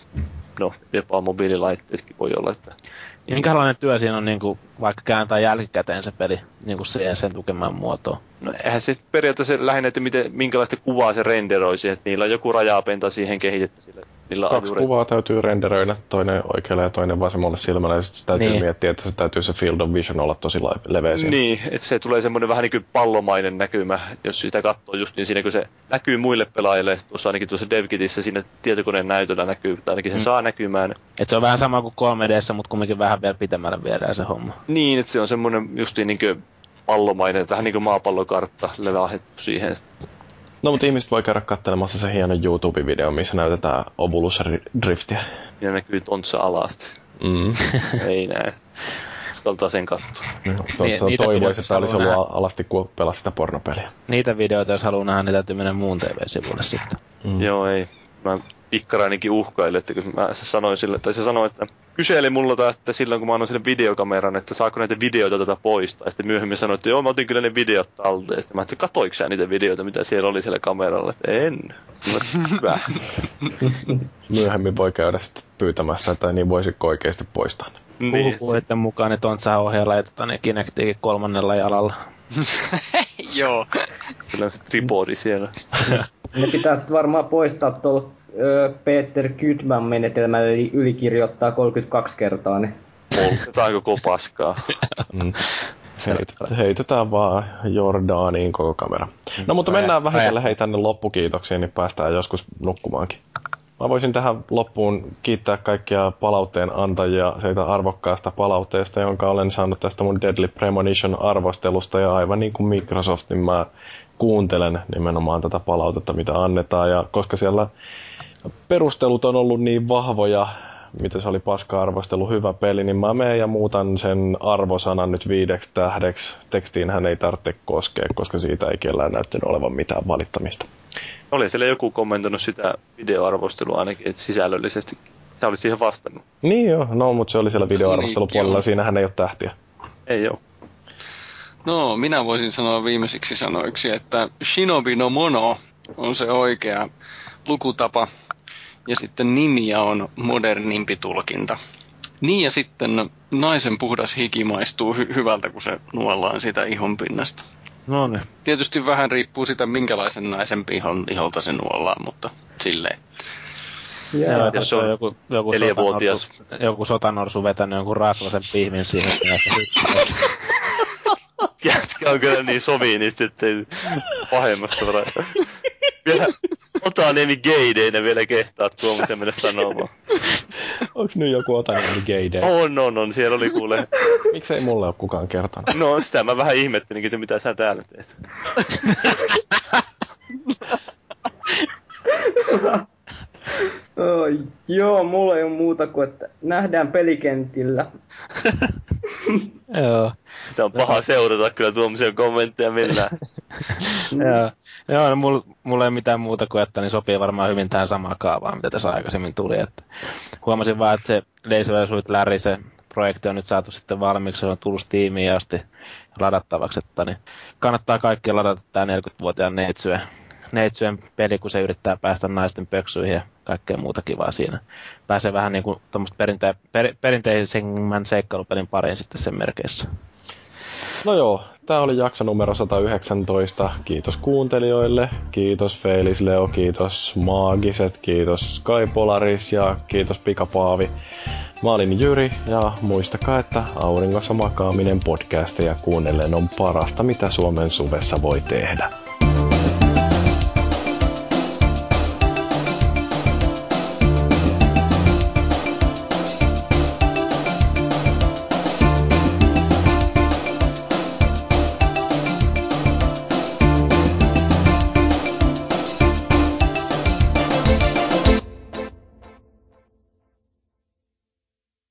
no, jopa mobiililaitteetkin voi olla, että minkälainen työ siinä on niin kuin, vaikka kääntää jälkikäteen se peli niin kuin siihen sen tukemaan muotoon? No eihän se periaatteessa lähinnä, että miten, minkälaista kuvaa se renderoisi, että niillä on joku rajapenta siihen kehitetty sille Niillä Kaksi ajure... kuvaa täytyy renderöidä, toinen oikealle ja toinen vasemmalle silmälle, ja sitten täytyy niin. miettiä, että se täytyy se field of vision olla tosi leveä siinä. Niin, että se tulee semmoinen vähän niin kuin pallomainen näkymä, jos sitä katsoo just niin siinä, kun se näkyy muille pelaajille, tuossa ainakin tuossa DevKitissä siinä tietokoneen näytöllä näkyy, tai ainakin se mm. saa näkymään. Et se on vähän sama kuin 3 d mutta kumminkin vähän vielä pitemmälle viedään se homma. Niin, että se on semmoinen justiin niin kuin pallomainen, vähän niin kuin maapallokartta levähetty siihen. No mutta ihmiset voi käydä katselemassa se hieno YouTube-video, missä näytetään Obulus Driftiä. Ja näkyy tontsa alasta. Mm. [LAUGHS] Ei näe. Uskaltaa sen katsoa. No, niin, toivoisi, että olisi ollut nähdä... alasti, kun pelasi sitä pornopeliä. Niitä videoita, jos haluaa nähdä, niin täytyy mennä muun TV-sivulle sitten. Mm. Joo, ei. Mä pikkarainenkin uhkaili, että kun mä se sanoin sille, tai se sanoi, että kyseli mulla että silloin kun mä annoin sille videokameran, että saako näitä videoita tätä poistaa. Ja sitten myöhemmin sanoi, että joo, mä otin kyllä ne videot talteen. Ja sitten mä ajattelin, katoiko sä niitä videoita, mitä siellä oli siellä kameralla? Että en. Hyvä. [LAUGHS] myöhemmin voi käydä sitten pyytämässä, että niin voisiko oikeasti poistaa ne. Niin, Puhupuheiden mukaan, että on sä ohjailla ja tota, niin Kinectikin kolmannella jalalla. [LAUGHS] Joo. Kyllä on se tripodi siellä. ne pitää sitten varmaan poistaa tuolla Peter Kydman menetelmällä, eli ylikirjoittaa 32 kertaa. Niin. Poltetaan koko paskaa. mm. heitetään vaan Jordaaniin koko kamera. No mutta mennään vähitellen hei tänne loppukiitoksiin, niin päästään joskus nukkumaankin. Mä voisin tähän loppuun kiittää kaikkia palautteen antajia siitä arvokkaasta palautteesta, jonka olen saanut tästä mun Deadly Premonition arvostelusta. Ja aivan niin kuin Microsoft, niin mä kuuntelen nimenomaan tätä palautetta, mitä annetaan. Ja koska siellä perustelut on ollut niin vahvoja, mitä se oli paska-arvostelu, hyvä peli, niin mä menen ja muutan sen arvosanan nyt viideksi tähdeksi. Tekstiin hän ei tarvitse koskea, koska siitä ei kellään näyttänyt olevan mitään valittamista. Oli siellä joku kommentoinut sitä videoarvostelua ainakin, että sisällöllisesti. Sä olisit siihen vastannut. Niin joo, no mutta se oli siellä videoarvostelupuolella, niin, siinähän ei ole tähtiä. Ei joo. No, minä voisin sanoa viimeisiksi sanoiksi, että Shinobi no Mono on se oikea lukutapa. Ja sitten Ninja on modernimpi tulkinta. Niin ja sitten naisen puhdas hiki maistuu hy- hyvältä, kun se nuollaan sitä ihonpinnasta. No niin. Tietysti vähän riippuu sitä, minkälaisen naisen ihon, iholta se nuollaan, mutta silleen. Yeah. Jos on joku, joku, sotanorsu, joku sotanorsu vetänyt jonkun rasvasen pihmin siihen mielessä. [LAUGHS] Jätkä on kyllä niin soviinisti, ettei pahemmasta varaa. [LAUGHS] Vielä Otaniemi geideinä vielä kehtaa tuommoisen mennä sanomaan. Onks nyt joku Otaniemi geidei? On, on, on. Siellä oli kuule... Miksei mulle ole kukaan kertonut? No sitä mä vähän ihmettelinkin, että mitä sä täällä teet. [LAUGHS] Oh, joo, mulla ei ole muuta kuin, että nähdään pelikentillä. [LAUGHS] joo. Sitä on paha seurata kyllä tuommoisia kommentteja millään. [LAUGHS] joo. Joo, no mulla, mulla ei mitään muuta kuin, että niin sopii varmaan hyvin tähän samaan kaavaan, mitä tässä aikaisemmin tuli. Että huomasin vaan, että se Laser Suit Larry, se projekti on nyt saatu sitten valmiiksi, se on tullut Steamiin asti ladattavaksi, että niin kannattaa kaikki ladata tämä 40-vuotiaan neitsyön, neitsyön peli, kun se yrittää päästä naisten pöksyihin ja kaikkea muuta kivaa siinä. Pääsee vähän niin kuin perinte- per, perinteisemmän seikkailupelin pariin sitten sen merkeissä. No joo, tämä oli jakso numero 119. Kiitos kuuntelijoille, kiitos Felis Leo, kiitos Maagiset, kiitos Sky Polaris ja kiitos Pikapaavi. Mä olin Jyri ja muistakaa, että auringossa makaaminen podcasteja kuunnellen on parasta, mitä Suomen suvessa voi tehdä.